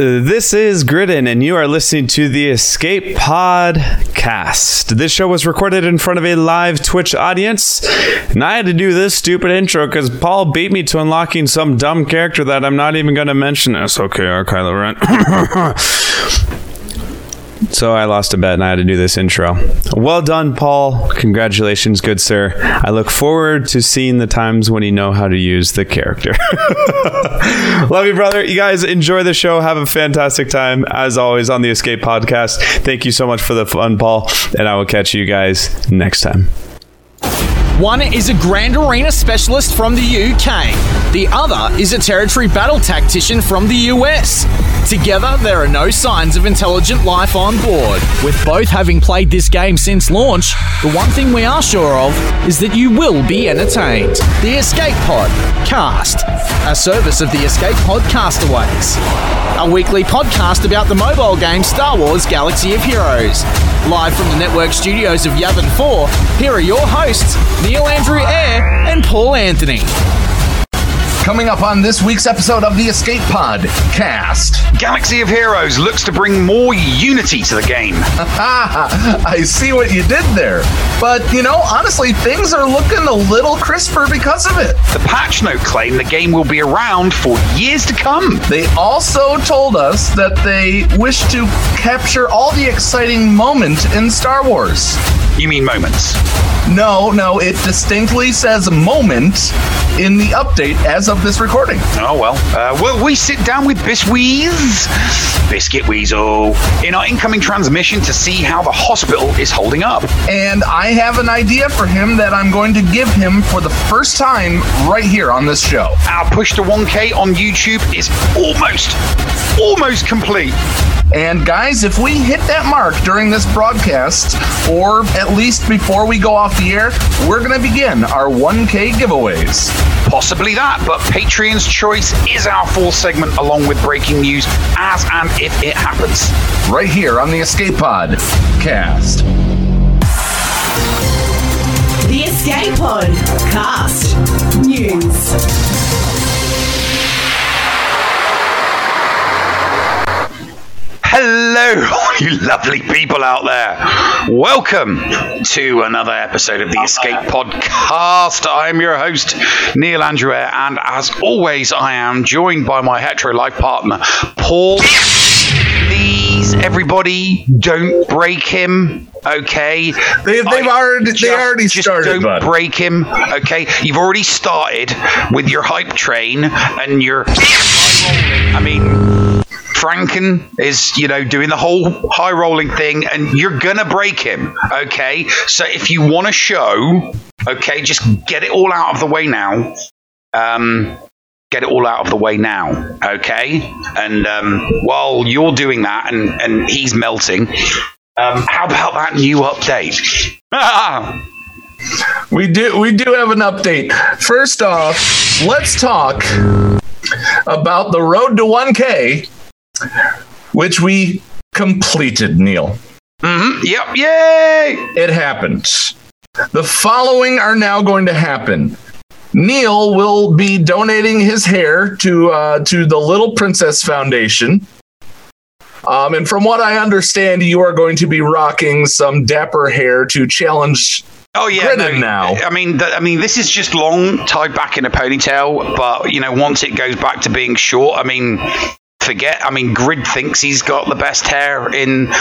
This is Gridden, and you are listening to the Escape Podcast. This show was recorded in front of a live Twitch audience, and I had to do this stupid intro because Paul beat me to unlocking some dumb character that I'm not even going to mention. It's okay, Kylo Ren. So I lost a bet and I had to do this intro. Well done, Paul. Congratulations, good sir. I look forward to seeing the times when you know how to use the character. Love you, brother. You guys enjoy the show. Have a fantastic time, as always, on the Escape Podcast. Thank you so much for the fun, Paul. And I will catch you guys next time. One is a Grand Arena specialist from the UK. The other is a territory battle tactician from the US. Together, there are no signs of intelligent life on board. With both having played this game since launch, the one thing we are sure of is that you will be entertained. The Escape Pod Cast, a service of the Escape Pod Castaways. A weekly podcast about the mobile game Star Wars Galaxy of Heroes. Live from the network studios of Yavin 4, here are your hosts, Neil Andrew Eyre and Paul Anthony. Coming up on this week's episode of the Escape Pod cast. Galaxy of Heroes looks to bring more unity to the game. I see what you did there. But, you know, honestly, things are looking a little crisper because of it. The patch note claim the game will be around for years to come. They also told us that they wish to capture all the exciting moment in Star Wars. You mean moments? No, no, it distinctly says moment in the update as of this recording. Oh, well. Uh, will we sit down with Bisweez? Biscuit Weazel in our incoming transmission to see how the hospital is holding up. And I have an idea for him that I'm going to give him for the first time right here on this show. Our push to 1K on YouTube is almost, almost complete. And guys, if we hit that mark during this broadcast, or at least before we go off the air, we're going to begin our 1K giveaways. Possibly that, but Patreon's choice is our full segment along with breaking news as and if it happens. Right here on the Escape Pod cast. The Escape Pod Cast News. Hello, you lovely people out there. Welcome to another episode of the Escape Podcast. I'm your host, Neil Andrew and as always, I am joined by my hetero life partner, Paul. Please, everybody, don't break him. Okay, They, they've already they already just started. Don't bud. break him. Okay, you've already started with your hype train and your. I mean, Franken is, you know, doing the whole high rolling thing, and you're gonna break him. Okay, so if you want to show, okay, just get it all out of the way now. Um, get it all out of the way now, okay? And um, while you're doing that, and and he's melting, um, how about that new update? We do we do have an update. First off, let's talk about the road to 1K, which we completed, Neil. Mhm, Yep, yay! It happened. The following are now going to happen. Neil will be donating his hair to uh, to the Little Princess Foundation. Um, and from what I understand, you are going to be rocking some dapper hair to challenge Oh yeah, Grinning now. I mean, th- I mean, this is just long, tied back in a ponytail. But you know, once it goes back to being short, I mean, forget. I mean, Grid thinks he's got the best hair in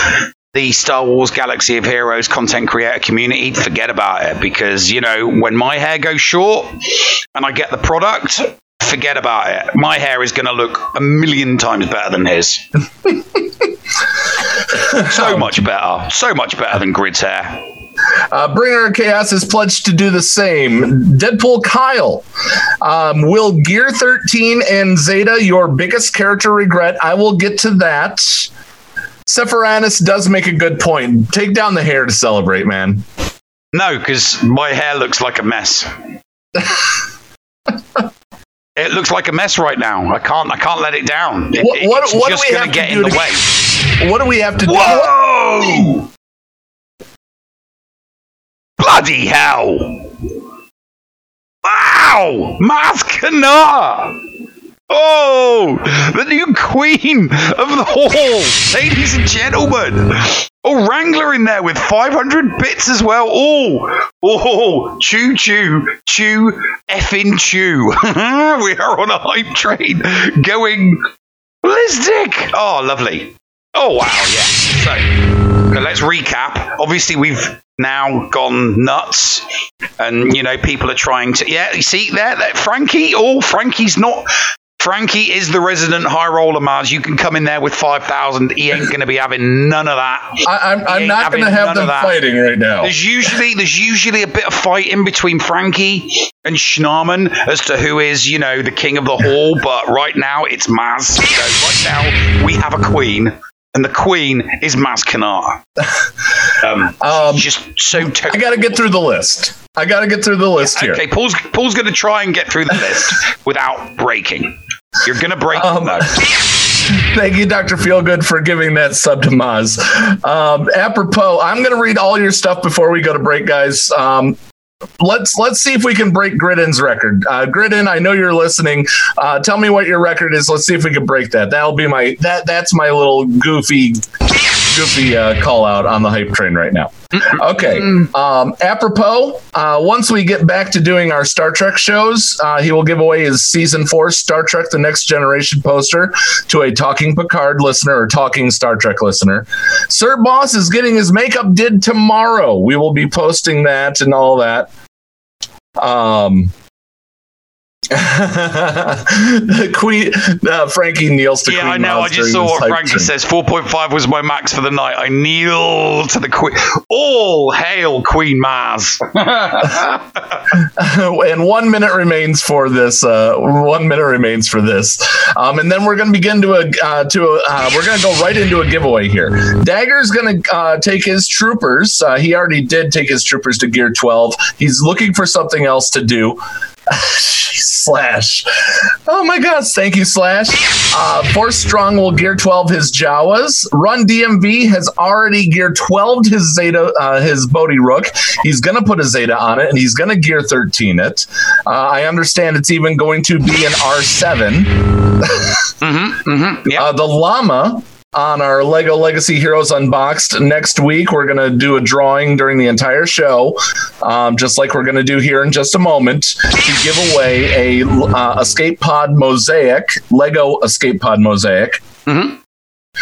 the Star Wars Galaxy of Heroes content creator community. Forget about it because you know, when my hair goes short and I get the product. Forget about it. My hair is going to look a million times better than his. so much better. So much better than Grid's hair. Uh, Bringer of Chaos is pledged to do the same. Deadpool Kyle. Um, will Gear 13 and Zeta your biggest character regret? I will get to that. Sephironis does make a good point. Take down the hair to celebrate, man. No, because my hair looks like a mess. it looks like a mess right now. I can't. I can't let it down. It, What- what- it's what do just we going have to get do in the to- way. What do we have to do? Whoa! Bloody hell! Wow! Maz Kanata! Oh, the new queen of the hall, ladies and gentlemen. Oh, Wrangler in there with 500 bits as well. Oh, oh, choo choo, choo, effing choo. we are on a hype train going ballistic. Oh, lovely. Oh, wow, yeah. So, let's recap. Obviously, we've now gone nuts and you know people are trying to yeah you see there, there frankie oh frankie's not Frankie is the resident high roller, Maz. You can come in there with 5,000. He ain't going to be having none of that. I, I'm, I'm not going to have them fighting right now. There's usually there's usually a bit of fighting between Frankie and Schnarman as to who is, you know, the king of the hall, but right now it's Maz. So right now we have a queen, and the queen is Maz Kanata. Um, Um, just so I got to get through the list. I got to get through the list here. Okay, Paul's Paul's gonna try and get through the list without breaking. You're gonna break Um. Thank you, Dr. Feelgood, for giving that sub to Maz. Um, apropos, I'm going to read all your stuff before we go to break, guys. Um, let's let's see if we can break Gridden's record. Uh, Gridden, I know you're listening. Uh, tell me what your record is. Let's see if we can break that. That'll be my that that's my little goofy goofy uh, call out on the hype train right now. Okay. Um, apropos, uh, once we get back to doing our Star Trek shows, uh, he will give away his season four Star Trek The Next Generation poster to a Talking Picard listener or Talking Star Trek listener. Sir Boss is getting his makeup did tomorrow. We will be posting that and all that. Um, Queen uh, Frankie kneels to Yeah, Queen I know. I just saw what Frankie train. says. 4.5 was my max for the night. I kneel to the queen. All hail Queen Maz. and one minute remains for this. Uh, one minute remains for this, um, and then we're going to begin to a uh, to a, uh, we're going to go right into a giveaway here. Dagger's going to uh, take his troopers. Uh, he already did take his troopers to Gear 12. He's looking for something else to do. Slash. Oh my gosh. Thank you, Slash. Uh, Force Strong will gear 12 his Jawas. Run DMV has already gear 12 his Zeta, uh, his Bodhi Rook. He's going to put a Zeta on it and he's going to gear 13 it. Uh, I understand it's even going to be an R7. yeah. Uh, the llama on our Lego Legacy Heroes Unboxed next week. We're going to do a drawing during the entire show, um, just like we're going to do here in just a moment, to give away a uh, Escape Pod Mosaic, Lego Escape Pod Mosaic.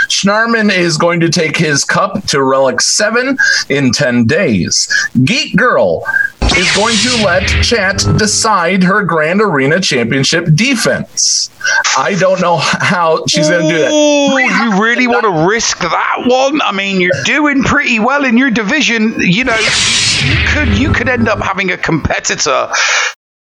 Schnarman is going to take his cup to Relic 7 in 10 days. Geek Girl is going to let chat decide her Grand Arena Championship defense. I don't know how she's going to do that. Ooh, you really want to risk that one? I mean, you're doing pretty well in your division. You know, you could you could end up having a competitor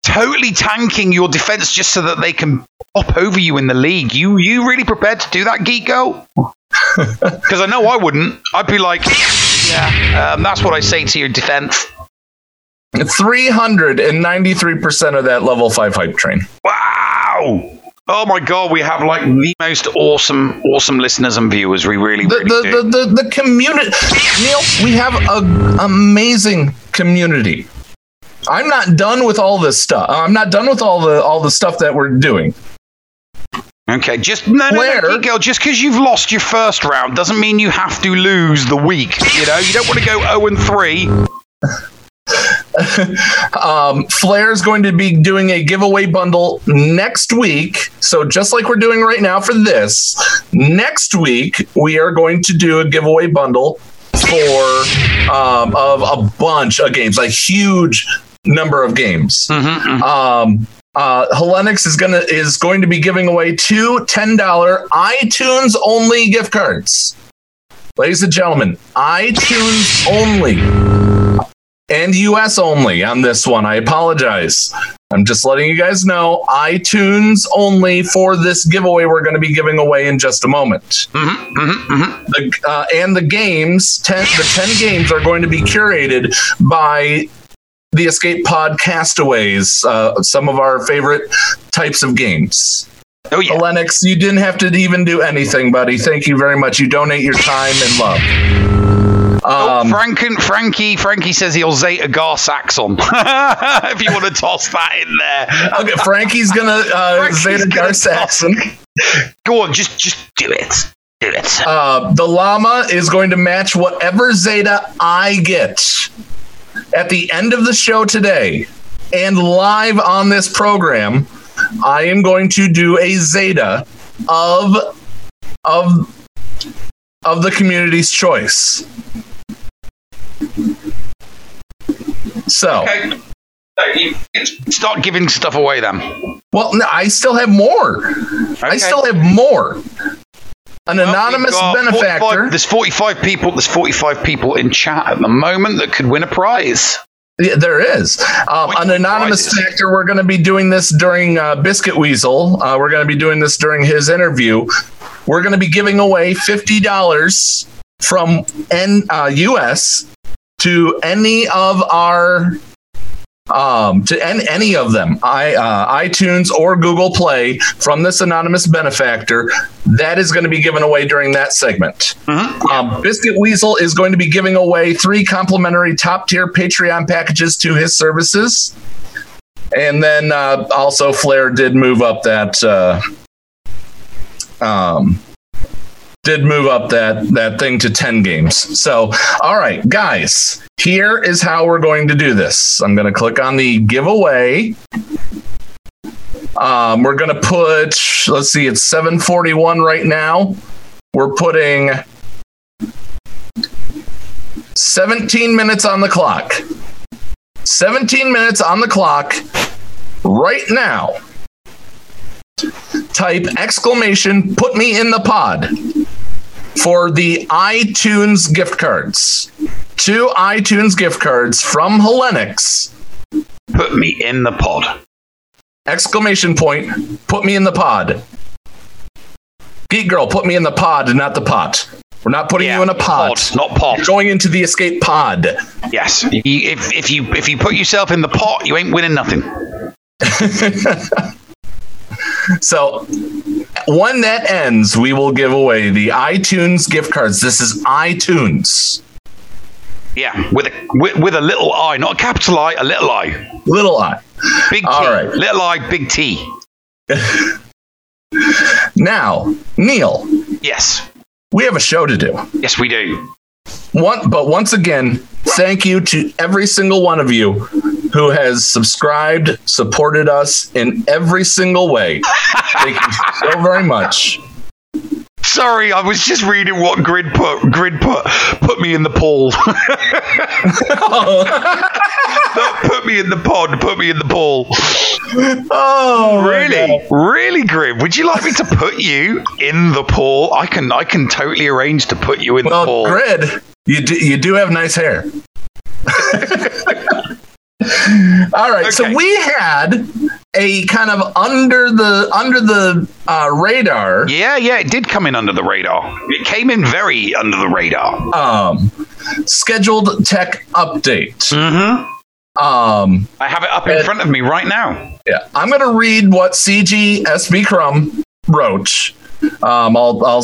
totally tanking your defense just so that they can hop over you in the league. You you really prepared to do that, geek girl? Because I know I wouldn't. I'd be like, yeah, um, that's what I say to your defense. 393% of that level 5 hype train. Wow. Oh my god, we have like the most awesome, awesome listeners and viewers. We really, The, really the, do. the, the, the community, Neil, we have an amazing community. I'm not done with all this stuff. I'm not done with all the all the stuff that we're doing. Okay, just no, no, no, girl. Just because you've lost your first round doesn't mean you have to lose the week. You know, you don't want to go zero and three. Um, is going to be doing a giveaway bundle next week. So just like we're doing right now for this, next week we are going to do a giveaway bundle for um, of a bunch of games, a huge number of games. Um, uh, Hellenix is gonna is going to be giving away two ten dollar iTunes only gift cards. Ladies and gentlemen, iTunes only and US only on this one. I apologize. I'm just letting you guys know iTunes only for this giveaway we're going to be giving away in just a moment. The, uh, and the games, 10, the 10 games are going to be curated by the Escape Pod Castaways, uh, some of our favorite types of games. Oh yeah. Lennox, you didn't have to even do anything, buddy. Thank you very much. You donate your time and love. Um, Franken, Frankie, Frankie says he'll Zeta Gar Saxon. if you want to toss that in there, okay, Frankie's gonna uh, Frankie's Zeta Gar Saxon. go on, just just do it, do it. Uh, the llama is going to match whatever Zeta I get at the end of the show today, and live on this program. I am going to do a Zeta of of of the community's choice. So, Okay. Start giving stuff away then. well, no, I still have more. I still have more. An Well, anonymous benefactor. 45 there's 45 people. There's 45 people in chat at the moment that could win a prize. Yeah, there is. Um, an anonymous prizes? factor. We're going to be doing this during uh, Biscuit Weazel. Uh, we're going to be doing this during his interview. We're going to be giving away fifty dollars from N uh, US to any of our um to any, any of them i uh, itunes or google play from this anonymous benefactor that is going to be given away during that segment. Um, biscuit weazel is going to be giving away three complimentary top tier patreon packages to his services. And then uh, also flair did move up that uh, um did move up that that thing to 10 games. So, all right, guys, here is how we're going to do this. I'm going to click on the giveaway. Um, we're going to put let's see, it's 741 right now. We're putting 17 minutes on the clock. 17 minutes on the clock right now. Type exclamation put me in the pod for the iTunes gift cards. Two iTunes gift cards from Hellenix. Put me in the pod. Exclamation point, put me in the pod. Geek girl, put me in the pod, not the pot. We're not putting you in a pod. Pod, not pot. You're going into the escape pod. Yes. If, if you if you put yourself in the pot, you ain't winning nothing. So when that ends, we will give away the iTunes gift cards. This is iTunes. Yeah, with a with, with a little I, not a capital I, a little I. Little I. Big T. All right. Little I, big T. Now, Neil, Yes. we have a show to do. Yes, we do. One, but once again, thank you to every single one of you who has subscribed, supported us in every single way. Thank you so very much. Sorry, I was just reading what Grid put. Grid put put me in the pool. Not put me in the pod. Put me in the pool. Oh, Really, really, Grid. Would you like me to put you in the pool? I can. I can totally arrange to put you in the Well, pool. Grid, you do, you do have nice hair. All right, so we had a kind of under the under the uh, radar Yeah, yeah, it did come in under the radar. It came in very under the radar. um, scheduled tech update. Mm-hmm. Um, I have it up in front of me right now. Yeah, I'm going to read what CG SB Crumb wrote. Um, I'll, I'll,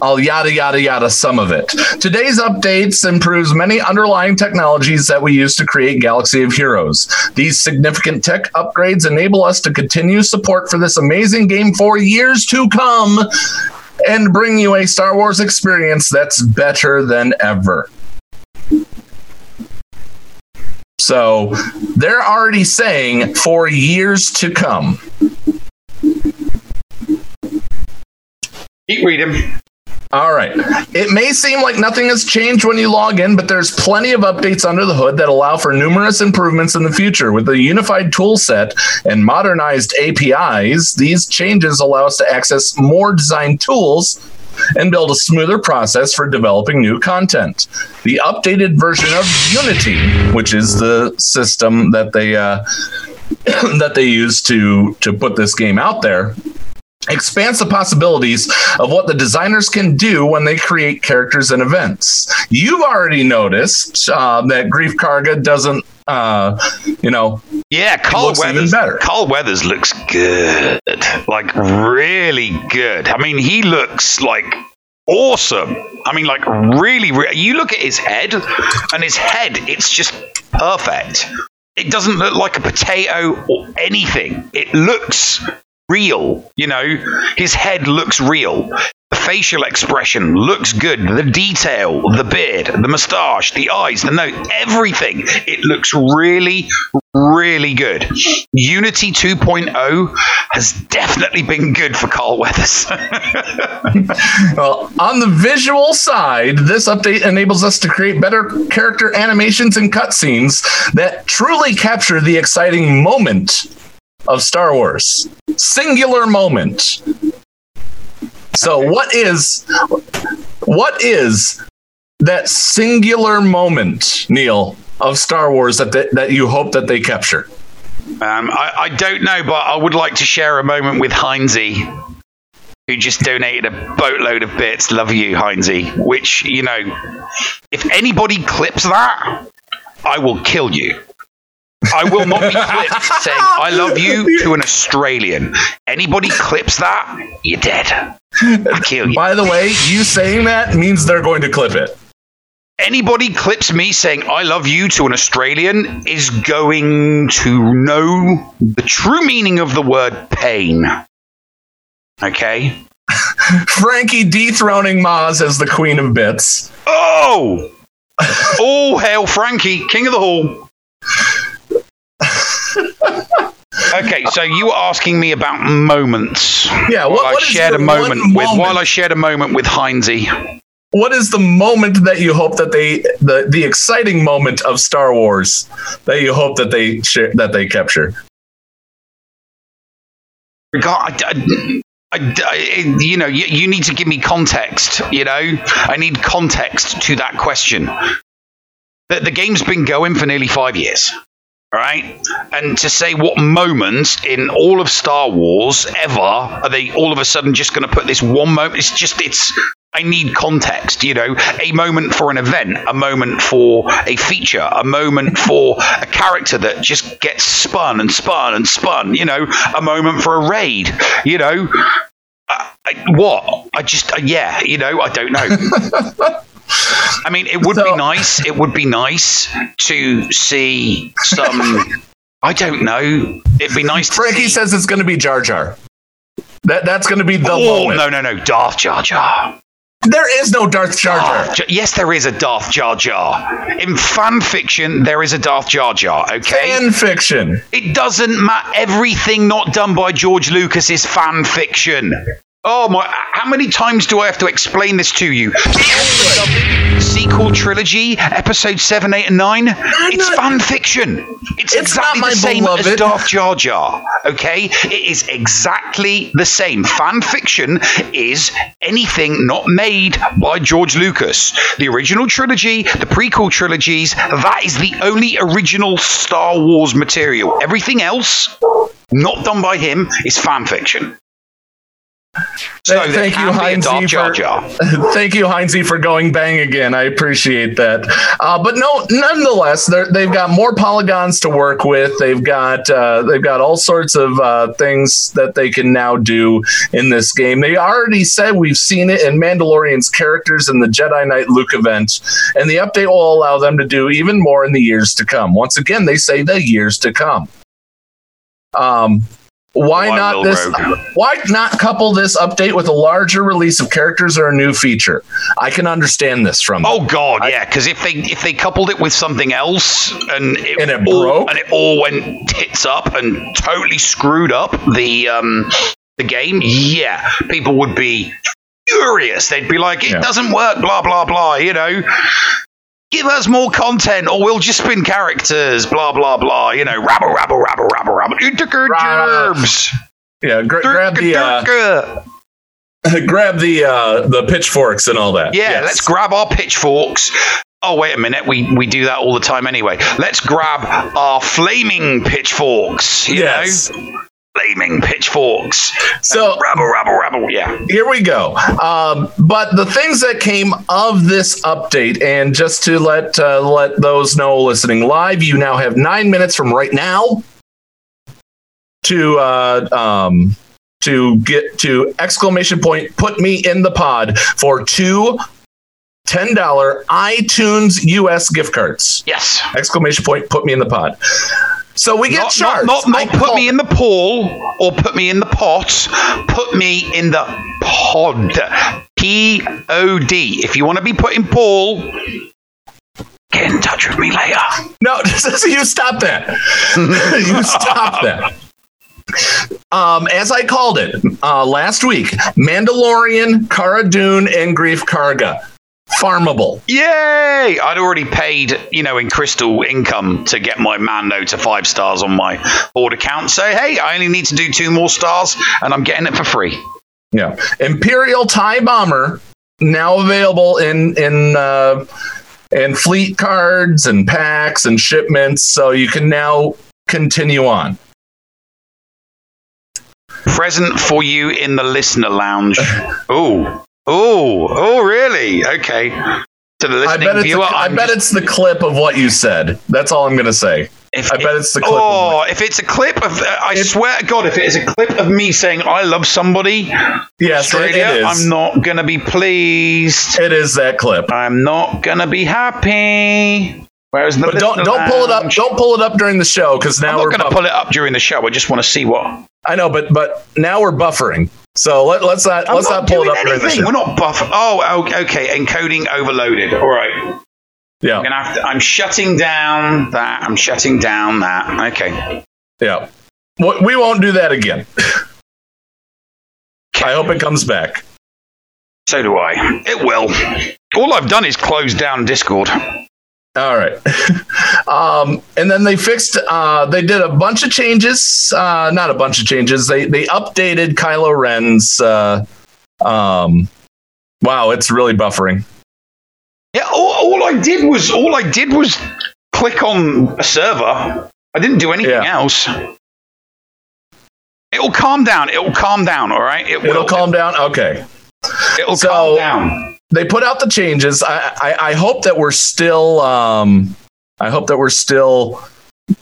I'll yada yada yada some of it. Today's updates improves many underlying technologies that we use to create Galaxy of Heroes. These significant tech upgrades enable us to continue support for this amazing game for years to come and bring you a Star Wars experience that's better than ever. So they're already saying for years to come. Keep reading. All right. It may seem like nothing has changed when you log in, but there's plenty of updates under the hood that allow for numerous improvements in the future. With a unified tool set and modernized APIs, these changes allow us to access more design tools and build a smoother process for developing new content. The updated version of Unity, which is the system that they uh, that they use to to put this game out there, expands the possibilities of what the designers can do when they create characters and events. You've already noticed uh, that Greef Karga doesn't, uh, you know, Yeah, Carl Weathers. Carl Weathers looks good, like really good. I mean, he looks like awesome. I mean, like really. Re- you look at his head, and his head, it's just perfect. It doesn't look like a potato or anything. It looks real. You know, his head looks real. The facial expression looks good. The detail, the beard, the mustache, the eyes, the nose, everything. It looks really, really good. Unity 2.0 has definitely been good for Carl Weathers. Well, on the visual side, this update enables us to create better character animations and cutscenes that truly capture the exciting moment of Star Wars. Singular moment. So, what is what is that singular moment, Neil, of Star Wars that they, that you hope that they capture? Um, I, I don't know, but I would like to share a moment with Heinzie, who just donated a boatload of bits. Love you, Heinzie. Which, you know, if anybody clips that, I will kill you. I will not be clipped saying I love you to an Australian. Anybody clips that, you're dead. I kill you. By the way, you saying that means they're going to clip it. Anybody clips me saying I love you to an Australian is going to know the true meaning of the word pain. Okay? Frankie dethroning Maz as the queen of bits. Oh! All hail Frankie, king of the hall. Okay, so you were asking me about moments. Yeah, While what- I what shared a moment with moment? while I shared a moment with Heinzie. what is the moment that you hope that they the the exciting moment of Star Wars that you hope that they share, that they capture? God, I, I- I- you know, you, you need to give me context. You know, I need context to that question. The, the game's been going for nearly five years, right? And to say what moments in all of Star Wars ever are they all of a sudden just going to put this one moment? It's just, it's. I need context, you know, a moment for an event, a moment for a feature, a moment for a character that just gets spun and spun and spun, you know, a moment for a raid, you know. I, I, what? I just, uh, yeah, you know, I don't know. I mean, it would So- be nice. It would be nice to see some. I don't know. It'd be nice to Frankie see. says it's going to be Jar Jar. That that's going to be the oh moment. no no no! Darth Jar Jar. There is no Darth Jar Jar. Darth Jar- yes, there is a Darth Jar Jar. In fan fiction, there is a Darth Jar Jar. Okay, Fan fiction. it doesn't matter. Everything not done by George Lucas is fan fiction. Oh my! How many times do I have to explain this to you? Sequel trilogy, episode seven, eight, and nine. It's not- fan fiction. It's, It's exactly the same as beloved. Darth Jar Jar. Okay, it is exactly the same. Fan fiction is anything not made by George Lucas. The original trilogy, the prequel trilogies, that is the only original Star Wars material. Everything else, not done by him, is fan fiction. So thank you, can be a Darth Heinzie, Jar for- Thank you, Heinzie, for going bang again. I appreciate that. Uh, but no, nonetheless, they've got more polygons to work with. They've got uh, they've got all sorts of uh, things that they can now do in this game. They already said we've seen it in Mandalorian's characters in the Jedi Knight Luke event, and the update will allow them to do even more in the years to come. Once again, they say the years to come. Um, why Why not this? Rogue? Why not couple this update with a larger release of characters or a new feature? I can understand this from them. Oh God, yeah. Because if they if they coupled it with something else and it, And it all, broke? and it all went tits up and totally screwed up the um the game, yeah, people would be furious. They'd be like, it Yeah. doesn't work, blah blah blah. You know. Give us more content, or we'll just spin characters. Blah blah blah. You know, rabble rabble rabble rabble rabble. Rah. Gerbs. yeah, gra- grab the uh, grab the uh, the pitchforks and all that. Yeah, Yes. let's grab our pitchforks. Oh, wait a minute. We we do that all the time anyway. Let's grab our flaming pitchforks. You Yes. know, flaming pitchforks. So- rabble, rabble, rabble. Yeah. here we go. Um, but the things that came of this update, and just to let uh, let those know listening live, you now have nine minutes from right now to uh, um, to get to exclamation point. Put me in the pod for two. $10 iTunes US gift cards. Yes. Exclamation point, put me in the pod. So we get Not, not, charged. not, not I put me in the pool or put me in the pot. Put me in the pod. P O D. If you want to be put in pool, get in touch with me later. No, you stop that. you stop that. Um, as I called it uh, last week, Mandalorian, Cara Dune, and Greef Karga. Farmable. Yay! I'd already paid, you know, in crystal income to get my Mando to five stars on my board account. So, hey, I only need to do two more stars and I'm getting it for free. Yeah. Imperial TIE Bomber, now available in in uh, in fleet cards and packs and shipments, so you can now continue on. Present for you in the listener lounge. Oh, oh, oh, really? Okay. To the I listening bet, it's viewer, a, I bet just- it's the clip of what you said. That's all I'm going to say. If, I bet it's the clip Oh, if it's a clip of, uh, I If- swear to God, if it is a clip of me saying I love somebody, Yes, it, Australia, it. I'm not gonna be pleased. It is that clip. I'm not gonna be happy. Whereas the But don't don't pull it up. Don't pull it up during the show because now I'm we're. not gonna buff- pull it up during the show. I just want to see what. I know, but but now we're buffering. So let, let's not I'm let's not not, pull it up anything. We're not buff. Oh, oh, okay. Encoding overloaded. All right. Yeah, I'm gonna have to. I'm shutting down that. I'm shutting down that. Okay. yeah. We won't do that again. I hope it comes back. So do I. It will. All I've done is close down Discord. All right. um, and then they fixed. Uh, they did a bunch of changes. Uh, not a bunch of changes. They they updated Kylo Ren's. Uh, um, wow, it's really buffering. Yeah, all, all I did was all I did was click on a server. I didn't do anything Yeah. else. It'll calm down. It'll calm down. All right. It will. It'll calm down. Okay. It'll So- calm down. They put out the changes. I, I, I hope that we're still um, I hope that we're still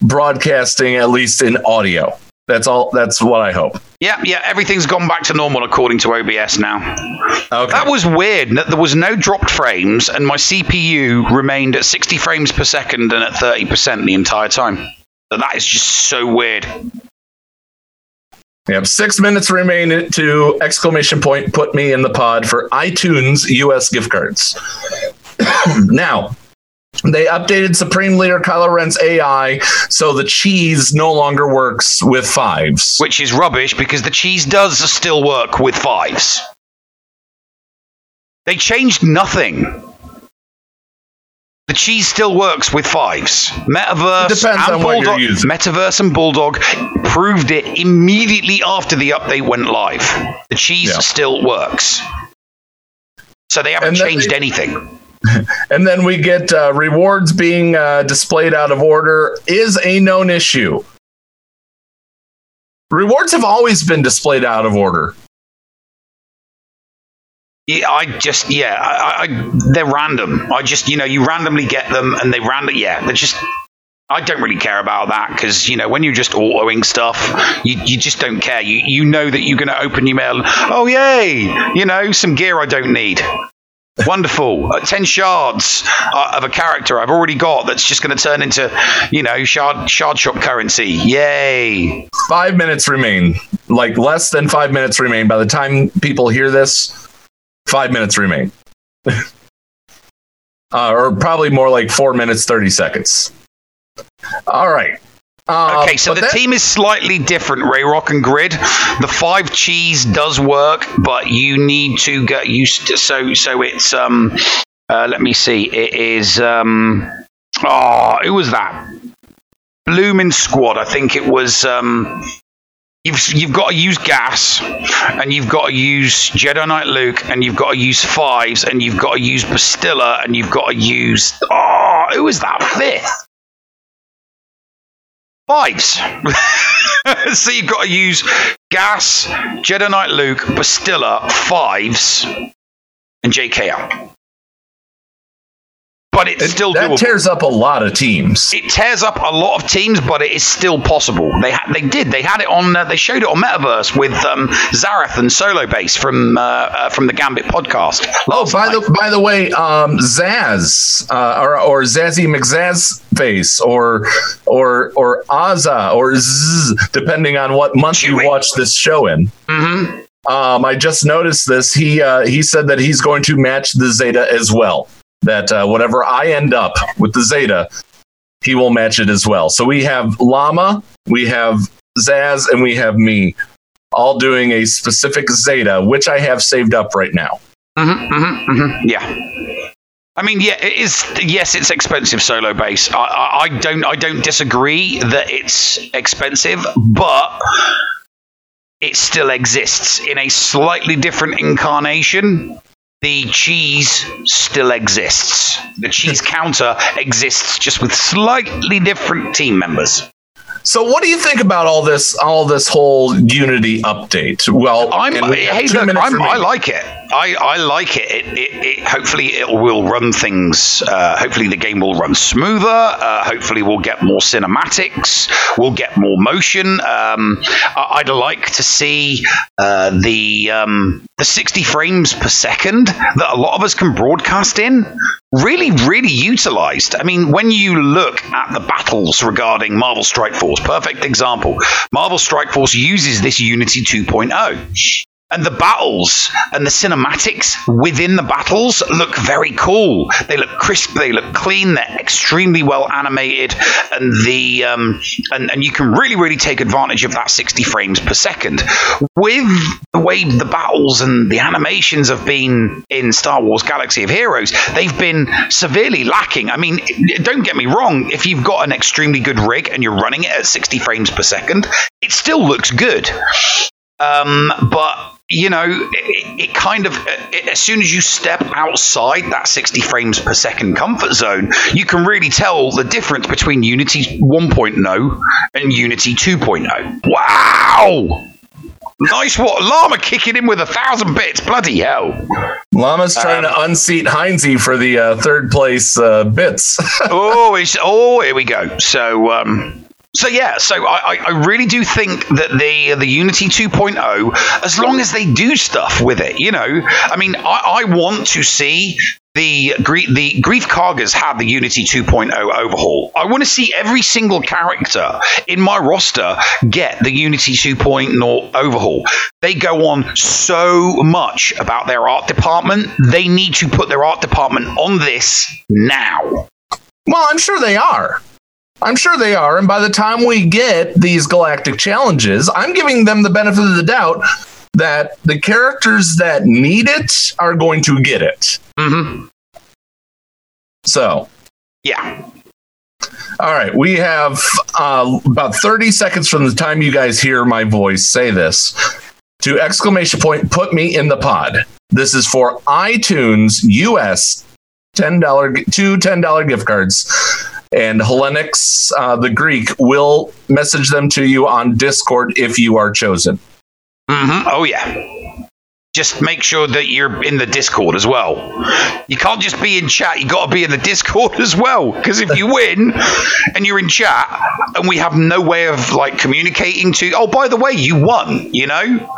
broadcasting at least in audio. That's all. That's what I hope. Yeah, yeah. Everything's gone back to normal according to OBS now. Okay. That was weird. n- There was no dropped frames, and my CPU remained at 60 frames per second and at 30% the entire time. That is just so weird. Yep. Six minutes remain to exclamation point. Put me in the pod for iTunes US gift cards. now. They updated Supreme Leader Kylo Ren's AI so the cheese no longer works with fives. which is rubbish because the cheese does still work with fives. They changed nothing. The cheese still works with fives. Metaverse and on what you're Bulldog. Metaverse and Bulldog proved it immediately after the update went live. The cheese Yeah. still works. So they haven't changed they- anything. And then we get uh, rewards being uh, displayed out of order is a known issue. Rewards have always been displayed out of order. Yeah, I just yeah, I, I, they're random. I just you know you randomly get them and they random yeah they're just. I don't really care about that because you know when you're just autoing stuff, you, you just don't care. You you know that you're going to open your mail. Oh yay! You know some gear I don't need. Wonderful. Uh, Ten shards uh, of a character I've already got that's just going to turn into you know shard shard shop currency. Yay! Five minutes remain. Like less than five minutes remain. By the time people hear this, five minutes remain. uh, or probably more like four minutes, 30 seconds. All right. Uh, Okay, so the that- team is slightly different, Ray Rock and Grid. The five cheese does work, but you need to get used to so so it's um uh, let me see. It is um oh who was that? Bloomin' Squad, I think it was um You've, you've got to use gas, and you've got to use Jedi Knight Luke, and you've got to use fives, and you've got to use Bastila, and you've got to use oh, who was that fifth? Fives. so you've got to use Gas, Jedi Knight Luke, Bastila, Fives, and JKL. But it's It- still that doable. tears up a lot of teams. it tears up a lot of teams, but it is still possible. They ha- they did. They had it on. Uh, they showed it on Metaverse with um, Zareth and Solo Base from uh, uh, from the Gambit podcast. Oh, by night. the by the way, um, Zaz uh, or or Zazzy McZazz face or or or Aza or Zzz, depending on what month you watch this show in. Mhm. Um, I just noticed this. He uh, he said that he's going to match the Zeta as well. That uh, whatever I end up with the Zeta, he will match it as well. So we have Llama, we have Zaz, and we have me, all doing a specific Zeta, which I have saved up right now. Mhm, mhm, mhm. Yeah. I mean, yeah, it is. Yes, it's expensive solo base. I, I, I don't, I don't disagree that it's expensive, but it still exists in a slightly different incarnation. The cheese still exists. The cheese counter exists, just with slightly different team members. So, what do you think about all this? All this whole Unity update? Well, I'm. Hey, look, I'm, I like it. I, I like it. It, it, it. Hopefully, it will run things. Uh, hopefully, the game will run smoother. Uh, hopefully, we'll get more cinematics. We'll get more motion. Um, I, I'd like to see uh, the um, the 60 frames per second that a lot of us can broadcast in really, really utilized. I mean, when you look at the battles regarding Marvel Strike Force, perfect example. Marvel Strike Force uses this Unity 2.0. And the battles and the cinematics within the battles look very cool. They look crisp. They look clean. They're extremely well animated, and the um, and and you can really really take advantage of that 60 frames per second. With the way the battles and the animations have been in Star Wars Galaxy of Heroes, they've been severely lacking. I mean, don't get me wrong. If you've got an extremely good rig and you're running it at 60 frames per second, it still looks good. Um, but you know, it, it kind of it, as soon as you step outside that 60 frames per second comfort zone, you can really tell the difference between Unity 1.0 and Unity 2.0. Wow! Nice what llama kicking in with a thousand bits. Bloody hell! Llama's trying Um, to unseat Heinze for the uh, third place uh, bits. oh, it's oh, here we go. So, um, so yeah, so I, I- really do think that the the Unity 2.0, as long as they do stuff with it, you know, I mean, I, I want to see. The, the Greef Kargas have the Unity 2.0 overhaul. I want to see every single character in my roster get the Unity 2.0 overhaul. They go on so much about their art department. They need to put their art department on this now. well, I'm sure they are. I'm sure they are. And by the time we get these galactic challenges, I'm giving them the benefit of the doubt that the characters that need it are going to get it. hmm So, Yeah. all right, we have uh, about 30 seconds from the time you guys hear my voice say this to exclamation point, put me in the pod. This is for iTunes US $10, two $10 gift cards. And Hellenix, uh, the Greek, will message them to you on Discord if you are chosen. hmm Oh, yeah. Just make sure that you're in the Discord as well. You can't just be in chat, you got to be in the Discord as well. Because if you win and you're in chat and we have no way of like communicating to, oh, by the way, you won, you know?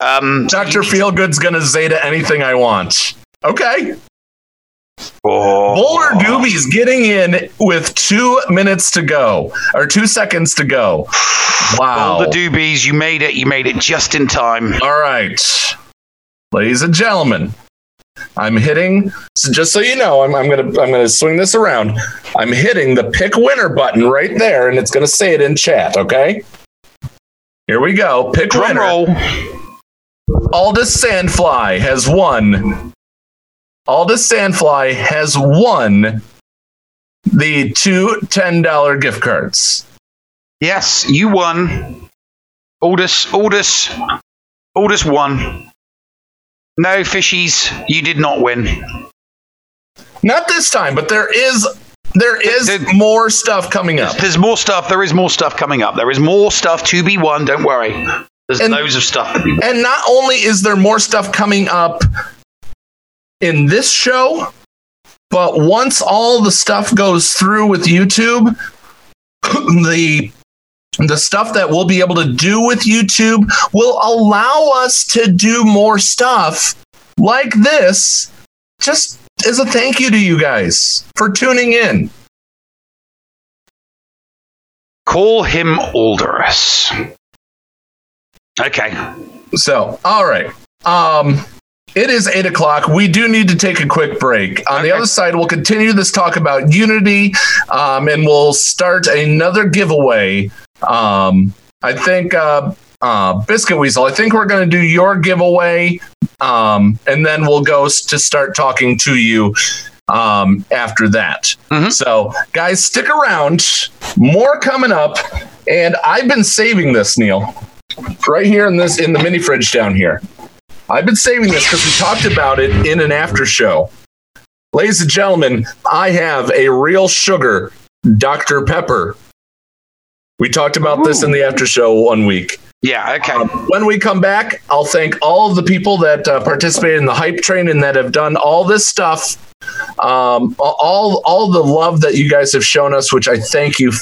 Um, Dr. Feelgood's going to Zeta anything I want. Okay. Oh, Boulder Doobie's getting in with two minutes to go, or two seconds to go. Wow. The doobies, you made it. You made it just in time. All right, ladies and gentlemen, I'm hitting. So just so you know, I'm, I'm gonna I'm gonna swing this around. I'm hitting the pick winner button right there, and it's gonna say it in chat. Okay. Here we go. Pick Drum winner. roll. Aldous Sandfly has won. Aldous Sandfly has won the two $10 gift cards. Yes, you won. Aldous, Aldous, Aldous won. No, fishies, you did not win. Not this time, but there is there is There- more stuff coming up. There's more stuff. There is more stuff coming up. There is more stuff to be won. Don't worry. There's And- loads of stuff to be won. And not only is there more stuff coming up in this show, but once all the stuff goes through with YouTube, the the stuff that we'll be able to do with YouTube will allow us to do more stuff like this just as a thank you to you guys for tuning in. Call him Aldous. Okay. So, all right. Um, it is eight o'clock. We do need to take a quick break. On the other side, we'll continue this talk about Unity, um, and we'll start another giveaway. Um, I think, uh, uh, Biscuit Weazel, I think we're going to do your giveaway, um, and then we'll go to start talking to you um, after that. Mhm. So, guys, stick around. More coming up. And I've been saving this, Neil right here in this in the mini fridge down here. I've been saving this because we talked about it in an after show. Ladies and gentlemen, I have a real sugar Dr. Pepper. We talked about this in the after show one week. Yeah. Okay. Um, when we come back, I'll thank all of the people that uh, participated in the hype train and that have done all this stuff. Um, all all the love that you guys have shown us, which I thank you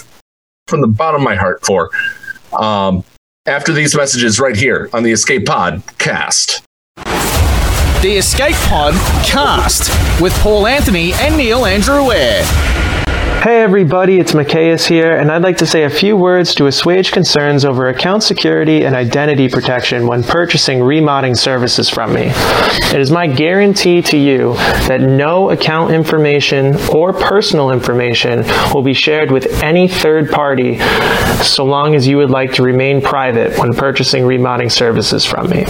from the bottom of my heart for. Um, after these messages, right here on the Escape Podcast. The Escape Pod cast with Paul Anthony and Neil Andrew Eyre. Hey everybody, it's Macias here, and I'd like to say a few words to assuage concerns over account security and identity protection when purchasing remodding services from me. It is my guarantee to you that no account information or personal information will be shared with any third party so long as you would like to remain private when purchasing remodding services from me.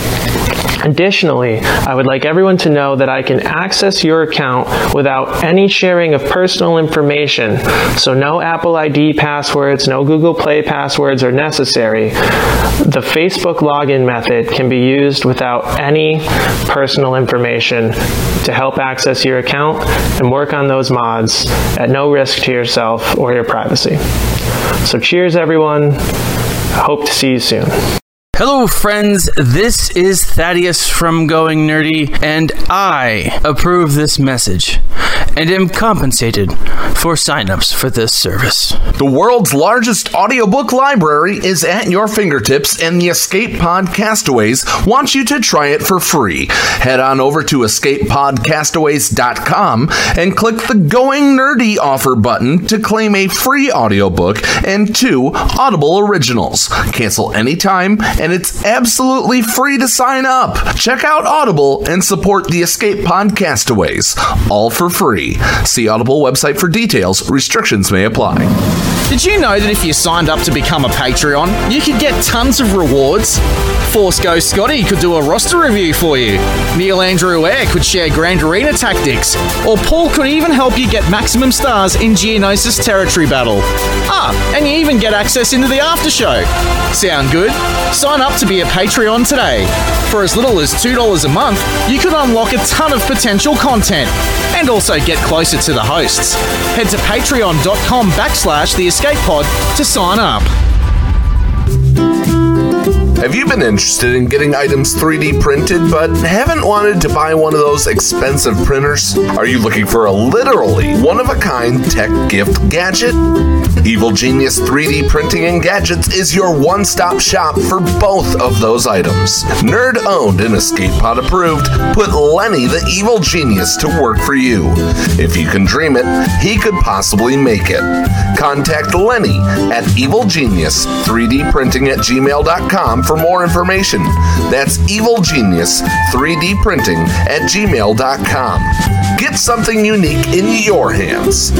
Additionally, I would like everyone to know that I can access your account without any sharing of personal information. So no Apple ID passwords, no Google Play passwords are necessary. The Facebook login method can be used without any personal information to help access your account and work on those mods at no risk to yourself or your privacy. So cheers everyone. Hope to see you soon. Hello, friends. This is Thaddeus from Going Nerdy, and I approve this message and am compensated for signups for this service. The world's largest audiobook library is at your fingertips, and the Escape Podcastaways wants you to try it for free. Head on over to escapepodcastaways.com and click the Going Nerdy offer button to claim a free audiobook and two Audible originals. Cancel anytime, and it's absolutely free to sign up. Check out Audible and support the Escape Podcastaways, all for free. See Audible website for details. Restrictions may apply. Did you know that if you signed up to become a Patreon, you could get tons of rewards? Force Ghost Scotty could do a roster review for you. Neil Andrew Eyre could share Grand Arena tactics. Or Paul could even help you get maximum stars in Geonosis Territory Battle. Ah, and you even get access into the after show. Sound good? Sign up to be a Patreon today. For as little as $2 a month, you could unlock a ton of potential content and also get closer to the hosts. Head to patreon.com backslash the escape pod to sign up. Have you been interested in getting items 3D printed but haven't wanted to buy one of those expensive printers? Are you looking for a literally one of a kind tech gift gadget? Evil Genius 3D Printing and Gadgets is your one stop shop for both of those items. Nerd owned and Escape Pod approved, put Lenny the Evil Genius to work for you. If you can dream it, he could possibly make it. Contact Lenny at Evil Genius 3D Printing at gmail.com for more information. That's Evil Genius 3D Printing at gmail.com. Get something unique in your hands.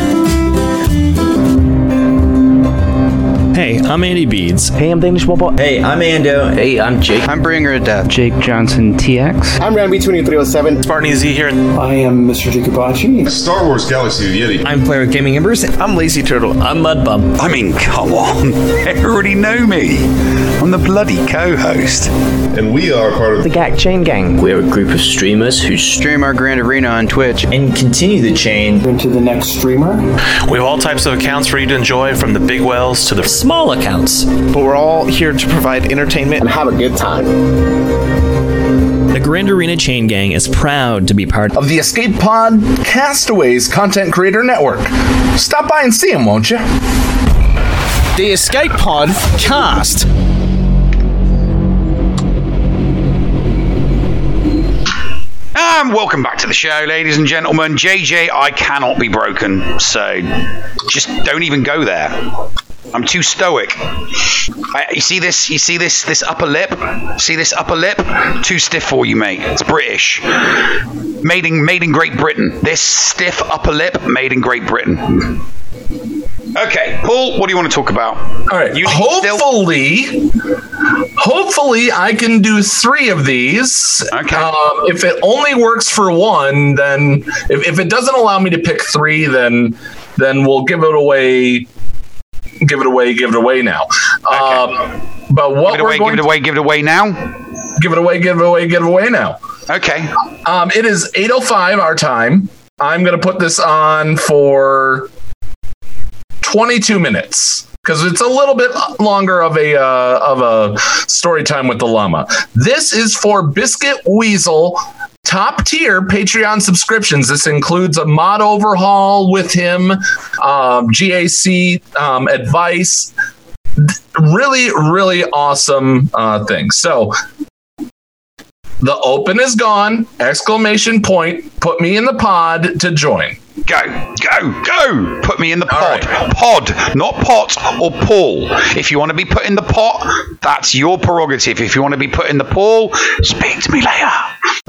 Hey, I'm Andy Beads. Hey, I'm Danish Wobble. Hey, I'm Ando. Hey, I'm Jake. I'm Bringer of Death. Jake Johnson TX. I'm Ramby 2307. Spartan Z here. I am Mr. Jacobachi. Star Wars Galaxy of Yeti. I'm Player Gaming Embers. I'm Lazy Turtle. I'm Mudbum. I mean, come on. They already know me. I'm the bloody co-host. And we are part of the GAC Chain Gang. We're a group of streamers who stream our Grand Arena on Twitch and continue the chain into the next streamer. We have all types of accounts for you to enjoy, from the big whales to the small accounts. But we're all here to provide entertainment and have a good time. The Grand Arena Chain Gang is proud to be part of the Escape Pod Castaways Content Creator Network. Stop by and see them, won't you? The Escape Pod Cast. And welcome back to the show, ladies and gentlemen. JJ, I cannot be broken, so just don't even go there. I'm too stoic. I, you see this? You see this? This upper lip? See this upper lip? Too stiff for you, mate. It's British. Made in made in Great Britain. This stiff upper lip, made in Great Britain. Okay, Paul, what do you want to talk about? All right. You hopefully, still- hopefully, I can do three of these. Okay. Um, if it only works for one, then if, if it doesn't allow me to pick three, then then we'll give it away. Give it away. Give it away now. Okay. Um, but what give it away, we're going give it away, give it away now. Give it away. Give it away. Give it away now. Okay. Um, it is eight oh five our time. I'm going to put this on for 22 minutes because it's a little bit longer of a uh, of a story time with the llama. This is for Biscuit Weazel top tier Patreon subscriptions. This includes a mod overhaul with him, um, GAC um, advice. Really, really awesome uh, thing. So the open is gone! Exclamation point! Put me in the pod to join. Go, go, go! Put me in the pod. Right. Pod, not pot or pool. If you want to be put in the pot, that's your prerogative. If you want to be put in the pool, speak to me later.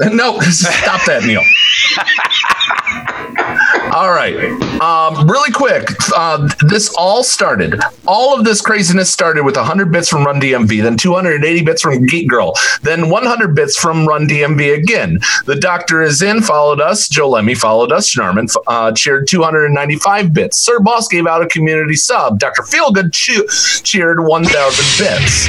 No, stop that, Neil. all right. Um, really quick, uh, this all started. All of this craziness started with 100 bits from Run DMV, then 280 bits from Geek Girl, then 100 bits from Run DMV again. The Doctor is in, followed us. Joe Lemmy followed us. Schnarman uh, cheered 295 bits. Sir Boss gave out a community sub. Dr. Feelgood che- cheered 1,000 bits.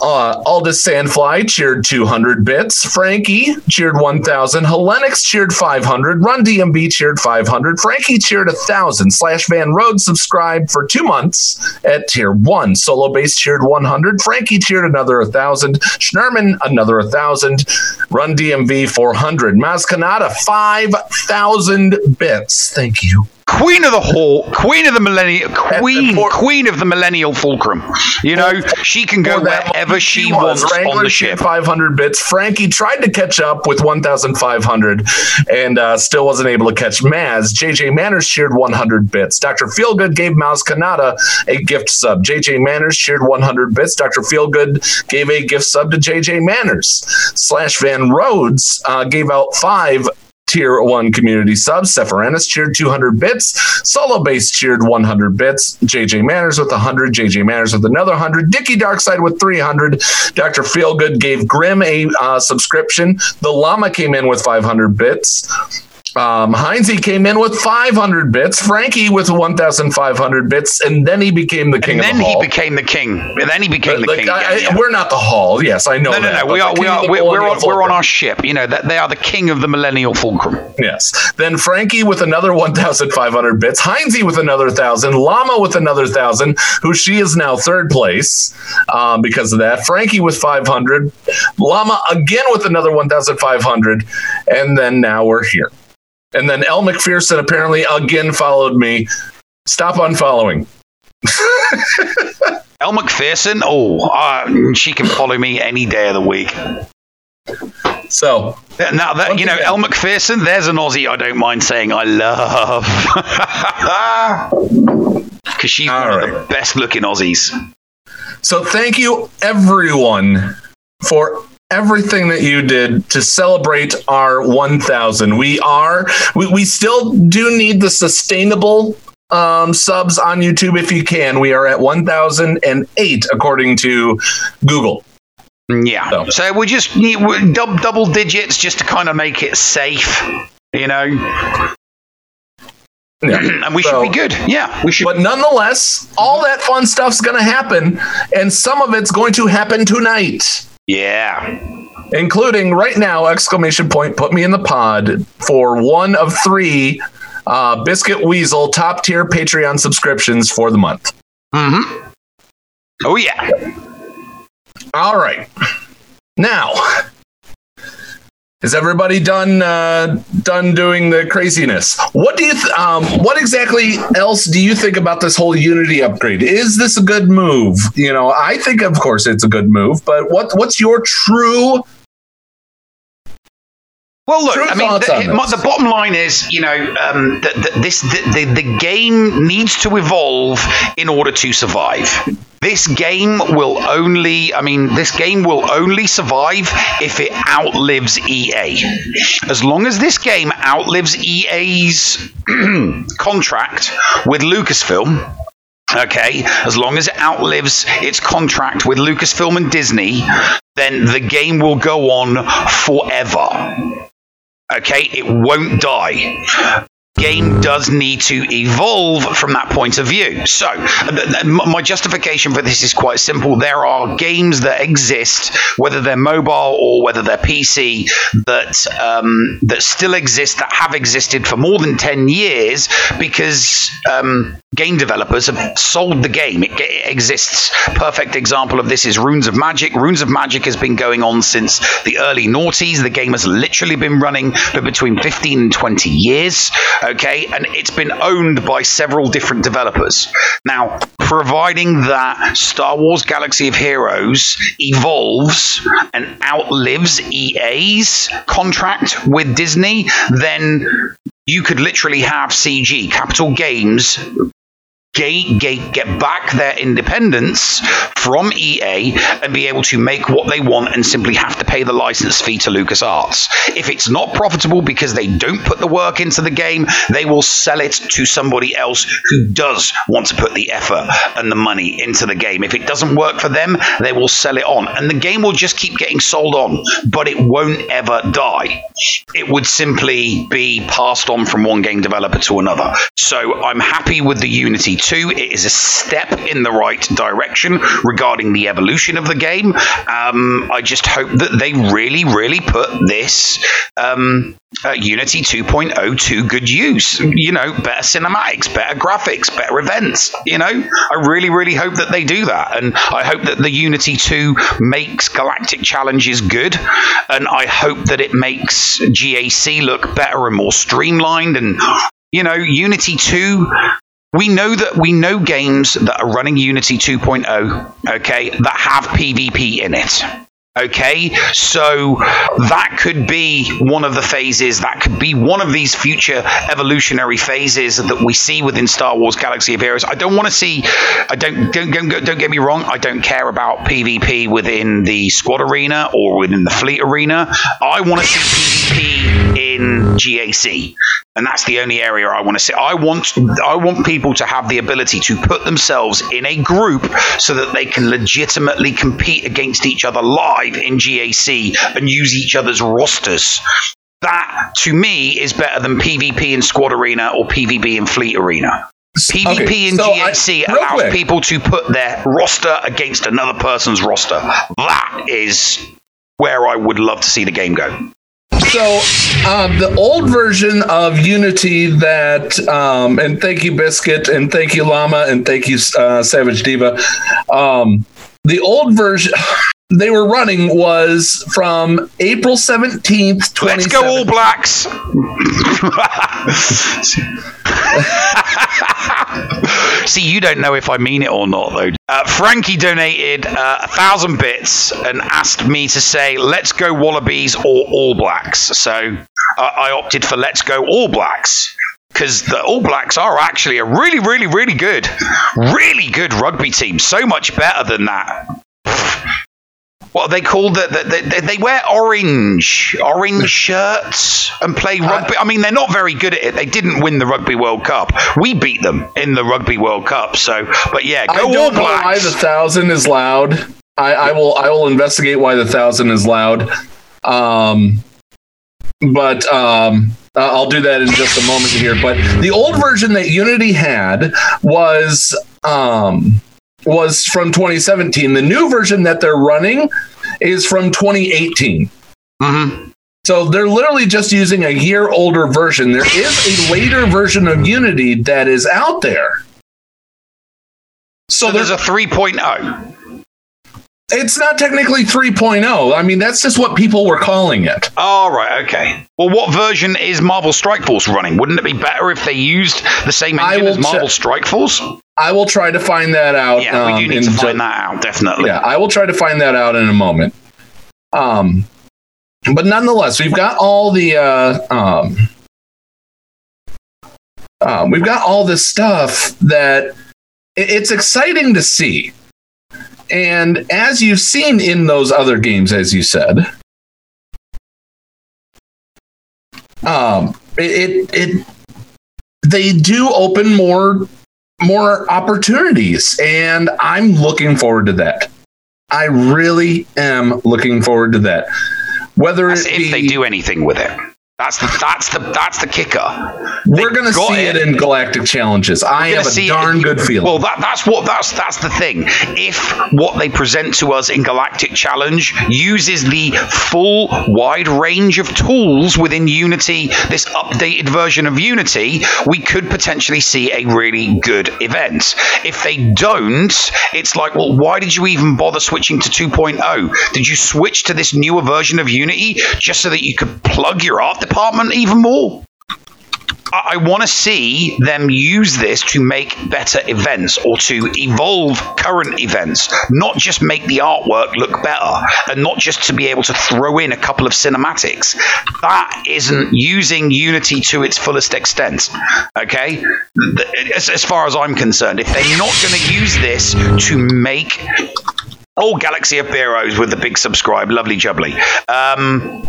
Uh, Aldous Sandfly cheered 200 bits. Frankie cheered 1,000. Hellenix cheered 500. Run DMV cheered 500. Frankie cheered a 1,000. Slash Van Road subscribed for two months at tier 1. Solo Base cheered 100. Frankie cheered another 1,000. Schnurman another 1,000. Run DMV 400. Maz Kanata 5,000 bits. Thank you. Queen of the Hall, Queen of the Millennial, Queen, for, Queen of the Millennial Fulcrum. You know, she can go wherever she, she wants on the ship. 500 bits. Frankie tried to catch up with 1,500 and uh, still wasn't able to catch Maz. JJ Manners cheered 100 bits. Dr. Feelgood gave Maz Kanata a gift sub. JJ Manners cheered 100 bits. Dr. Feelgood gave a gift sub to JJ Manners. Slash Van Rhodes uh, gave out five tier one community subs. Sephiranus cheered 200 bits. Solo Base cheered 100 bits. JJ Manners with 100. JJ Manners with another 100. Dicky Darkside with 300. Dr. Feelgood gave Grim a uh, subscription. The Llama came in with 500 bits. Um, Heinze came in with 500 bits. Frankie with 1,500 bits, and then he became the king. And then the he became the king. And then he became the like, king. I, yeah, yeah. We're not the hall. Yes, I know. No, no, that, no. We are. We are. We're, we're on. We're on our ship. You know that they are the king of the Millennial Fulcrum. Yes. Then Frankie with another 1,500 bits. Heinze with another thousand. Llama with another thousand. Who she is now third place um, because of that. Frankie with 500. Llama again with another 1,500, and then now we're here. And then Elle McPherson apparently again followed me. Stop unfollowing. Elle McPherson? Oh, uh, she can follow me any day of the week. So now that you know El McPherson, there's an Aussie I don't mind saying I love because she's All one right. of the best looking Aussies. So thank you everyone for everything that you did to celebrate our 1000 we are we, we still do need the sustainable um, subs on YouTube if you can. We are at 1,008 according to Google. Yeah. So, we just need dub, double digits just to kind of make it safe, you know. and we should be good. Yeah, we should. But nonetheless, all that fun stuff's going to happen, and some of it's going to happen tonight. Yeah. Including right now, exclamation point, put me in the pod for one of three uh, Biscuit Weazel top tier Patreon subscriptions for the month. Mm-hmm. Oh, yeah. All right. Now, is everybody done uh, done doing the craziness? What do you th- um, what exactly else do you think about this whole Unity upgrade? Is this a good move? You know, I think of course it's a good move, but what what's your true Well, look, I mean, the, the bottom line is, you know, um, that that this the, the, the game needs to evolve in order to survive. This game will only, I mean, this game will only survive if it outlives EA. As long as this game outlives EA's contract with Lucasfilm, Okay, as long as it outlives its contract with Lucasfilm and Disney, then the game will go on forever. Okay, it won't die. Game does need to evolve from that point of view. So, my justification for this is quite simple. There are games that exist, whether they're mobile or whether they're PC, that um, that still exist that have existed for more than ten years because um, game developers have sold the game. It, it exists. Perfect example of this is Runes of Magic. Runes of Magic has been going on since the early noughties. The game has literally been running for between 15 and 20 years. Okay, and it's been owned by several different developers. Now, providing that Star Wars Galaxy of Heroes evolves and outlives EA's contract with Disney, then you could literally have CG, Capital Games, get, get, get back their independence from EA and be able to make what they want and simply have to pay the license fee to LucasArts. If it's not profitable because they don't put the work into the game, they will sell it to somebody else who does want to put the effort and the money into the game. If it doesn't work for them, they will sell it on. And the game will just keep getting sold on, but it won't ever die. It would simply be passed on from one game developer to another. So I'm happy with the Unity 2. It is a step in the right direction regarding the evolution of the game. Um, I just hope that they really, really put this um, uh, Unity 2.0 to good use. You know, better cinematics, better graphics, better events. You know, I really, really hope that they do that. And I hope that the Unity 2 makes Galactic Challenges good. And I hope that it makes GAC look better and more streamlined. And, you know, Unity 2 we know that we know games that are running Unity 2.0, okay, that have PvP in it. Okay, so that could be one of the phases, that could be one of these future evolutionary phases that we see within Star Wars Galaxy of Heroes. I don't want to see, I don't, don't, don't, don't get me wrong, I don't care about PvP within the squad arena or within the fleet arena. I want to see PvP in GAC. And that's the only area I want to see. I want I want people to have the ability to put themselves in a group so that they can legitimately compete against each other live in GAC and use each other's rosters. That to me is better than PvP in Squad Arena or PvP in Fleet Arena. PvP Okay, in so GAC real allows quick. people to put their roster against another person's roster. That is where I would love to see the game go. So, um, the old version of Unity that, um, and thank you, Biscuit, and thank you, Llama, and thank you, uh, Savage Diva. Um, the old version they were running was from April 17th, 2017. Let's go All Blacks. See, you don't know if I mean it or not, though. Uh, Frankie donated uh, a thousand bits and asked me to say, "Let's go Wallabies or All Blacks." So uh, I opted for "Let's go All Blacks." Because the All Blacks are actually a really, really, really good, really good rugby team. So much better than that what they called? The, the, the, they wear orange, orange shirts and play rugby. I mean, they're not very good at it. They didn't win the Rugby World Cup. We beat them in the Rugby World Cup. So, but yeah, go I don't know why the thousand is loud. I, I will I will investigate why the thousand is loud. Um, but um, uh, I'll do that in just a moment here. But the old version that Unity had was um, was from 2017. The new version that they're running is from 2018. Mm-hmm. So they're literally just using a year older version. There is a later version of Unity that is out there. So there's a 3.0. It's not technically 3.0. I mean, that's just what people were calling it. Oh, right, okay. Well, what version is Marvel Strike Force running? Wouldn't it be better if they used the same engine as Marvel Strike Force? I will try to find that out. Yeah, we do um, need to ju- find that out, definitely. Yeah, I will try to find that out in a moment. Um, but nonetheless, we've got all the uh, um, uh, we've got all this stuff that it- it's exciting to see. And as you've seen in those other games, as you said, um, it, it, it they do open more more opportunities, and I'm looking forward to that. I really am looking forward to that. Whether it if be, they do anything with it. That's the that's the that's the kicker. we're going to see it. in Galactic Challenges. I have a see it- darn good feeling. Well, that, that's what that's that's the thing. If what they present to us in Galactic Challenge uses the full wide range of tools within Unity, this updated version of Unity, we could potentially see a really good event. If they don't, it's like, well, why did you even bother switching to 2.0? Did you switch to this newer version of Unity just so that you could plug your art department even more? I, I want to see them use this to make better events or to evolve current events, not just make the artwork look better and not just to be able to throw in a couple of cinematics. That isn't using Unity to its fullest extent. Okay? As, as far as I'm concerned, if they're not going to use this to make Oh, Galaxy of Heroes with the big subscribe. Lovely jubbly. Um,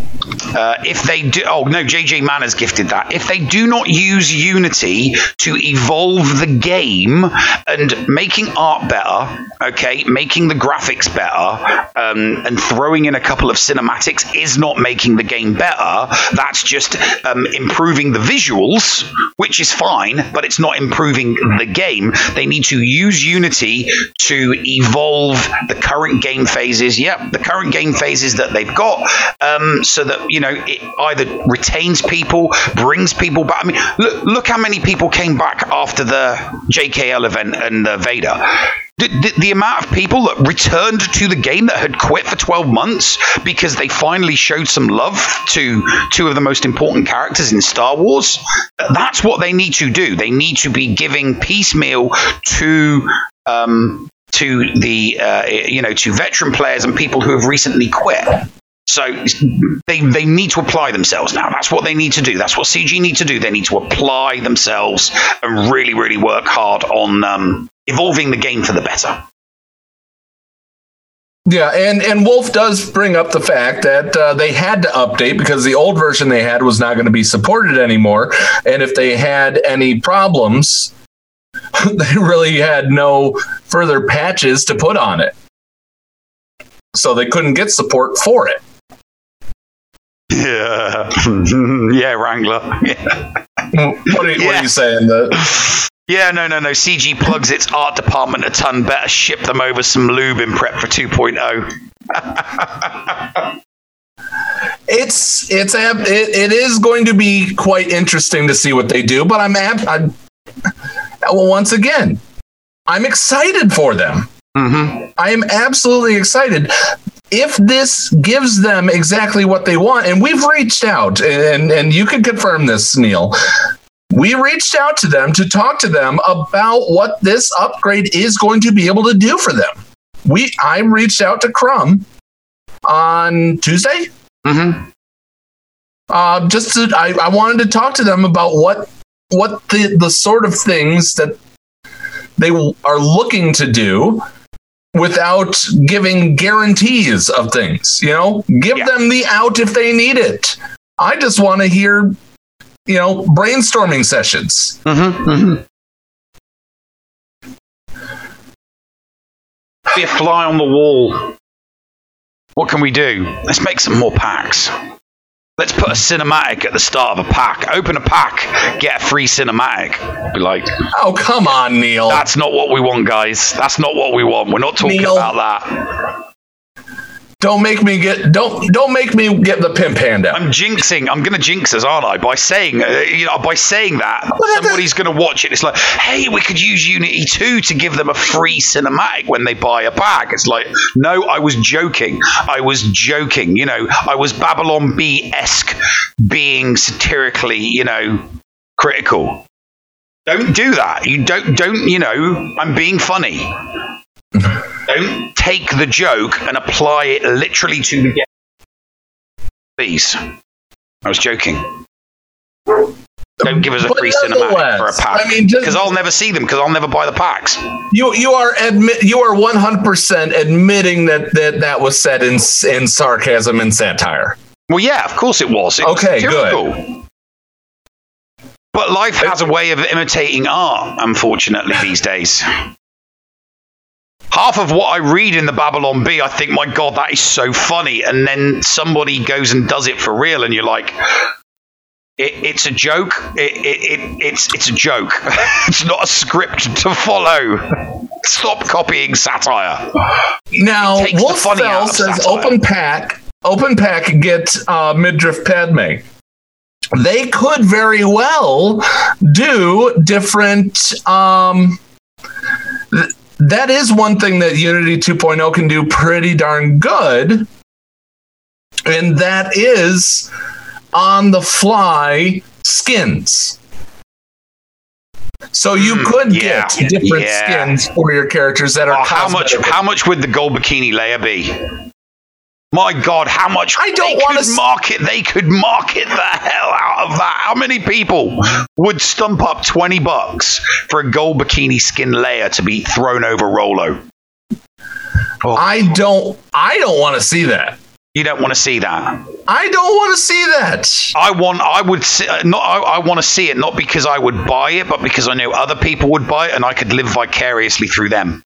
uh, if they do, oh no, JJ Mann has gifted that. If they do not use Unity to evolve the game and making art better, okay, making the graphics better, um, and throwing in a couple of cinematics is not making the game better. That's just um, improving the visuals, which is fine, but it's not improving the game. They need to use Unity to evolve the current game phases. Yep, the current game phases that they've got, um, so that you know it either retains people, brings people back. I mean, look, look how many people came back after the JKL event and the Vader. The, the, the amount of people that returned to the game that had quit for 12 months because they finally showed some love to two of the most important characters in Star Wars. That's what they need to do. They need to be giving piecemeal to um, to the uh, you know to veteran players and people who have recently quit. So they they need to apply themselves now. That's what they need to do. That's what CG need to do. They need to apply themselves and really really work hard on um, evolving the game for the better. Yeah, and and Wolf does bring up the fact that uh, they had to update because the old version they had was not going to be supported anymore, and if they had any problems, they really had no further patches to put on it, so they couldn't get support for it. Yeah, yeah, Wrangler. Yeah. What are, you- what are you saying? The Yeah, no, no, no. CG plugs its art department a ton better. Ship them over some lube in prep for oh. 2.0. it's it's it, it is going to be quite interesting to see what they do, but I'm, ab- I'm well, once again, I'm excited for them. Mm-hmm. I am absolutely excited. If this gives them exactly what they want, and we've reached out, and and you can confirm this, Neil. We reached out to them to talk to them about what this upgrade is going to be able to do for them. We I reached out to Crumb on Tuesday. Mm-hmm. Uh, just to, I, I wanted to talk to them about what what the the sort of things that they are looking to do without giving guarantees of things. You know, give them the out if they need it. I just want to hear, you know, brainstorming sessions. Mm-hmm, Be a fly on the wall. What can we do? Let's make some more packs. Let's put a cinematic at the start of a pack. Open a pack, get a free cinematic. Be like, oh come on, Neil. That's not what we want, guys. That's not what we want. We're not talking Neil. about that. Don't make me get don't don't make me get the pimp hand out. I'm jinxing. I'm going to jinx us, aren't I? By saying, uh, you know, by saying that, somebody's going to watch it. It's like, hey, we could use Unity 2 to give them a free cinematic when they buy a pack. It's like, no, I was joking. I was joking. You know, I was Babylon Bee esque, being satirically, you know, critical. Don't do that. You don't. Don't. You know, I'm being funny. Don't take the joke and apply it literally to the game. Please. I was joking. Don't give us a But free cinematic for a pack. I mean, because I'll never see them because I'll never buy the packs. You you are admit you are one hundred percent admitting that that that was said in in sarcasm and satire. Well, yeah, of course it was. It was Okay, good. But life has a way of imitating art, unfortunately, these days. Half of what I read in the Babylon Bee, I think, my God, that is so funny. And then somebody goes and does it for real, and you're like, it, it's a joke. It, it, it, it's it's a joke. it's not a script to follow. Stop copying satire. Now, Wolf Fell says satire. open pack open pack get uh, midriff Padme. They could very well do different. Um, that is one thing that Unity 2.0 can do pretty darn good, and that is on the fly skins. So you could Hmm, yeah, get different yeah. skins for your characters that are Oh, how much? How much would the gold bikini layer be? My God, how much? I don't could s- market. They could market the hell out of that. How many people would stump up twenty bucks for a gold bikini skin layer to be thrown over Rolo? I don't. I don't want to see that. You don't want to see that. I don't want to see that. I want. I would. See, uh, not. I, I want to see it not because I would buy it, but because I know other people would buy it, and I could live vicariously through them.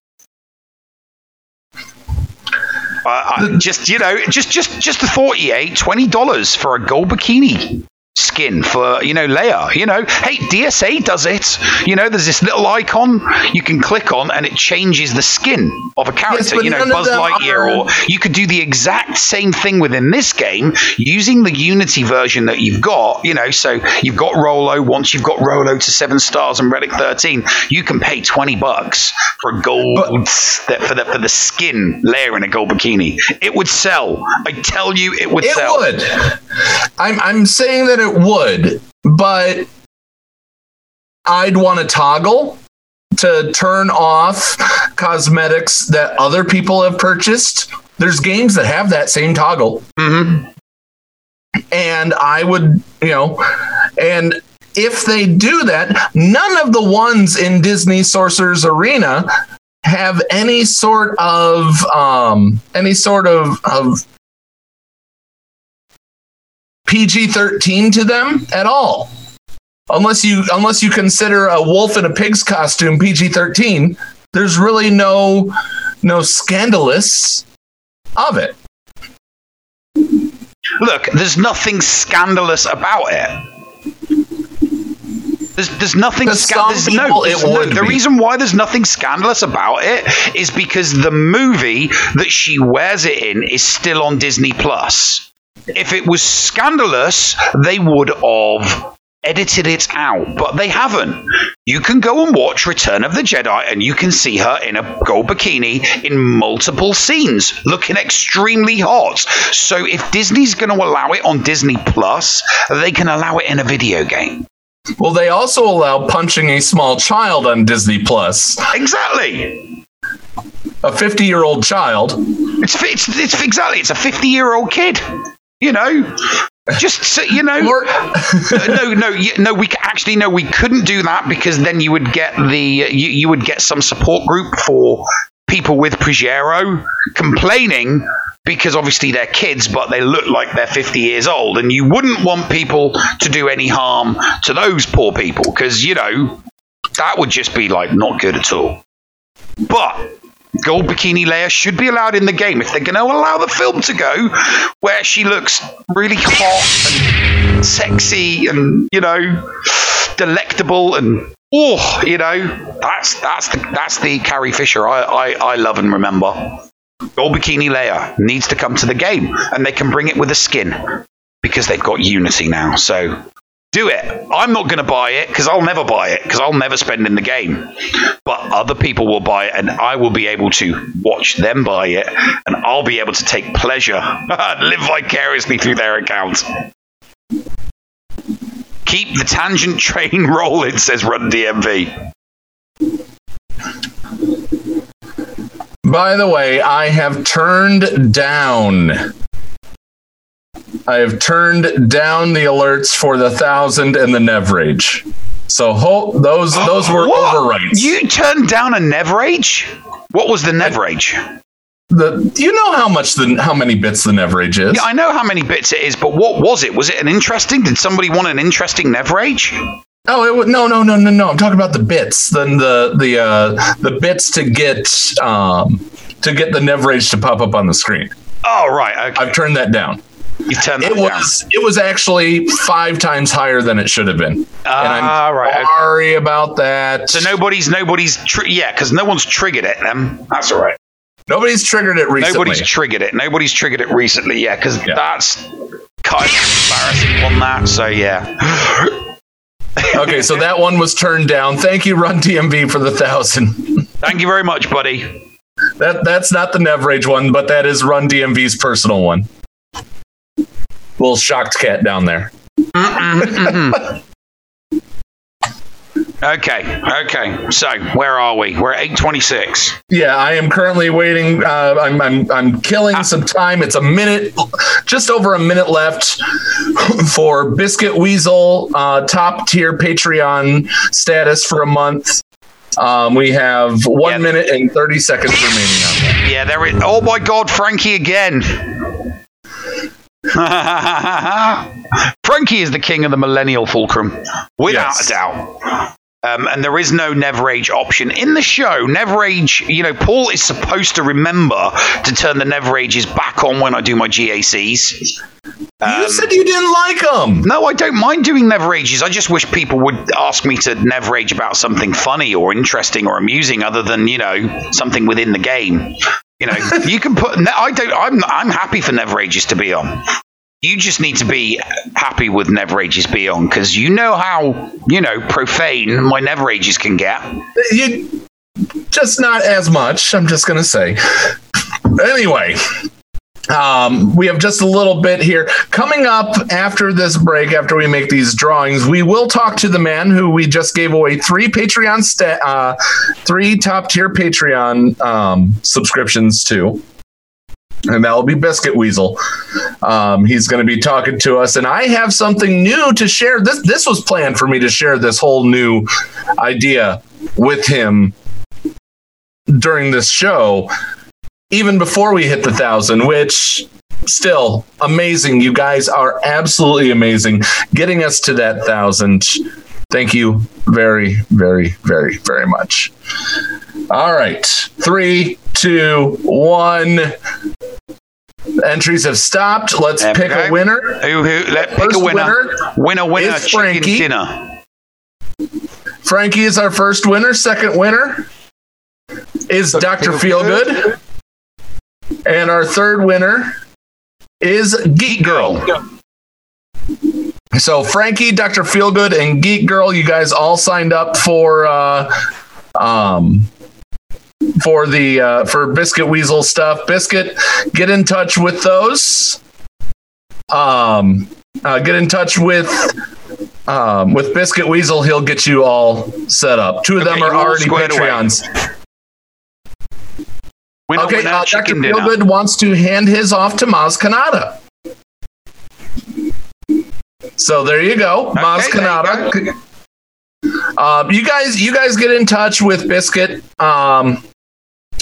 I, just you know, just just just the forty eight, twenty dollars for a gold bikini skin for you know Leia. You know, hey, DSA does it. You know, there's this little icon you can click on, and it changes the skin of a character. but you know, Buzz Lightyear, are- or you could do the exact same thing within this game using the Unity version that you've got. You know, so you've got Rolo. Once you've got Rolo to seven stars and Relic thirteen, you can pay twenty bucks for a gold that for the for the skin layer in a gold bikini. It would sell. I tell you, it would It sell. would. I'm I'm saying that it would, but I'd want to toggle to turn off cosmetics that other people have purchased. There's games that have that same toggle. Mm-hmm. And I would, you know, and if they do that, none of the ones in Disney Sorcerer's Arena have any sort of um any sort of of PG-13 to them at all. Unless you unless you consider a wolf in a pig's costume PG-13, there's really no no scandalous of it. Look, there's nothing scandalous about it. There's, there's nothing To scandalous. No, it no- the be. reason why there's nothing scandalous about it is because the movie that she wears it in is still on Disney Plus. If it was scandalous, they would have edited it out, but they haven't. You can go and watch Return of the Jedi and you can see her in a gold bikini in multiple scenes, looking extremely hot. So if Disney's going to allow it on Disney Plus, they can allow it in a video game. Well, they also allow punching a small child on Disney Plus. Exactly. A 50 year old child. It's, it's, it's exactly, it's a 50 year old kid. You know, just so, you know, no, no, no. We actually no, we couldn't do that because then you would get the you, you would get some support group for people with Pajero complaining because obviously they're kids, but they look like they're 50 years old. And you wouldn't want people to do any harm to those poor people because, you know, that would just be like not good at all. But Gold Bikini Leia should be allowed in the game if they're going to allow the film to go where she looks really hot and sexy and, you know, delectable and oh, you know, that's that's the that's the Carrie Fisher I, I, I love and remember. Gold Bikini Leia needs to come to the game, and they can bring it with a skin because they've got Unity now. So do it. I'm not going to buy it because I'll never buy it because I'll never spend in the game. But other people will buy it, and I will be able to watch them buy it, and I'll be able to take pleasure, live vicariously through their account. Keep the tangent train rolling, says Run DMV. By the way, I have turned down. I have turned down the alerts for the thousand and the Nev Rage. So ho- those those were What? overwrites. You turned down a Nevrage? What was the Nevrage? The you know how much the how many bits the Nev Rage is? Yeah, I know how many bits it is, but what was it? Was it an interesting? Did somebody want an interesting Nevrage? Oh, it, no, no, no, no, no. I'm talking about the bits. Then the the uh, the bits to get um, to get the Nev Rage to pop up on the screen. Oh, right. Okay. I've turned that down. You turned that It was it was actually five times higher than it should have been. Ah, right. okay. Sorry about that. So nobody's nobody's tr- yeah, because no one's triggered it. Then that's all right. Nobody's triggered it recently. Nobody's triggered it. Nobody's triggered it recently. Yeah, because that's kind of embarrassing on that. So yeah. okay, so that one was turned down. Thank you, Run DMV, for the thousand. Thank you very much, buddy. That that's not the Nev Rage one, but that is Run DMV's personal one. Little shocked cat down there. Okay, okay. So where are we? We're at eight twenty-six. Yeah, I am currently waiting. Uh, I'm, I'm I'm killing some time. It's a minute, just over a minute left for Biscuit Weazel uh, top tier Patreon status for a month. Um, we have one minute and thirty seconds remaining on that. Yeah, there is. Oh my God, Frankie again. Frankie is the king of the millennial fulcrum, without a doubt. Um, and there is no Nev Rage option in the show. Nev Rage, you know, Paul is supposed to remember to turn the Nev Rages back on when I do my GACs. you said you didn't like them. No, I don't mind doing Nev Rages. I just wish people would ask me to Nev Rage about something funny or interesting or amusing, other than you know something within the game. You know, you can put. I don't. I'm. I'm happy for Nevrages to be on. You just need to be happy with Nevrages be on because you know how you know profane my Nevrages can get. You just not as much. I'm just gonna say. Anyway, um, we have just a little bit here coming up after this break. After we make these drawings, we will talk to the man who we just gave away three Patreon uh, three top tier Patreon um, subscriptions to. And that will be Biscuit Weazel. Um, he's going to be talking to us, and I have something new to share. This this was planned for me to share this whole new idea with him during this show, even before we hit the thousand, which still amazing. You guys are absolutely amazing. Getting us to that thousand. Thank you very, very, very, very much. All right. Three, two, one. Entries have stopped. Let's There pick a go. winner. Who? Who? Let pick a First winner. Winner, winner, is chicken Frankie. dinner. Frankie is our first winner. Second winner is Dr. Feelgood. And our third winner is Geek Girl. So Frankie, Dr. Feelgood, and Geek Girl, you guys all signed up for uh um for the uh for Biscuit Weazel stuff. Biscuit, get in touch with those. Um uh, get in touch with um, with Biscuit Weazel, he'll get you all set up. Two of them Okay, are already squared away. Winner, okay, winner, uh, Dr. dinner. Feelgood wants to hand his off to Maz Kanata. So there you go, Maz Okay, there Kanata. Um, you guys, you guys get in touch with Biscuit. Um,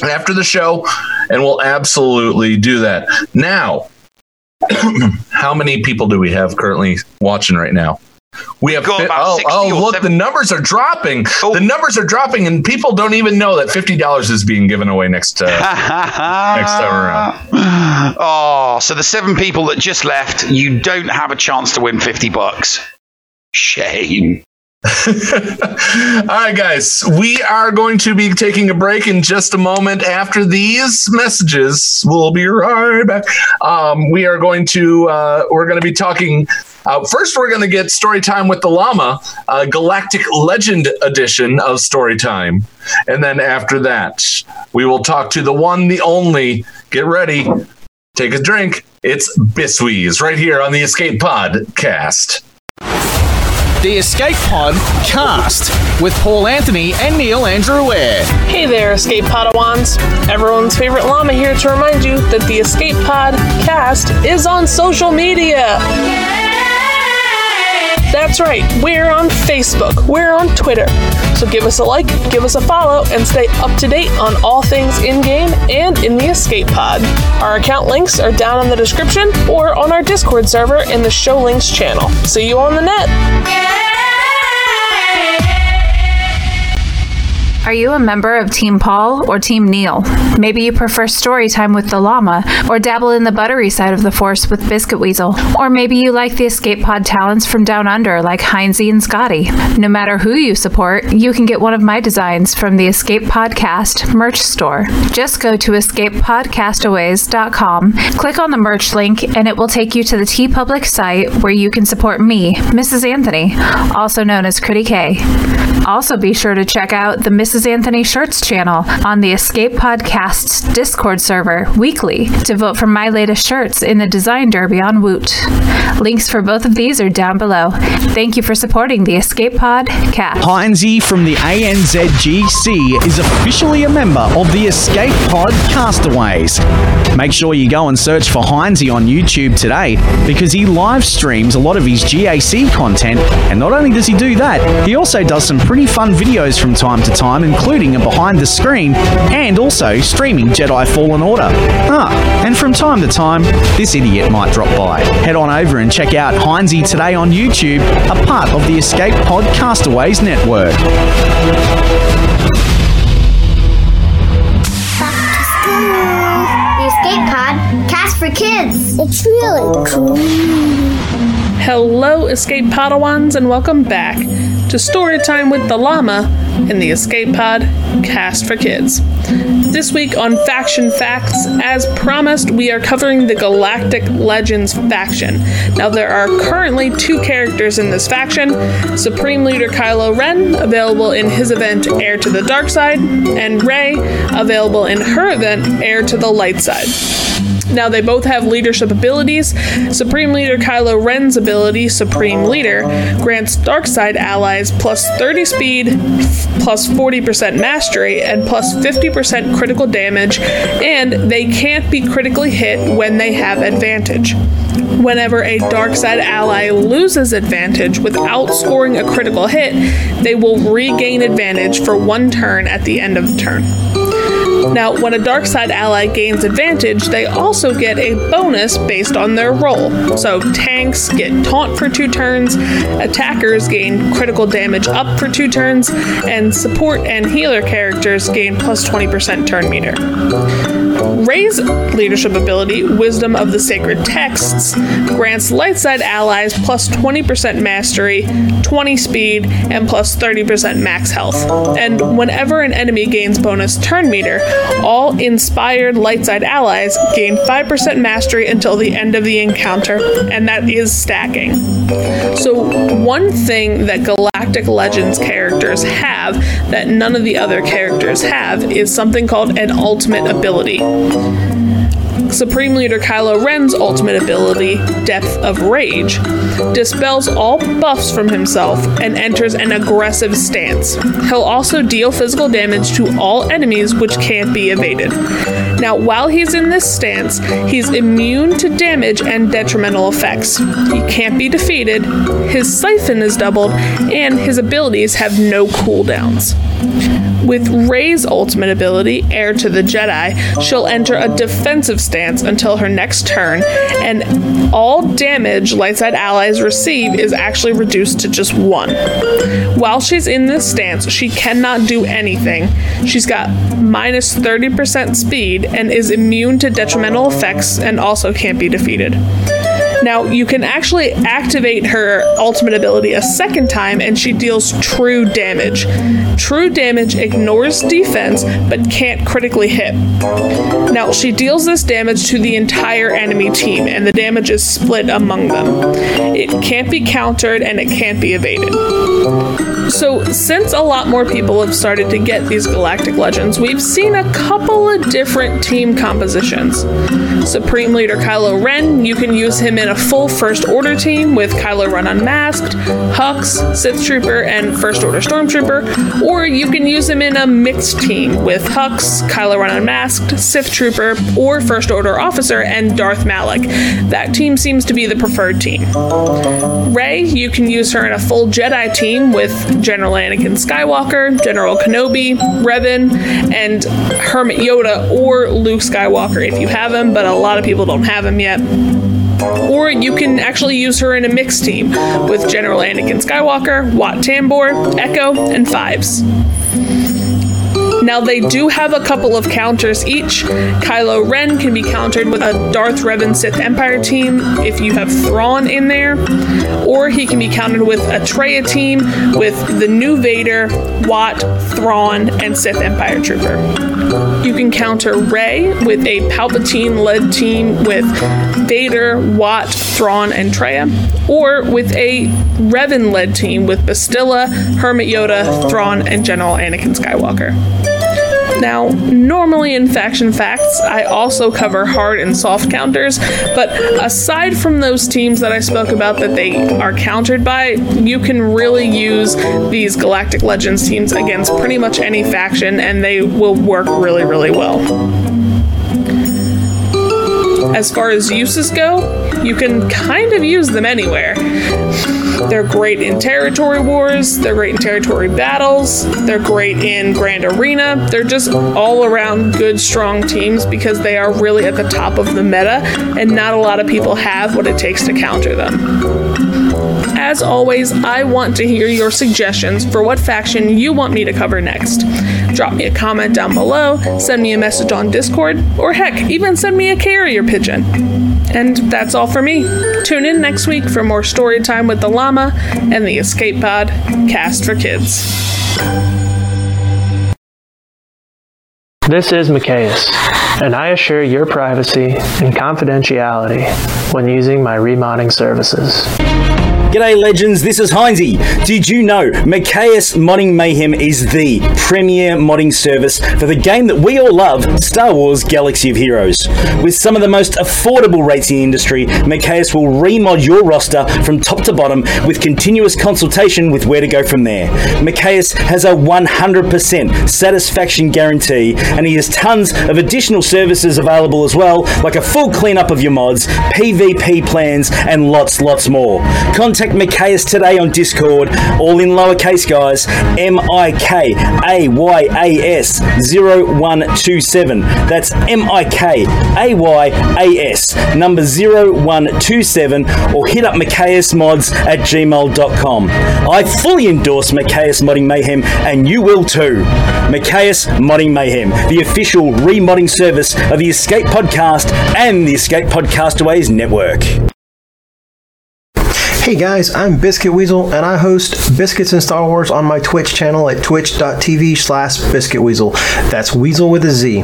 after the show, and we'll absolutely do that. Now, how many people do we have currently watching right now? We have got fi- about oh, 60 oh look, the numbers are dropping. The numbers are dropping, and people don't even know that fifty dollars is being given away next uh, next time around. Oh, so the seven people that just left, you don't have a chance to win 50 bucks. Shame. All right, guys, we are going to be taking a break in just a moment. After these messages, we'll be right back. Um, we are going to uh, we're going to be talking. Uh, first, we're going to get story time with the llama, uh, Galactic Legend edition of story time, and then after that, we will talk to the one, the only. Get ready, take a drink. It's Biswees right here on the Escape Podcast. The Escape Pod cast with Paul Anthony and Neil Andrew Eyre. Hey there, Escape Padawans. Everyone's favorite llama here to remind you that the Escape Pod cast is on social media. That's right, we're on Facebook, we're on Twitter. So give us a like, give us a follow, and stay up to date on all things in game and in the Escape Pod. Our account links are down in the description or on our Discord server in the Show Links channel. See you on the net. Are you a member of Team Paul or Team Neil? Maybe you prefer story time with the llama, or dabble in the buttery side of the force with Biscuit Weazel. Or maybe you like the escape pod talents from down under like Heinzie and Scotty. No matter who you support, you can get one of my designs from the Escape Podcast merch store. Just go to escapepodcastaways.com, click on the merch link, and it will take you to the TeePublic site where you can support me, Mrs. Anthony, also known as Kristi K. Also, be sure to check out the Mrs. Anthony Shirts channel on the Escape Podcast's Discord server weekly to vote for my latest shirts in the design derby on Woot. Links for both of these are down below. Thank you for supporting the Escape Podcast. Heinzie from the ANZGC is officially a member of the Escape Pod Castaways. Make sure you go and search for Heinzie on YouTube today because he live streams a lot of his GAC content, and not only does he do that, he also does some pretty fun videos from time to time, including a behind the screen and also streaming Jedi Fallen Order. Ah, and from time to time, this idiot might drop by. Head on over and check out Heinzie today on YouTube, a part of the Escape Pod Castaways network. The Escape Pod, cast for kids. It's really cool. Hello, Escape Padawans, and welcome back to Storytime with the Llama in the Escape Pod Cast for Kids. This week on Faction Facts, as promised, we are covering the Galactic Legends faction. Now, there are currently two characters in this faction Supreme Leader Kylo Ren, available in his event Heir to the Dark Side, and Rey, available in her event Heir to the Light Side. Now, they both have leadership abilities. Supreme Leader Kylo Ren's ability, Supreme Leader, grants Darkside allies plus 30 speed, plus 40% mastery, and plus 50% critical damage, and they can't be critically hit when they have advantage. Whenever a Darkside ally loses advantage without scoring a critical hit, they will regain advantage for one turn at the end of the turn. Now, when a dark side ally gains advantage, they also get a bonus based on their role. So, tanks get taunt for two turns, attackers gain critical damage up for two turns, and support and healer characters gain plus 20% turn meter. Rey's leadership ability, Wisdom of the Sacred Texts, grants light side allies plus 20% mastery, 20 speed, and plus 30% max health. And whenever an enemy gains bonus turn meter, all inspired light side allies gain 5% mastery until the end of the encounter, and that is stacking. So, one thing that Galactic Legends characters have that none of the other characters have is something called an ultimate ability. Supreme Leader Kylo Ren's ultimate ability, Depth of Rage, dispels all buffs from himself and enters an aggressive stance. He'll also deal physical damage to all enemies which can't be evaded. Now, while he's in this stance, he's immune to damage and detrimental effects. He can't be defeated, his siphon is doubled, and his abilities have no cooldowns. With Rey's ultimate ability, Heir to the Jedi, she'll enter a defensive stance until her next turn, and all damage Lightside allies receive is actually reduced to just one. While she's in this stance, she cannot do anything. She's got minus 30% speed and is immune to detrimental effects and also can't be defeated. Now, you can actually activate her ultimate ability a second time, and she deals true damage. True damage ignores defense, but can't critically hit. Now, she deals this damage to the entire enemy team, and the damage is split among them. It can't be countered, and it can't be evaded. So, since a lot more people have started to get these Galactic Legends, we've seen a couple of different team compositions. Supreme Leader Kylo Ren, you can use him in a full First Order team with Kylo Ren Unmasked, Hux, Sith Trooper, and First Order Stormtrooper, or you can use him in a mixed team with Hux, Kylo Ren Unmasked, Sith Trooper, or First Order Officer, and Darth Malak. That team seems to be the preferred team. Rey, you can use her in a full Jedi team with General Anakin Skywalker, General Kenobi, Revan, and Hermit Yoda or Luke Skywalker if you have him, but a lot of people don't have him yet. Or you can actually use her in a mixed team with General Anakin Skywalker, Wat Tambor, Echo, and Fives. Now, they do have a couple of counters each. Kylo Ren can be countered with a Darth Revan Sith Empire team if you have Thrawn in there, or he can be countered with a Traya team with the new Vader, Wat, Thrawn, and Sith Empire Trooper. You can counter Rey with a Palpatine led team with Vader, Wat, Thrawn, and Traya, or with a Revan led team with Bastila, Hermit Yoda, Thrawn, and General Anakin Skywalker. Now, normally in Faction Facts, I also cover hard and soft counters, but aside from those teams that I spoke about that they are countered by, you can really use these Galactic Legends teams against pretty much any faction and they will work really, really well. As far as uses go, you can kind of use them anywhere. They're great in territory wars, they're great in territory battles, they're great in Grand Arena. They're just all around good, strong teams because they are really at the top of the meta, and not a lot of people have what it takes to counter them. As always, I want to hear your suggestions for what faction you want me to cover next. Drop me a comment down below, send me a message on Discord, or heck, even send me a carrier pigeon. And that's all for me. Tune in next week for more story time with the llama and the Escape Pod cast for kids. This is Mikayas, and I assure your privacy and confidentiality when using my remodding services. G'day legends, this is Heinzie. Did you know Mikayas Modding Mayhem is the premier modding service for the game that we all love, Star Wars Galaxy of Heroes? With some of the most affordable rates in the industry, Mikayas will remod your roster from top to bottom with continuous consultation with where to go from there. Mikayas has a 100% satisfaction guarantee and he has tons of additional services available as well, like a full cleanup of your mods, PvP plans, and lots, lots more. Contact Mikayas today on Discord, all in lowercase, guys. M I K A Y A S 0127. That's M I K A Y A S number 0127, or hit up MikayasMods at gmail.com. I fully endorse Mikayas Modding Mayhem, and you will too. Mikayas Modding Mayhem, the official remodding service of the Escape Podcast and the Escape Podcastaways Network. Hey guys, I'm Biscuit Weazel, and I host Biscuits and Star Wars on my Twitch channel at twitch.tv slash Biscuit Weazel. That's Weasel with a Z.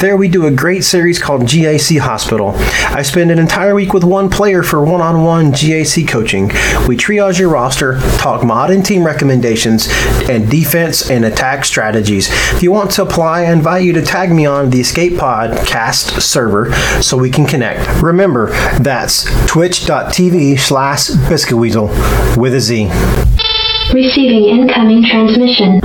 There we do a great series called GAC Hospital. I spend an entire week with one player for one on one GAC coaching. We triage your roster, talk mod and team recommendations, and defense and attack strategies. If you want to apply, I invite you to tag me on the Escape Pod cast server so we can connect. Remember, that's twitch.tv slash Weasel with a Z. Receiving incoming transmission.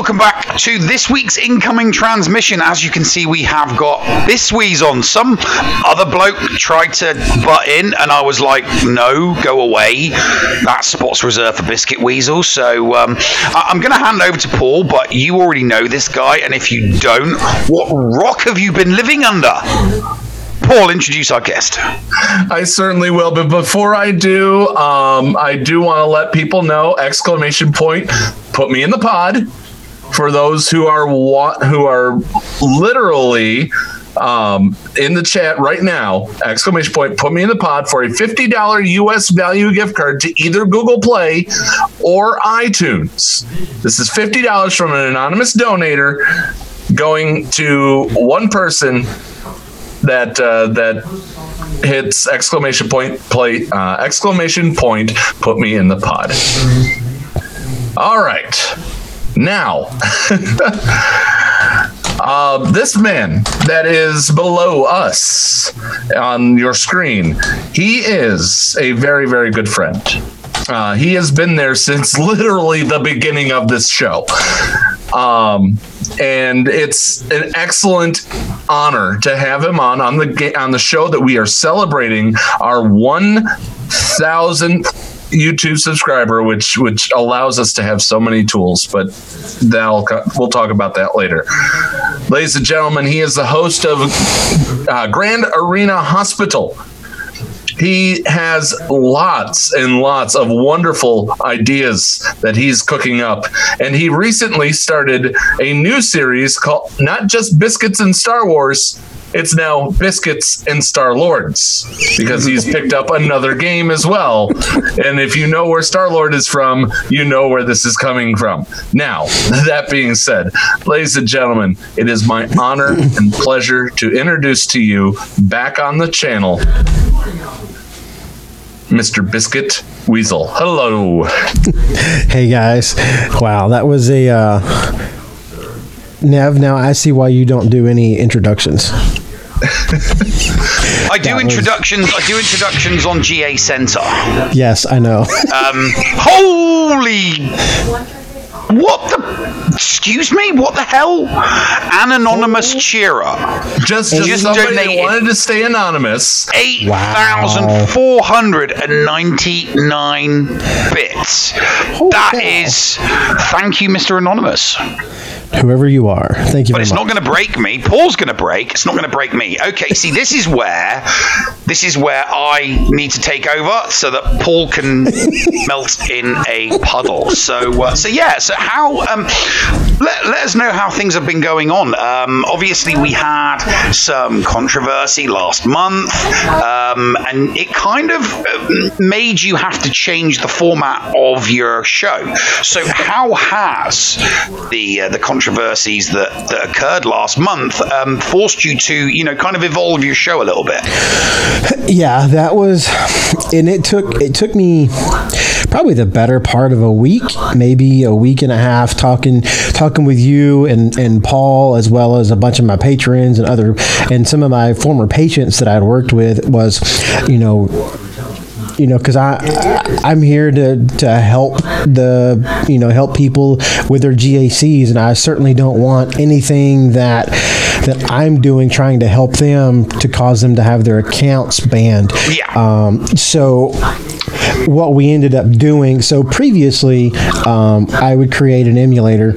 Welcome back to this week's incoming transmission. As you can see, we have got Bisweez on. Some other bloke tried to butt in, and I was like, no, go away. That spot's reserved for Biscuit Weazel. So um, I- I'm going to hand over to Paul, but you already know this guy, and if you don't, what rock have you been living under? Paul, introduce our guest. I certainly will. But before I do, um, I do want to let people know! Exclamation point! Put me in the pod. For those who are wa- who are literally um, in the chat right now, exclamation point! Put me in the pod for a fifty dollar U.S. value gift card to either Google Play or iTunes. This is fifty dollars from an anonymous donator going to one person that uh, that hits exclamation point play uh, exclamation point put me in the pod all right now uh, this man that is below us on your screen he is a very very good friend. Uh, he has been there since literally the beginning of this show. Um, and it's an excellent honor to have him on on the on the show that we are celebrating our one thousandth YouTube subscriber, which which allows us to have so many tools. But that'll we'll talk about that later. Ladies and gentlemen, he is the host of uh, Grand Arena Hospital. He has lots and lots of wonderful ideas that he's cooking up. And he recently started a new series called not just Biscuits and Star Wars, it's now Biscuits and Star Lords because he's picked up another game as well. And if you know where Star Lord is from, you know where this is coming from. Now, that being said, ladies and gentlemen, it is my honor and pleasure to introduce to you back on the channel Mr. Biscuit Weazel. Hello. Hey guys, wow, that was a uh, Nev. Now I see why you don't do any introductions. I do introductions. I do introductions on GA Center. Yes, I know. Um, holy! What the? Excuse me. What the hell? An anonymous cheerer. Just, just, somebody that wanted to stay anonymous. Eight thousand four hundred and ninety-nine bits. That is. Thank you, Mr. Anonymous. Whoever you are, thank you But it's much. not going to break me. Paul's going to break. It's not going to break me. Okay, see, this is where this is where I need to take over so that Paul can melt in a puddle. So, uh, so yeah. So how? Um, let, let us know how things have been going on. Um, obviously, we had some controversy last month, um, and it kind of um, made you have to change the format of your show. So, how has the uh, the controversies that, that occurred last month um, forced you to, you know, kind of evolve your show a little bit? Yeah, that was, and it took it took me probably the better part of a week, maybe a week and a half, talking talking with you and and Paul as well as a bunch of my patrons and other and some of my former patients that I'd worked with was, you know, you know because I, I i'm here to to help the you know help people with their gacs and i certainly don't want anything that that i'm doing trying to help them to cause them to have their accounts banned yeah um so what we ended up doing. So previously, um, I would create an emulator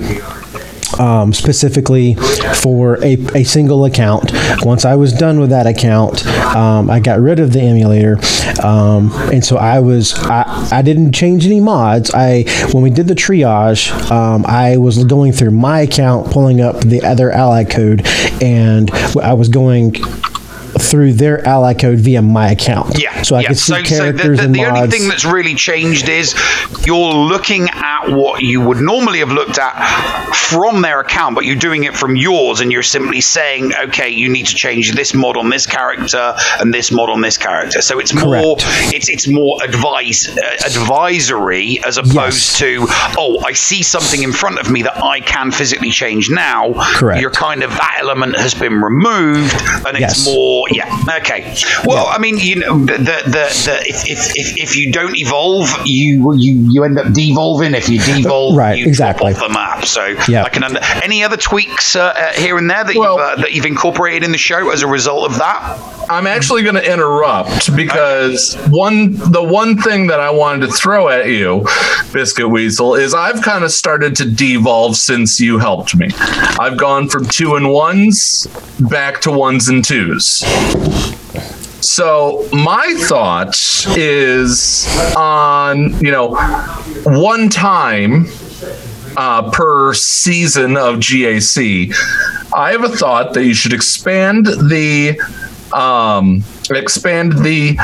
um, specifically for a, a single account. Once I was done with that account, um, I got rid of the emulator, um, and so I was I, I didn't change any mods. I when we did the triage, um, I was going through my account, pulling up the other ally code, and I was going through their ally code via my account. Yeah. So I yeah. could see so, so characters the, the, the mods. only thing that's really changed is you're looking at what you would normally have looked at from their account, but you're doing it from yours, and you're simply saying, okay, you need to change this mod on this character and this mod on this character. So it's more it's it's more advice uh, advisory as opposed to oh, I see something in front of me that I can physically change now. Correct. You're kind of that element has been removed, and it's Yes. More yeah okay. Well, I mean, you know, the the, the if, if, if, if you don't evolve, you you you end up devolving. If you devolve, Right, you exactly. off the map. So Yeah. I can under, any other tweaks uh, uh, here and there that you've uh, that you've incorporated in the show as a result of that. I'm actually going to interrupt because one the one thing that I wanted to throw at you, Biscuit Weazel, is I've kind of started to devolve since you helped me. I've gone from two and ones back to ones and twos. So my thought is on you know one time uh, per season of GAC. I have a thought that you should expand the um, expand the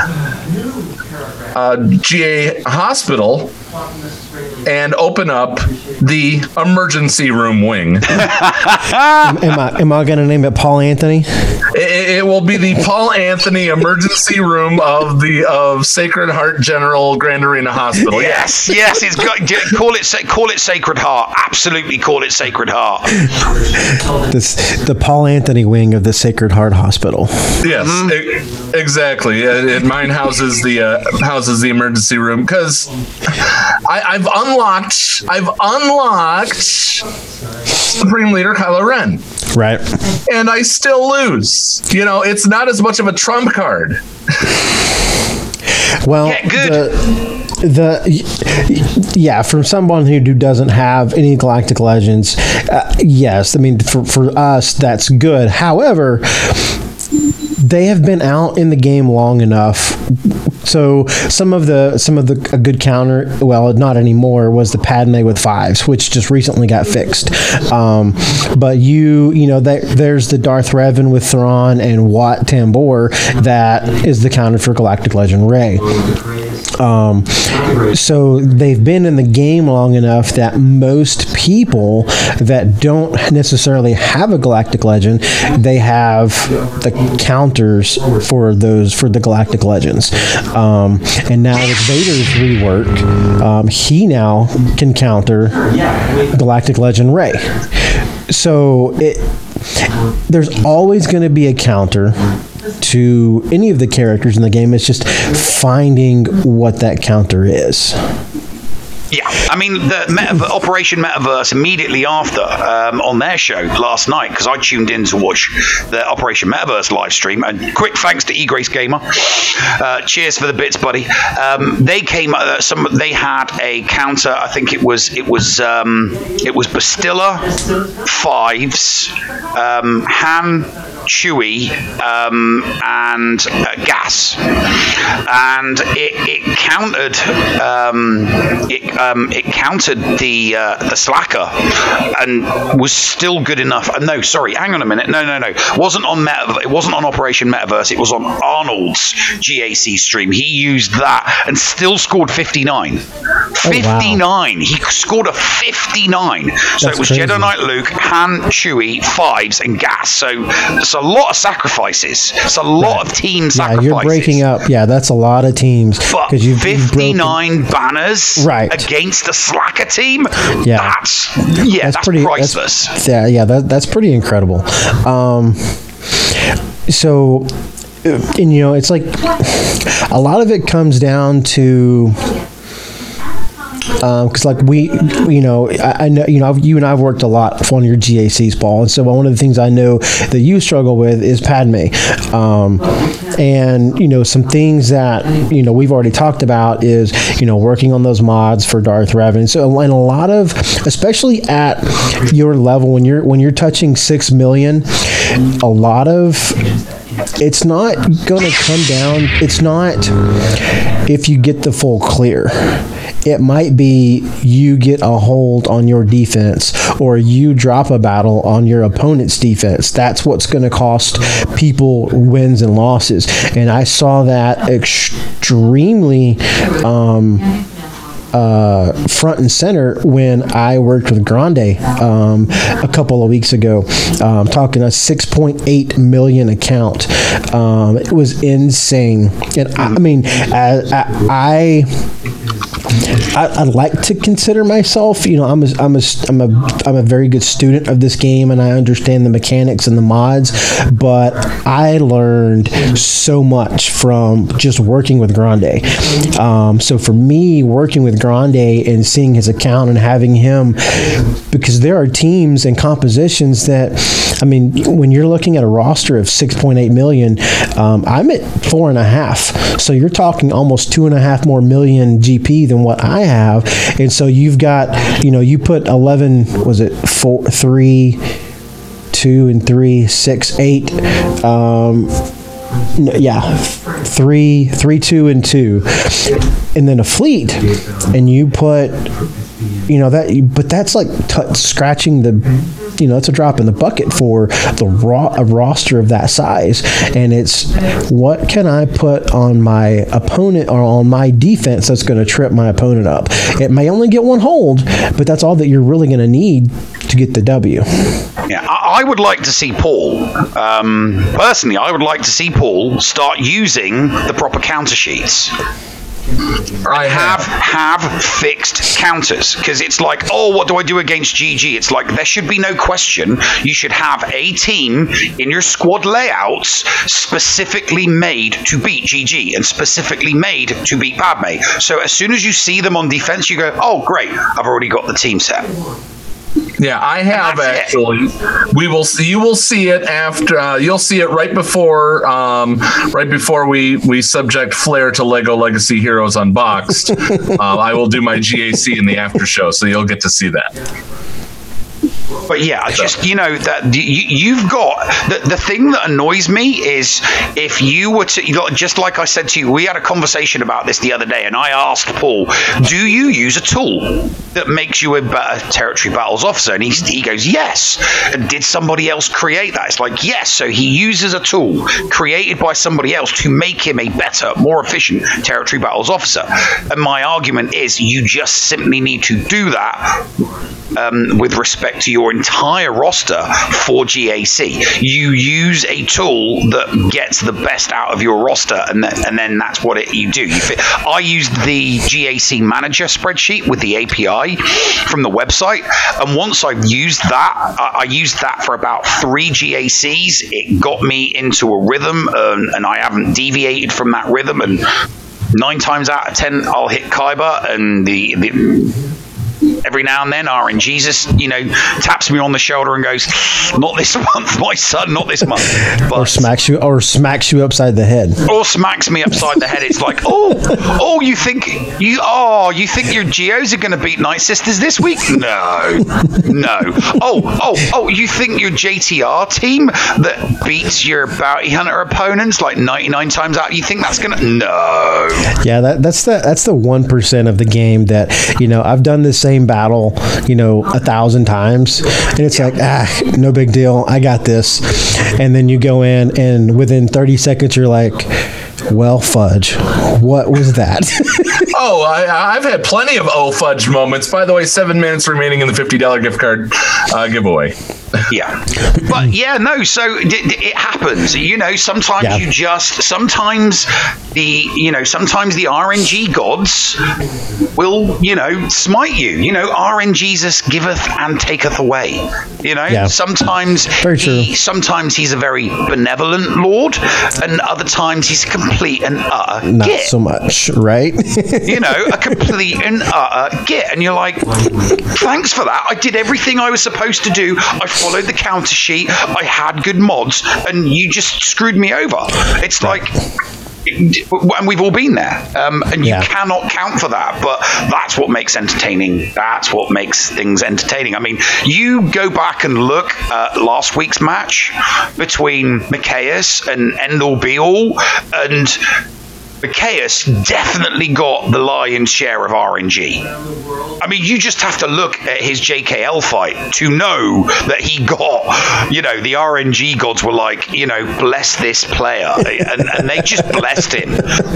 uh, GA hospital and open up the emergency room wing. am, am I am I going to name it Paul Anthony? It, it will be the Paul Anthony emergency room of the of Sacred Heart General Grand Arena Hospital. Yes, yes, it's got call it sa- call it Sacred Heart. Absolutely, call it Sacred Heart. This the Paul Anthony wing of the Sacred Heart Hospital. Yes, Mm-hmm. e- exactly. It, mine houses the uh, houses the emergency room because I've unlocked I've unlocked Supreme Leader Kylo Ren, Right. and I still lose. You know, it's not as much of a trump card. Well, the the yeah, from someone who do- doesn't have any Galactic Legends, uh, yes, I mean for for us that's good. However, they have been out in the game long enough. So some of the some of the a good counter, well, not anymore, was the Padme with fives, which just recently got fixed. Um, but you you know there, there's the Darth Revan with Thrawn and Wat Tambor that is the counter for Galactic Legend Rey. Um, so they've been in the game long enough that most people that don't necessarily have a Galactic Legend, they have the counters for those for the Galactic Legends. Um, and now with Vader's rework, um, he now can counter Galactic Legend Rey. So it there's always going to be a counter to any of the characters in the game. It's just finding what that counter is. Yeah, I mean the Operation Metaverse immediately after um, on their show last night because I tuned in to watch the Operation Metaverse live stream. And quick thanks to eGrace Gamer. Uh, cheers for the bits, buddy. Um, they came. Uh, some they had a counter. I think it was it was um, it was Bastila fives, um, Han, Chewy, um, and uh, Gas, and it, it countered um, it um, it countered the uh, the slacker and was still good enough. Uh, no, sorry, hang on a minute. No, no, no. wasn't on Meta. It wasn't on Operation Metaverse. It was on Arnold's GAC stream. He used that and still scored 59. 59. He scored a 59. So it was crazy. Jedi Knight Luke, Han, Chewie, fives, and Gas. So it's a lot of sacrifices. It's a lot of team Yeah, sacrifices. you're breaking up. Yeah, that's a lot of teams But because you've, you've broken- 59 banners Right. Against a slacker team. Yeah. That's yeah, that's, pretty priceless. That's, yeah, yeah, that, that's pretty incredible. Um, so, and you know, it's like a lot of it comes down to because like we, you know, I, I know you know you and I've worked a lot on your GACs, Paul, and so one of the things I know that you struggle with is Padme, um, and you know some things that you know we've already talked about is you know working on those mods for Darth Revan. So and a lot of, especially at your level when you're when you're touching six million, a lot of it's not going to come down. It's not if you get the full clear. It might be you get a hold on your defense or you drop a battle on your opponent's defense. That's what's going to cost people wins and losses. And I saw that extremely. Um, uh, front and center when I worked with Grande um, a couple of weeks ago, um, talking a 6.8 million account. Um, it was insane, and I, I mean, I, I, I I like to consider myself, you know, I'm a, I'm a, I'm a, I'm a very good student of this game, and I understand the mechanics and the mods. But I learned so much from just working with Grande. Um, so for me, working with Grande and seeing his account and having him, because there are teams and compositions that, I mean, when you're looking at a roster of 6.8 million, um, I'm at four and a half. So you're talking almost two and a half more million GP than what I have. And so you've got, you know, you put 11, was it four, three, two and three, six, eight. Um, yeah, three, three, two, and two, and then a fleet, and you put, you know that, but that's like t- scratching the you know, it's a drop in the bucket for the raw a roster of that size. And it's what can I put on my opponent or on my defense that's going to trip my opponent up. It may only get one hold, but that's all that you're really going to need to get the W. Yeah, I, I would like to see Paul. Um, personally, I would like to see Paul start using the proper counter sheets. I have have fixed counters because it's like, oh, what do I do against GG? It's like there should be no question. You should have a team in your squad layouts specifically made to beat GG and specifically made to beat Padme. So as soon as you see them on defense, you go, oh, great, I've already got the team set. Yeah, I have actually. We will see. You will see it after. Uh, you'll see it right before. Um, right before we we subject Flair to Lego Legacy Heroes Unboxed. uh, I will do my GAC in the after show, so you'll get to see that. But yeah, I just you know that you, you've got the the thing that annoys me is if you were to just like I said to you, we had a conversation about this the other day, and I asked Paul, "Do you use a tool that makes you a better territory battles officer?" And he he goes, "Yes." And did somebody else create that? It's like yes. So he uses a tool created by somebody else to make him a better, more efficient territory battles officer. And my argument is, you just simply need to do that um, with respect to your entire roster for GAC. You use a tool that gets the best out of your roster, and then, and then that's what it, you do. You fit, I used the GAC manager spreadsheet with the API from the website, and once I've used that, I, I used that for about three GACs. It got me into a rhythm, um, and I haven't deviated from that rhythm. And nine times out of ten, I'll hit Kaiba, and the, the every now and then RN Jesus, you know, taps me on the shoulder and goes, "Not this month, my son, not this month." or smacks you or smacks you upside the head. Or smacks me upside the head. It's like, oh, oh, you think you, oh, you think your geos are going to beat Night Sisters this week? No, no. Oh, oh, oh, you think your JTR team that beats your bounty hunter opponents like ninety nine times out? You think that's going to? No. Yeah, that, that's the that's the one percent of the game that you know I've done the same battle you know a thousand times, and it's like ah no big deal I got this, and then you go in and within thirty seconds you're like. Well, fudge. What was that? oh, I, I've had plenty of oh fudge moments. By the way, seven minutes remaining in the fifty dollar gift card uh, giveaway. Yeah, but yeah, no. So d- d- it happens. You know, sometimes Yeah. you just sometimes the you know sometimes the RNG gods will you know smite you. You know, RNGesus giveth and taketh away. You know, Yeah. sometimes he sometimes he's a very benevolent lord, and other times he's complete and utter Not git so much, right? you know, a complete and utter git. And you're like, thanks for that. I did everything I was supposed to do. I followed the counter sheet. I had good mods, and you just screwed me over. It's like. And we've all been there, um, and you cannot count for that. But that's what makes entertaining. That's what makes things entertaining. I mean, you go back and look at last week's match between Mikayas and Endall Beall, and Mikayas definitely got the lion's share of RNG. I mean, you just have to look at his JKL fight to know that he got, you know, the RNG gods were like, you know, bless this player. And, and they just blessed him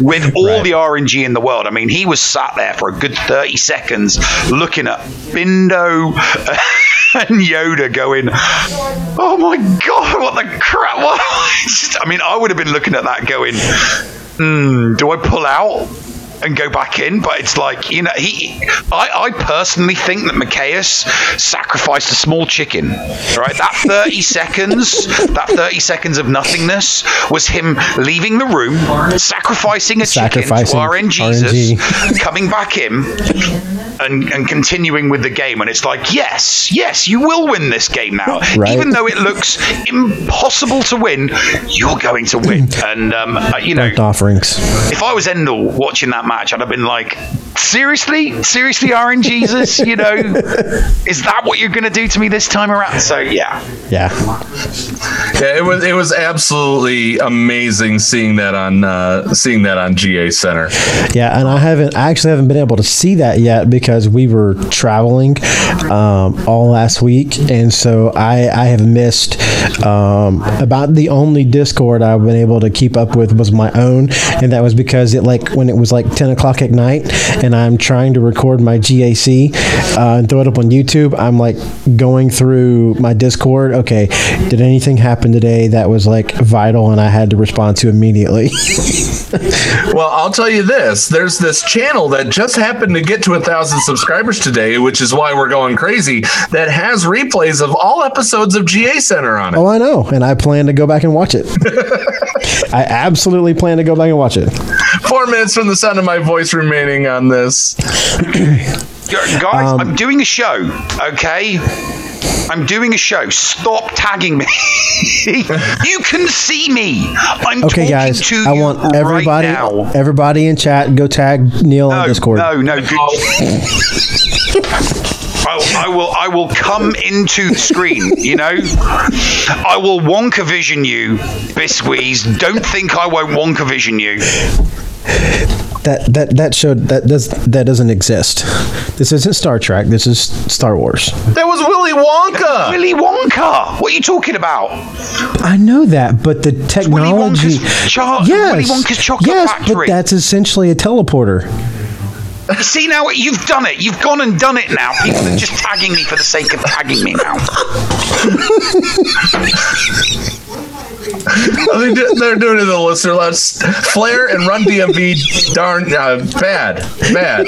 with all the RNG in the world. I mean, he was sat there for a good 30 seconds looking at Bindo and Yoda going, oh my God, what the crap? What? I mean, I would have been looking at that going, hmm, do I pull out and go back in? But it's like, you know, he. I, I personally think that Mikayas sacrificed a small chicken. Right, that thirty seconds, that thirty seconds of nothingness was him leaving the room, sacrificing a Sacrificing chicken to RNGesus, RNG. coming back in. And, and continuing with the game, and it's like, yes, yes, you will win this game now. Right. Even though it looks impossible to win, you're going to win. And um, uh, you know, Burnt offerings. if I was Endel watching that match, I'd have been like, seriously? Seriously, RNGesus? You jesus you know, is that what you're going to do to me this time around? So, yeah. Yeah. Yeah, it was it was absolutely amazing seeing that on uh, seeing that on GA Center. Yeah, and I haven't I actually haven't been able to see that yet because we were traveling um, all last week, and so I I have missed um, about the only Discord I've been able to keep up with was my own, and that was because it like when it was like ten o'clock at night, and I'm trying to record my GAC uh, and throw it up on YouTube. I'm like going through my Discord. Okay, did anything happen today that was like vital, and I had to respond to immediately. Well, I'll tell you this: there's this channel that just happened to get to a thousand subscribers today, which is why we're going crazy. That has replays of all episodes of GA Center on it. Oh, I know, and I plan to go back and watch it. I absolutely plan to go back and watch it. Four minutes from the sound of my voice remaining on this. Guys, I'm um, doing a show, okay? I'm doing a show. Stop tagging me. you can see me. I'm Okay, talking guys, to I you want everybody, right now. everybody in chat, go tag Neil on Discord. No, no, good. I, I will I will come into the screen, you know. I will Wonka vision you, Biswees. Don't think I won't Wonka vision you. That that that show that does that doesn't exist. This isn't Star Trek. This is Star Wars. That was Willy Wonka. Willy Wonka. What are you talking about? I know that, but the technology. Wonka's cho- yes, Willy Wonka's chocolate yes, factory. but that's essentially a teleporter. See now you've done it. You've gone and done it now. People are just tagging me for the sake of tagging me now. They do- They're doing it to the listener. Let's flare and run DMV. Darn uh, bad, bad.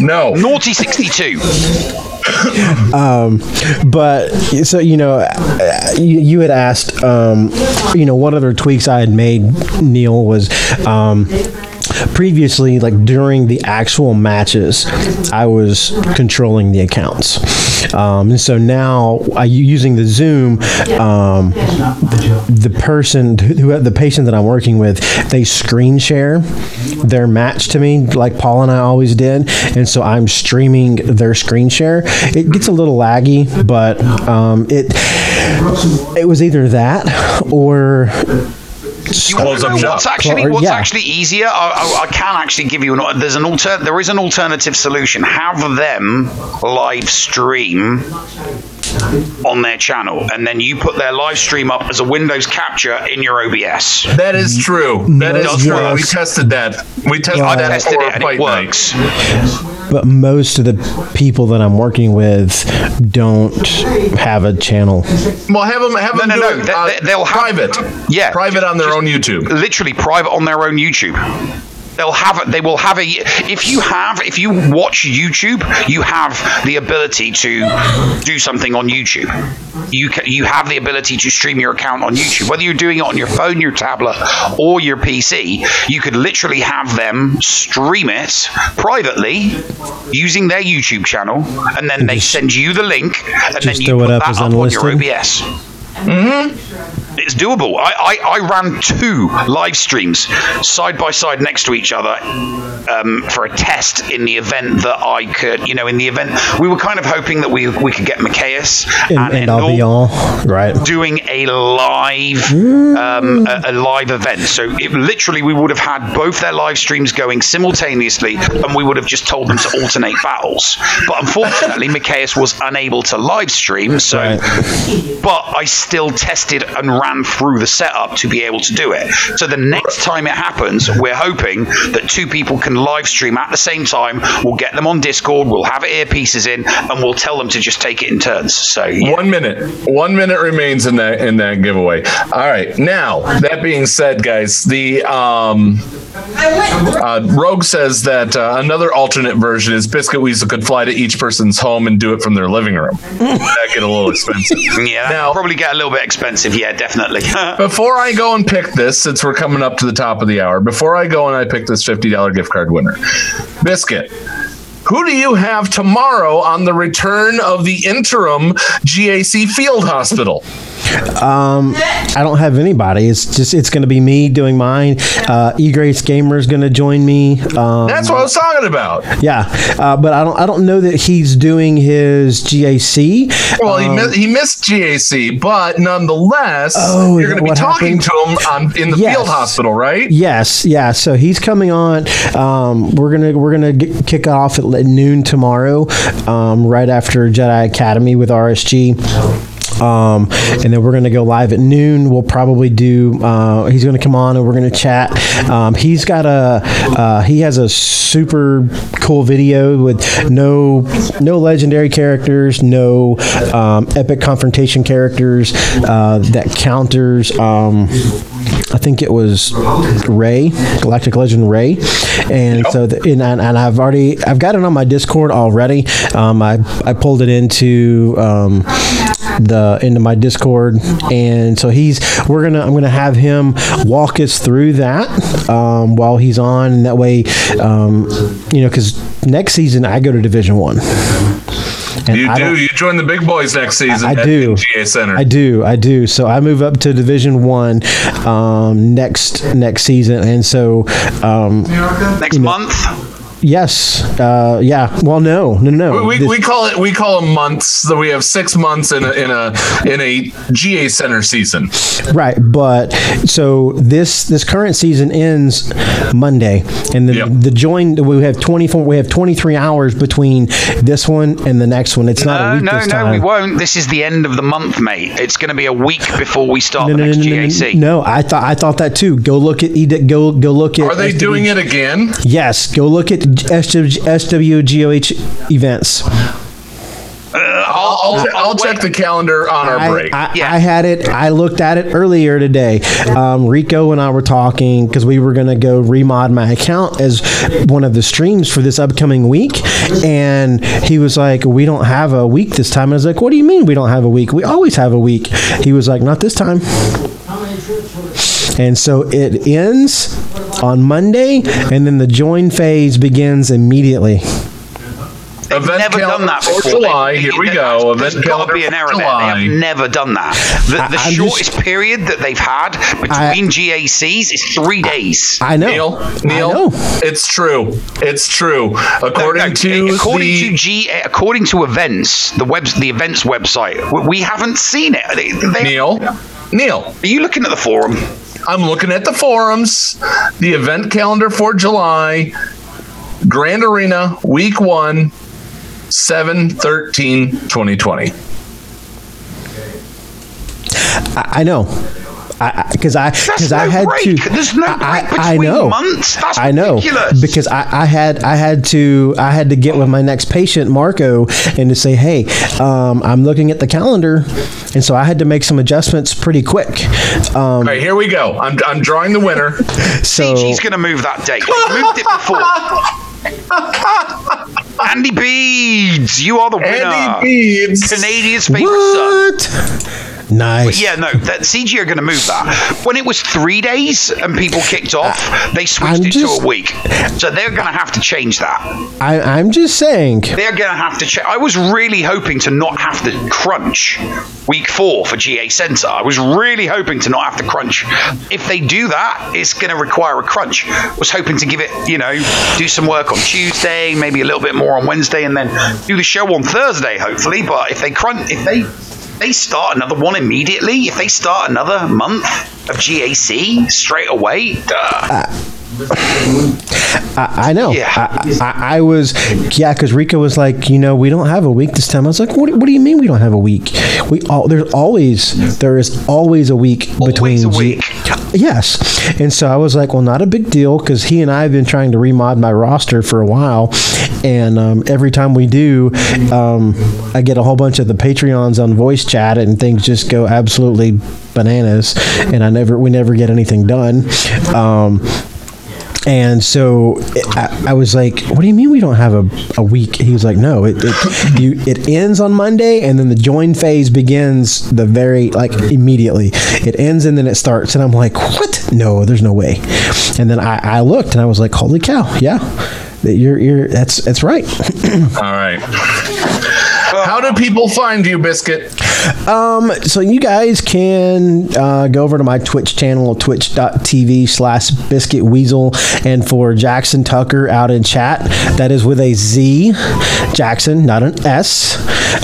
No, naughty sixty-two. um, but so you know, uh, you, you had asked, um, you know, what other tweaks I had made. Neil was. Um, previously like during the actual matches i was controlling the accounts um, and so now I, using the zoom um, the person who the patient that i'm working with they screen share. Their match to me like paul and i always did. And so i'm streaming their screen share. It gets a little laggy but um, it it was either that or You want to know what's actually what's yeah. actually easier? I, I, I can actually give you an. There's an alter. There is an alternative solution. Have them live stream on their channel, and then you put their live stream up as a Windows capture in your OBS. That is true. That is Does true. work. We tested that. We tested I that tested it and Fight it Night. works. But most of the people that I'm working with don't have a channel. Well, have them have No, them no, do no. it they, uh, they'll have- private. Yeah, private on their own YouTube. literally private on their own YouTube. They'll have they will have a if you have if you watch YouTube, you have the ability to do something on YouTube. You ca you have the ability to stream your account on YouTube. Whether you're doing it on your phone, your tablet, or your PC, you could literally have them stream it privately using their YouTube channel, and then they send you the link, and then you throw it put up that as up on your? OBS. Mm-hmm. It's doable. I, I, I ran two live streams side by side next to each other um, for a test in the event that I could, you know, in the event we were kind of hoping that we we could get Mikayas And, and, and I'll be all right. doing a live Mm. um, a, a live event. So it, literally, we would have had both their live streams going simultaneously, and we would have just told them to alternate battles. But unfortunately, Mikayas was unable to live stream. So, but I still tested and ran through the setup to be able to do it. So the next time it happens, we're hoping that two people can live stream at the same time. We'll get them on Discord. We'll have earpieces in, and we'll tell them to just take it in turns. So yeah. One minute. One minute remains in that in that giveaway. All right. Now that being said, guys, the um, uh, Rogue says that uh, another alternate version is Biscuit Weazel could fly to each person's home and do it from their living room. that get a little expensive. Yeah, that'll probably get a little bit expensive. Yeah, definitely. Before I go and pick this, since we're coming up to the top of the hour, before I go and I pick this $50 gift card winner, Biscuit, who do you have tomorrow on the return of the interim GAC Field Hospital? Um, I don't have anybody. It's just it's going to be me doing mine. Uh, E Grace Gamer is going to join me. Um, That's what I was talking about. yeah, uh, but I don't I don't know that he's doing his GAC. Well, he, Um, he missed GAC, but nonetheless, Oh, you're going to be talking happened? to him on in the Yes. field hospital, right? Yes, yeah. So he's coming on. Um, we're gonna we're gonna get, kick off at noon tomorrow, um, right after Jedi Academy with RSG. Um, and then we're going to go live at noon. We'll probably do. Uh, he's going to come on and we're going to chat. Um, he's got a. Uh, he has a super cool video with no no legendary characters, no um, epic confrontation characters uh, that counters. Um, I think it was Rey, Galactic Legend Rey, and so the, and, and and I've already I've got it on my Discord already. Um, I I pulled it into um, the into my Discord, and so he's we're gonna I'm gonna have him walk us through that um, while he's on, and that way, um, you know, because next season I go to Division One. And you I do. You join the big boys next season. I at do. GA Center. I do. I do. So I move up to Division One um, next next season, and so um, Next month. Yes, uh, yeah. Well, no, no, no. We, we, we call it we call them months. So we have six months in a in a in a GA Center season. Right, but so this this current season ends Monday, and then the join we have twenty four we have twenty three hours between this one and the next one. It's not a No, week no, this no, time. we won't. This is the end of the month, mate. It's going to be a week before we start No, the no, next no, no, no, GAC. no, I thought I thought that too. Go look at Ed- go go look at. Are they SW doing it again? Yes, go look at SW, SWGOH events. I'll I'll, I'll check the calendar on our I, break. I, I had it. I looked at it earlier today. Um, Rico and I were talking because we were going to go remod my account as one of the streams for this upcoming week, and he was like, "We don't have a week this time." And I was like, "What do you mean we don't have a week? We always have a week." He was like, "Not this time." And so it ends on Monday, and then the join phase begins immediately. They've Event never done that before. July. They- Here we they- go. There's Event got calendar to be an for error there. They July. have never done that. The, the I- I'm just- shortest period that they've had between GACs is three days. I know. Neil, Neil, it's true. It's true. According No, no, to according the to G, according to events, the web, the events website, we- we haven't seen it. They, they- Neil, Neil, are you looking at the forum? I'm looking at the forums, the event calendar for July, Grand Arena, week one, 7 13, 2020. I know. Because I, because I, no had break. to. There's no I, break I between know. months. That's I know ridiculous. because I, I had I had to I had to get with my next patient Marco and to say hey um, I'm looking at the calendar and so I had to make some adjustments pretty quick. Um, All right, here we go. I'm, I'm drawing the winner. So He's going to move that date. He moved it before. Andy Beads, you are the winner. Andy Beads. Canadian's favorite son. Nice. But yeah, no, that CG are going to move that. When it was three days and people kicked off, they switched I'm it just- to a week. So they're going to have to change that. I, I'm just saying. They're going to have to change. I was really hoping to not have to crunch week four for GA Center. I was really hoping to not have to crunch. If they do that, it's going to require a crunch. I was hoping to give it, you know, do some work on Tuesday, maybe a little bit more on Wednesday, and then do the show on Thursday, hopefully. But if they crunch, if they they start another one immediately, if they start another month of GAC straight away, duh. I, I know. Yeah. I, I, I was, yeah, because Rika was like, you know, we don't have a week this time. I was like, what, what do you mean we don't have a week? We all there's always there is always a week between. a week. yes, and so I was like, well, not a big deal because he and I have been trying to remod my roster for a while, and um, every time we do, um, I get a whole bunch of the Patreons on voice chat, and things just go absolutely bananas, and I never we never get anything done. Um, and so I, I was like, "What do you mean we don't have a, a week?" He was like, "No, it it, you, it ends on Monday, and then the join phase begins the very like immediately. It ends and then it starts." And I'm like, "What? No, there's no way." And then I, I looked and I was like, "Holy cow! Yeah, that you're you're that's that's right." All right. Do people find you, Biscuit? Um, so you guys can uh, go over to my Twitch channel, twitch.tv slash biscuit weazel. And for Jackson Tucker out in chat, that is with a Z. Jackson, not an S.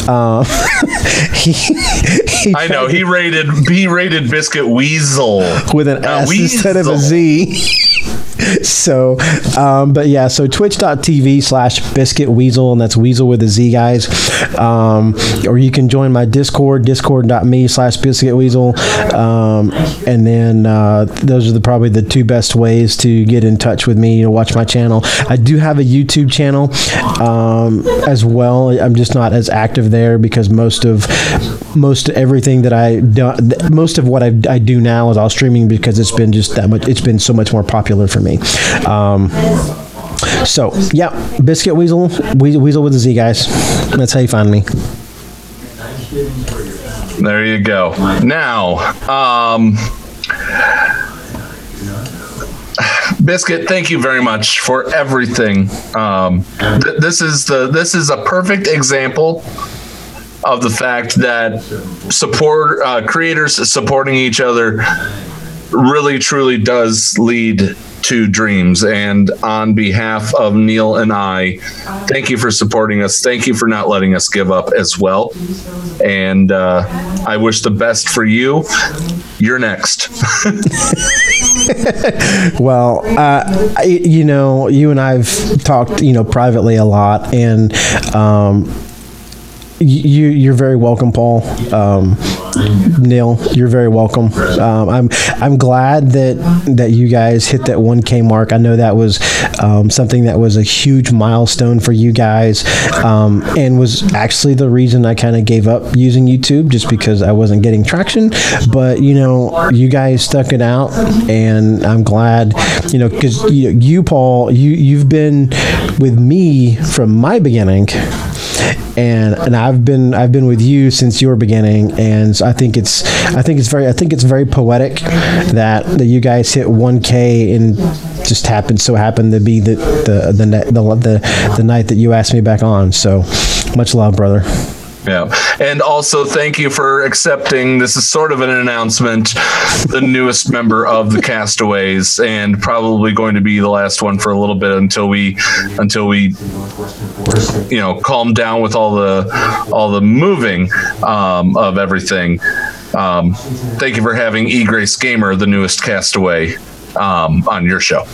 Um, he, he I know he rated he rated Biscuit Weasel with an Uh, S instead of a. Z. so, um, but yeah, so twitch.tv slash biscuit weazel, and that's weazel with a Z, guys. Um, or you can join my Discord, discord.me slash biscuit weazel. Um, and then uh, those are the, probably the two best ways to get in touch with me to watch my channel. I do have a YouTube channel um, as well. I'm just not as active there because most of most everything that I do, most of what I, I do now is all streaming because it's been just that much. It's been so much more popular for me. Um, so yeah, Biscuit Weazel, Weazel, Weazel with a Z, guys. That's how you find me. There you go. Now, um, Biscuit, thank you very much for everything. Um, th- this is the this is a perfect example of the fact that support uh, creators supporting each other really truly does lead to dreams. And on behalf of neil and i thank you for supporting us. Thank you for not letting us give up as well. And uh, i wish the best for you. You're next. Well, uh, you know, you and I've talked, you know, privately a lot, and um, you you're very welcome, Paul. Um, Neil, you're very welcome. Um, I'm I'm glad that that you guys hit that 1K mark. I know that was um, something that was a huge milestone for you guys, um, and was actually the reason I kind of gave up using YouTube just because I wasn't getting traction. But you know, you guys stuck it out, and I'm glad. You know, because you, you Paul, you you've been with me from my beginning and and I've been I've been with you since your beginning, and I think it's I think it's very I think it's very poetic that that you guys hit 1K and just happened so happened to be the the the the the, the night that you asked me back on. So much love, brother. Yeah. And also, thank you for accepting. This is sort of an announcement. The newest member of the Castaways, and probably going to be the last one for a little bit until we, until we, you know, calm down with all the, all the moving um, of everything. Um, thank you for having E Grace Gamer, the newest Castaway, um, on your show.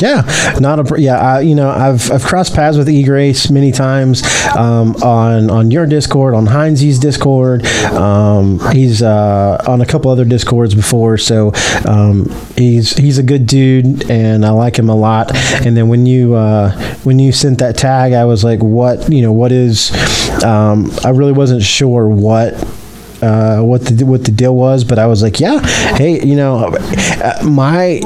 Yeah, not a yeah. I, you know, I've I've crossed paths with E Grace many times um, on on your Discord, on Heinz's Discord. Um, he's uh, on a couple other Discords before, so um, he's he's a good dude, and I like him a lot. And then when you uh, when you sent that tag, I was like, what you know, what is? Um, I really wasn't sure what uh, what the what the deal was, but I was like, yeah, hey, you know, uh, my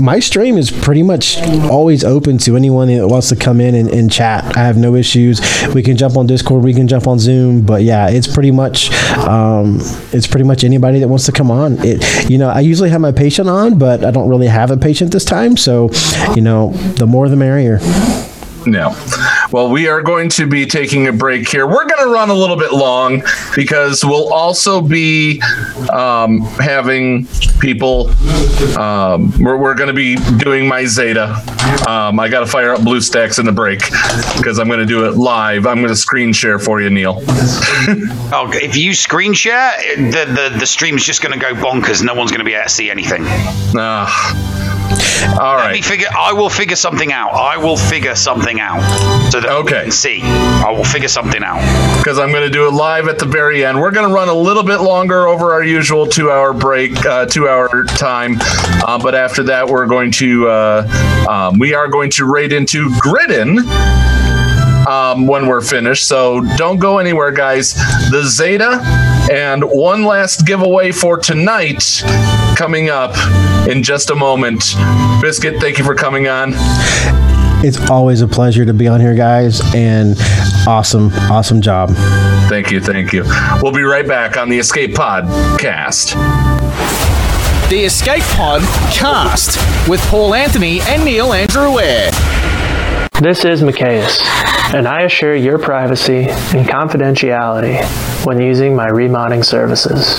my stream is pretty much always open to anyone that wants to come in and, and chat. I have no issues. We can jump on Discord, we can jump on Zoom, but yeah, it's pretty much um, it's pretty much anybody that wants to come on. It, you know, I usually have my patient on, but I don't really have a patient this time, so you know, the more the merrier. No. Well, we are going to be taking a break here. We're going to run a little bit long because we'll also be um, having people. Um, we're we're going to be doing my Zeta. Um, I got to fire up BlueStacks in the break because I'm going to do it live. I'm going to screen share for you, Neil. Oh, if you screen share, the the, the stream's just going to go bonkers. No one's going to be able to see anything. Ah. All Let right. me figure. I will figure something out. I will figure something out so that okay. we can see. I will figure something out. because I'm going to do it live at the very end. We're going to run a little bit longer over our usual two hour break, uh, two hour time. Uh, but after that, we're going to, uh, um, we are going to raid into Gridden. Um, when we're finished. So don't go anywhere, guys. The Zeta and one last giveaway for tonight coming up in just a moment. Biscuit, thank you for coming on. It's always a pleasure to be on here, guys, and awesome, awesome job. Thank you, thank you. We'll be right back on the Escape Podcast. The Escape Pod cast with Paul Anthony and Neil Andrew Eyre. This is Mikayas, and I assure your privacy and confidentiality when using my remodding services.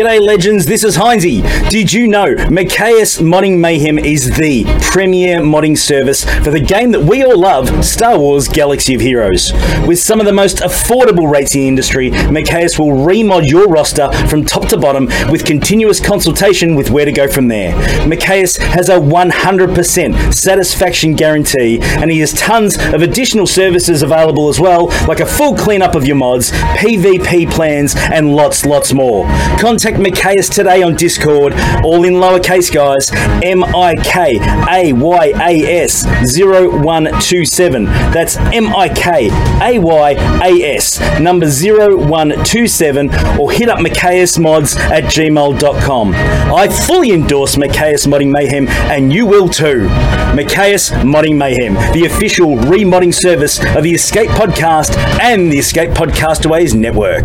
G'day, legends. This is Heinzie. Did you know Mikayas Modding Mayhem is the premier modding service for the game that we all love, Star Wars Galaxy of Heroes? With some of the most affordable rates in the industry, Mikayas will remod your roster from top to bottom with continuous consultation with where to go from there. Mikayas has a 100% satisfaction guarantee, and he has tons of additional services available as well, like a full cleanup of your mods, PvP plans, and lots, lots more. Contact Mikayas today on Discord, all in lowercase, guys. M I K A Y A S 0127. That's M I K A Y A S number 0127, or hit up Mods at gmail.com. I fully endorse Mikayas Modding Mayhem, and you will too. Mikayas Modding Mayhem, the official remodding service of the Escape Podcast and the Escape Podcastaways Network.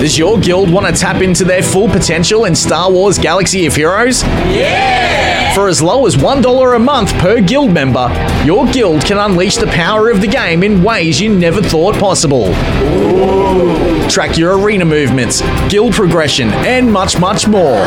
Does your guild want to tap into their full potential in Star Wars Galaxy of Heroes? Yeah! For as low as $1 a month per guild member, your guild can unleash the power of the game in ways you never thought possible. Track your arena movements, guild progression, and much, much more.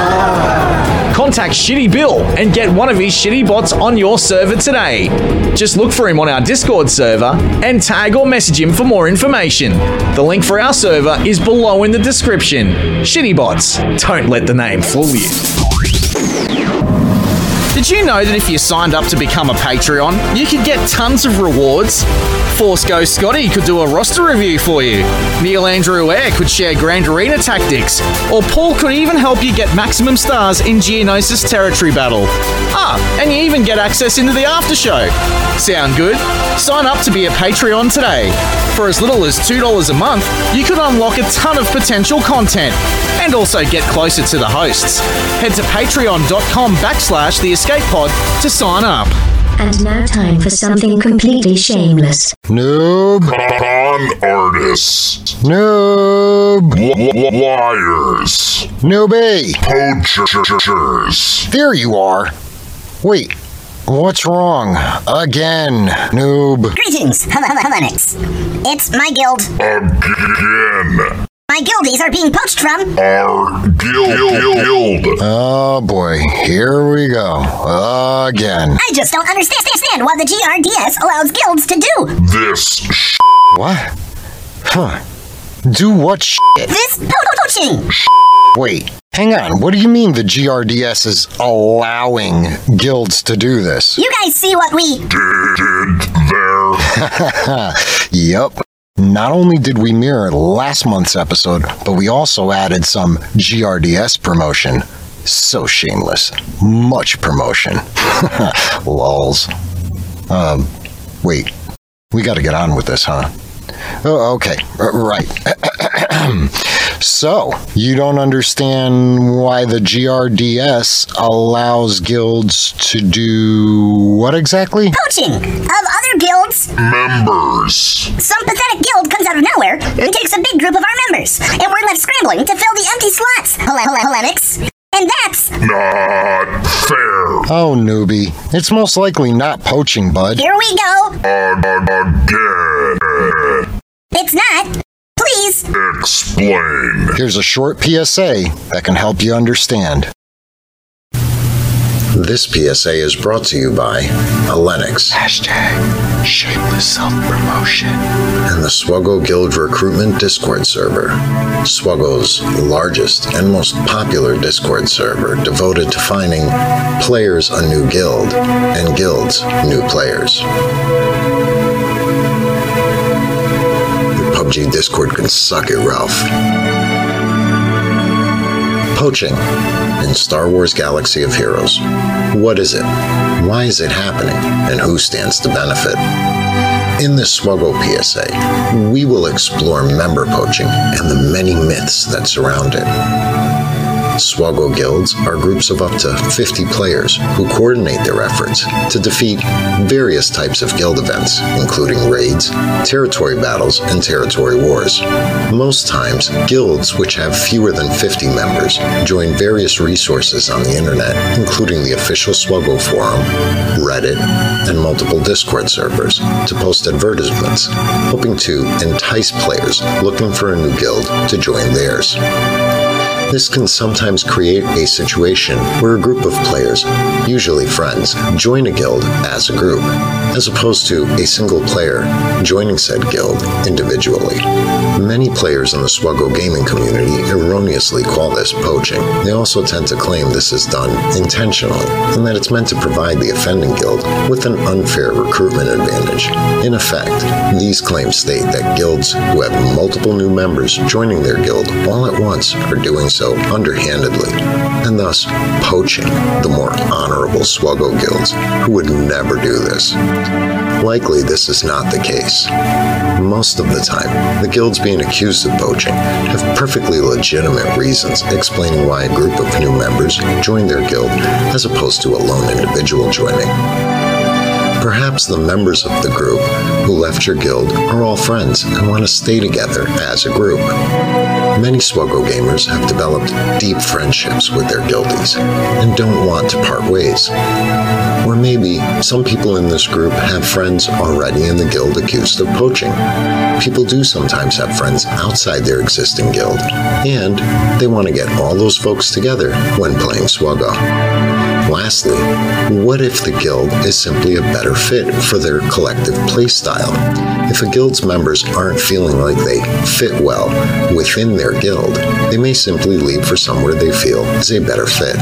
Contact Shitty Bill and get one of his shitty bots on your server today. Just look for him on our Discord server and tag or message him for more information. The link for our server is below in the description. Shitty bots, don't let the name fool you. Did you know that if you signed up to become a Patreon, you could get tons of rewards? Force Ghost Scotty could do a roster review for you. Neil Andrew Eyre could share Grand Arena tactics. Or Paul could even help you get maximum stars in Geonosis Territory Battle. Ah, and you even get access into the after show. Sound good? Sign up to be a Patreon today. For as little as $2 a month, you could unlock a ton of potential content and also get closer to the hosts. Head to patreon.com backslash the escape pod to sign up. And now time for something completely shameless. Noob. Con artists. Noob. Liars. Newbie. Poachers. There you are. Wait. What's wrong? Again, noob. Greetings, hum- hum- Humanix. It's my guild. Again. My guildies are being poached from. Our guild. guild. Oh boy, here we go. Again. I just don't understand what the GRDS allows guilds to do. This sh- What? Huh. Do what shit? This po- poaching. Wait, hang on. What do you mean the GRDS is allowing guilds to do this? You guys see what we. Did there. yep. Not only did we mirror last month's episode, but we also added some GRDS promotion. So shameless. Much promotion. Lols. Um, wait. We gotta get on with this, huh? Oh, okay. Right. so, you don't understand why the GRDS allows guilds to do what exactly? Poaching of other guilds. Members. Some pathetic guild comes out of nowhere and takes a big group of our members, and we're left scrambling to fill the empty slots. Hol- hol- Holemics. And that's. Not fair. Oh, newbie. It's most likely not poaching, bud. Here we go. Again. It's not. Please. Explain. Here's a short PSA that can help you understand. This PSA is brought to you by Alenix. Hashtag shameless self-promotion. And the Swuggo Guild Recruitment Discord server. Swuggo's largest and most popular Discord server devoted to finding players a new guild and guilds new players. Discord can suck it, Ralph. Poaching in Star Wars Galaxy of Heroes. What is it? Why is it happening? And who stands to benefit? In this Swuggo PSA, we will explore member poaching and the many myths that surround it. Swuggo guilds are groups of up to 50 players who coordinate their efforts to defeat various types of guild events, including raids, territory battles, and territory wars. Most times, guilds which have fewer than 50 members join various resources on the internet, including the official Swago forum, Reddit, and multiple Discord servers, to post advertisements, hoping to entice players looking for a new guild to join theirs. This can sometimes create a situation where a group of players, usually friends, join a guild as a group, as opposed to a single player joining said guild individually. Many players in the Swuggo gaming community erroneously call this poaching. They also tend to claim this is done intentionally and that it's meant to provide the offending guild with an unfair recruitment advantage. In effect, these claims state that guilds who have multiple new members joining their guild all at once are doing so underhandedly, and thus poaching the more honorable Swuggo guilds who would never do this. Likely, this is not the case. Most of the time, the guilds being accused of poaching have perfectly legitimate reasons explaining why a group of new members join their guild as opposed to a lone individual joining. Perhaps the members of the group who left your guild are all friends and want to stay together as a group. Many Swuggo gamers have developed deep friendships with their guildies and don't want to part ways. Or maybe some people in this group have friends already in the guild accused of poaching. People do sometimes have friends outside their existing guild, and they want to get all those folks together when playing Swuggo. Lastly, what if the guild is simply a better fit for their collective playstyle? If a guild's members aren't feeling like they fit well within their guild, they may simply leave for somewhere they feel is a better fit.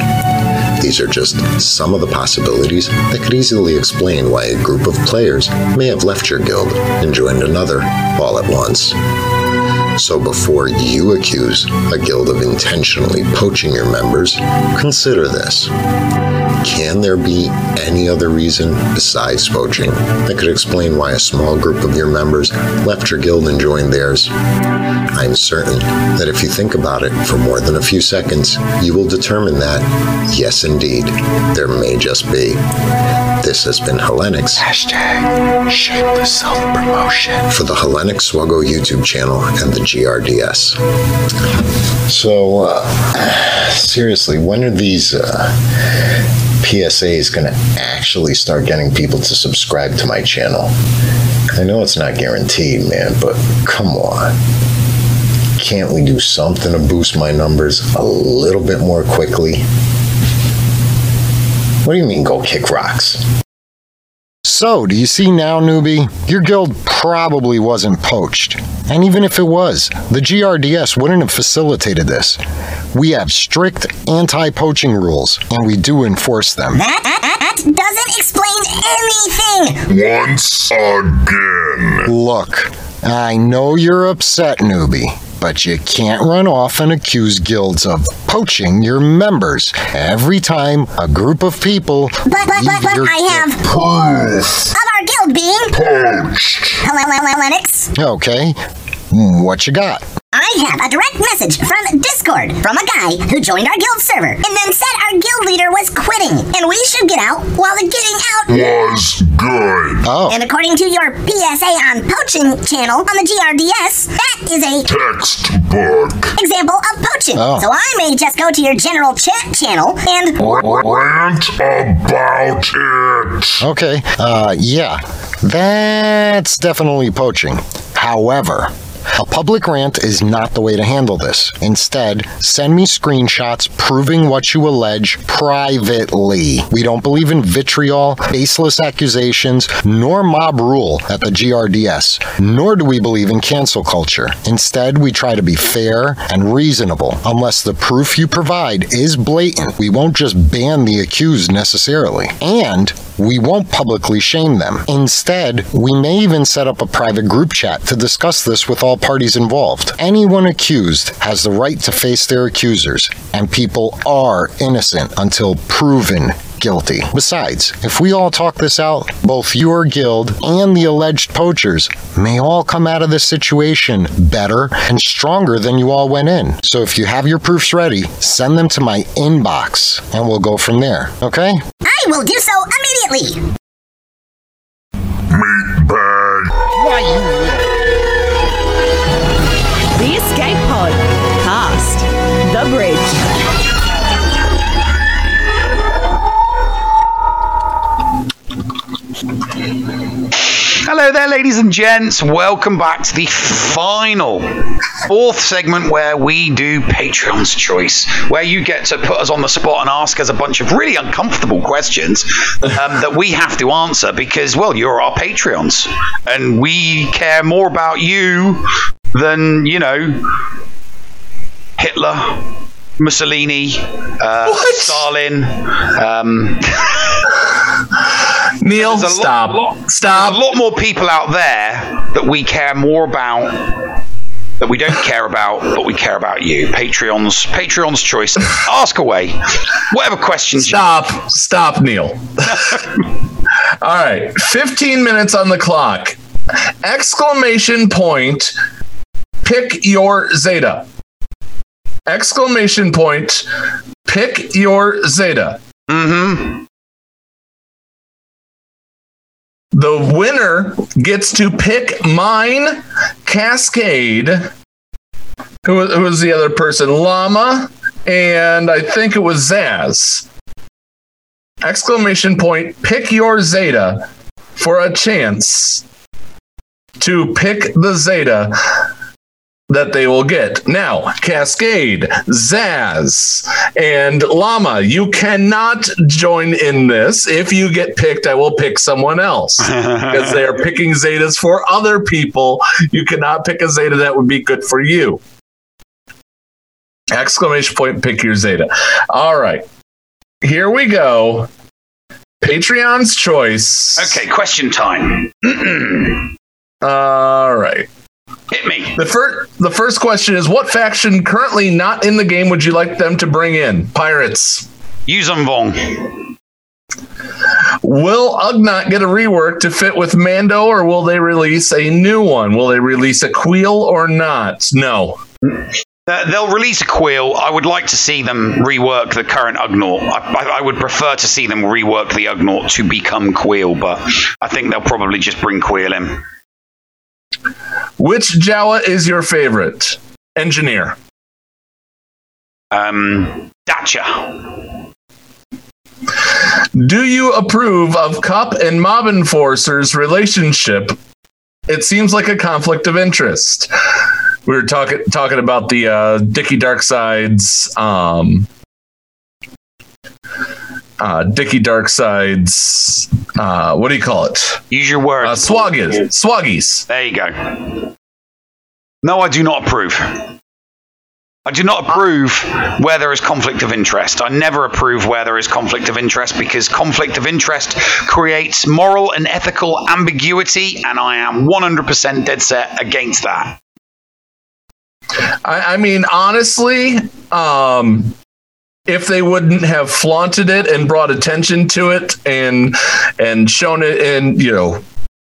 These are just some of the possibilities that could easily explain why a group of players may have left your guild and joined another all at once. So before you accuse a guild of intentionally poaching your members, consider this. Can there be any other reason besides poaching that could explain why a small group of your members left your guild and joined theirs? I'm certain that if you think about it for more than a few seconds, you will determine that, yes, indeed, there may just be. This has been Hellenix. Hashtag shameless self-promotion. For the Hellenic Swuggo YouTube channel and the GRDS. So, uh, seriously, when are these uh, PSAs going to actually start getting people to subscribe to my channel? I know it's not guaranteed, man, but come on. Can't we do something to boost my numbers a little bit more quickly? What do you mean, go kick rocks? So, do you see now, newbie? Your guild probably wasn't poached. And even if it was, the GRDS wouldn't have facilitated this. We have strict anti poaching rules, and we do enforce them. That, that doesn't explain anything. Once again. Look, I know you're upset, newbie, but you can't run off and accuse guilds of poaching your members every time a group of people. But, but, but, but I have Proof. of our guild being. Poached. Hello, Lennox. Okay, what you got? I have a direct message from Discord from a guy who joined our guild server and then said our guild leader was quitting and we should get out while the getting out Was good. Oh, And according to your PSA on poaching channel on the GRDS, that is a Textbook. example of poaching. Oh. So I may just go to your general chat channel and Rant about it. okay, uh, yeah, that's definitely poaching. However, a public rant is not the way to handle this. Instead, send me screenshots proving what you allege privately. We don't believe in vitriol, baseless accusations, nor mob rule at the GRDS, nor do we believe in cancel culture. Instead, we try to be fair and reasonable. Unless the proof you provide is blatant, we won't just ban the accused necessarily. And we won't publicly shame them. Instead, we may even set up a private group chat to discuss this with all parties involved. Anyone accused has the right to face their accusers, and people are innocent until proven guilty. Besides, if we all talk this out, both your guild and the alleged poachers may all come out of this situation better and stronger than you all went in. So if you have your proofs ready, send them to my inbox and we'll go from there. Okay? I will do so immediately. Meat bag. The Bridge. Hello there, ladies and gents. Welcome back to the final fourth segment where we do Patreon's Choice, where you get to put us on the spot and ask us a bunch of really uncomfortable questions um, that we have to answer because, well, you're our Patreons and we care more about you than, you know, Hitler. Mussolini, uh, Stalin, um, Neil, There's a stop. Lot, Stop. There's a lot more people out there that we care more about that we don't care about, but we care about you. Patreon's Patreon's choice. Ask away. Whatever questions. Stop. Stop, Neil. All right. 15 minutes on the clock. Exclamation point. Pick your Zeta. Exclamation point. Pick your Zeta. Mm-hmm. The winner gets to pick mine, Cascade. Who, was- who was the other person? Llama, and I think it was Zaz. Exclamation point, pick your Zeta for a chance to pick the Zeta that they will get. Now, Cascade, Zaz, and Llama, you cannot join in this. If you get picked, I will pick someone else because they are picking Zetas for other people. You cannot pick a Zeta that would be good for you. Exclamation point, pick your Zeta. All right. Here we go. Patreon's choice. Okay, question time. All right. Hit me. The first the first question is what faction currently not in the game would you like them to bring in? Pirates. Yuuzhan Vong. Will Ugnaught get a rework to fit with Mando or will they release a new one? Will they release a Kuiil or not? No. Uh, they'll release a Kuiil. I would like to see them rework the current Ugnaught. I, I, I would prefer to see them rework the Ugnaught to become Kuiil, but I think they'll probably just bring Kuiil in. Which Jawa is your favorite? Engineer. Um, Dathcha. Do you approve of Cup and Mob Enforcer's relationship? It seems like a conflict of interest. We were talking talking about the uh, Dicky Darkside's um, uh, Dickie Darkside's uh, what do you call it? Use your words. Uh, swaggies. Swaggies. There you go. No, I do not approve. I do not approve where there is conflict of interest. I never approve where there is conflict of interest because conflict of interest creates moral and ethical ambiguity, and I am 100% dead set against that. I, I mean, honestly, um, if they wouldn't have flaunted it and brought attention to it and and shown it and you know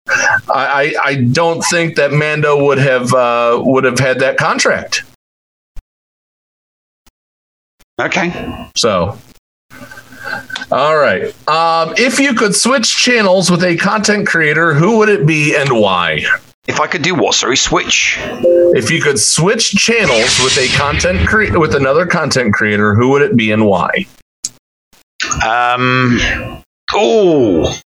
I, I I don't think that Mando would have uh, would have had that contract. Okay. So, all right. Um, if you could switch channels with a content creator, who would it be and why? If I could do what? Sorry, switch. If you could switch channels with a content cre- with another content creator, who would it be and why? Um. Oh.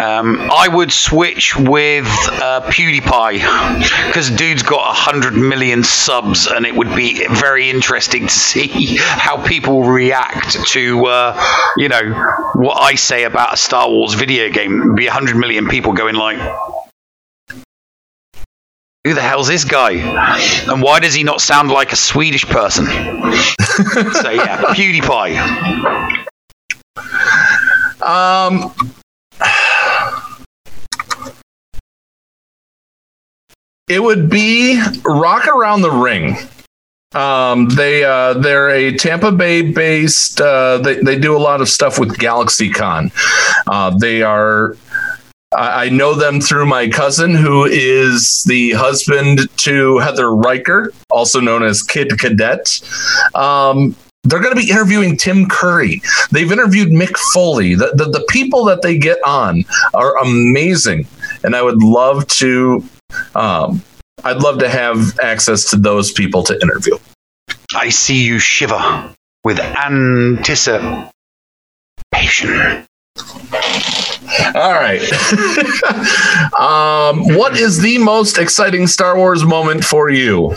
Um, I would switch with uh, PewDiePie because dude's got a hundred million subs, and it would be very interesting to see how people react to, uh, you know, what I say about a Star Wars video game. It'd be a hundred million people going like, "Who the hell's this guy? And why does he not sound like a Swedish person?" so yeah, PewDiePie. Um, it would be Rock Around the Ring. Um, they uh, they're a Tampa Bay based. Uh, they they do a lot of stuff with GalaxyCon. Uh, they are. I I know them through my cousin, who is the husband to Heather Riker, also known as Kid Cadet. Um, they're going to be interviewing Tim Curry. They've interviewed Mick Foley. The, the, the people that they get on are amazing. And I would love to, um, I'd love to have access to those people to interview. I see you shiver with anticipation. All right. um, what is the most exciting Star Wars moment for you?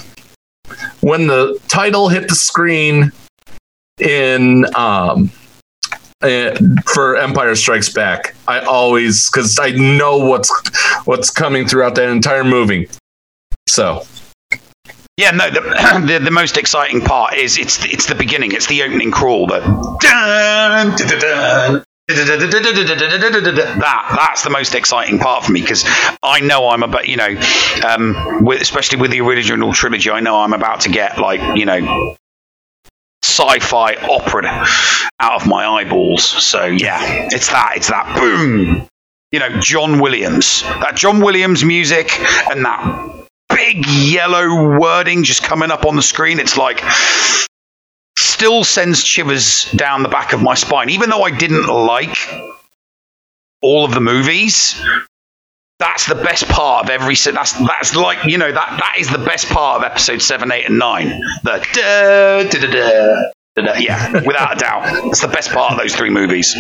When the title hit the screen in um, for Empire Strikes Back, I always because I know what's what's coming throughout that entire movie. So Yeah, no, the, the the most exciting part is it's it's the beginning. It's the opening crawl. Dun. that that's the most exciting part for me because I know I'm about you know, um, with, especially with the original trilogy, I know I'm about to get like you know, sci-fi opera out of my eyeballs. So yeah, it's that. It's that. Boom. You know, John Williams. That John Williams music and that big yellow wording just coming up on the screen. It's like still sends shivers down the back of my spine, even though I didn't like all of the movies. That's the best part of every. se- That's that's like you know that that is the best part of episode seven, eight, and nine. The da, da, da, da, da, yeah, without a doubt, it's the best part of those three movies.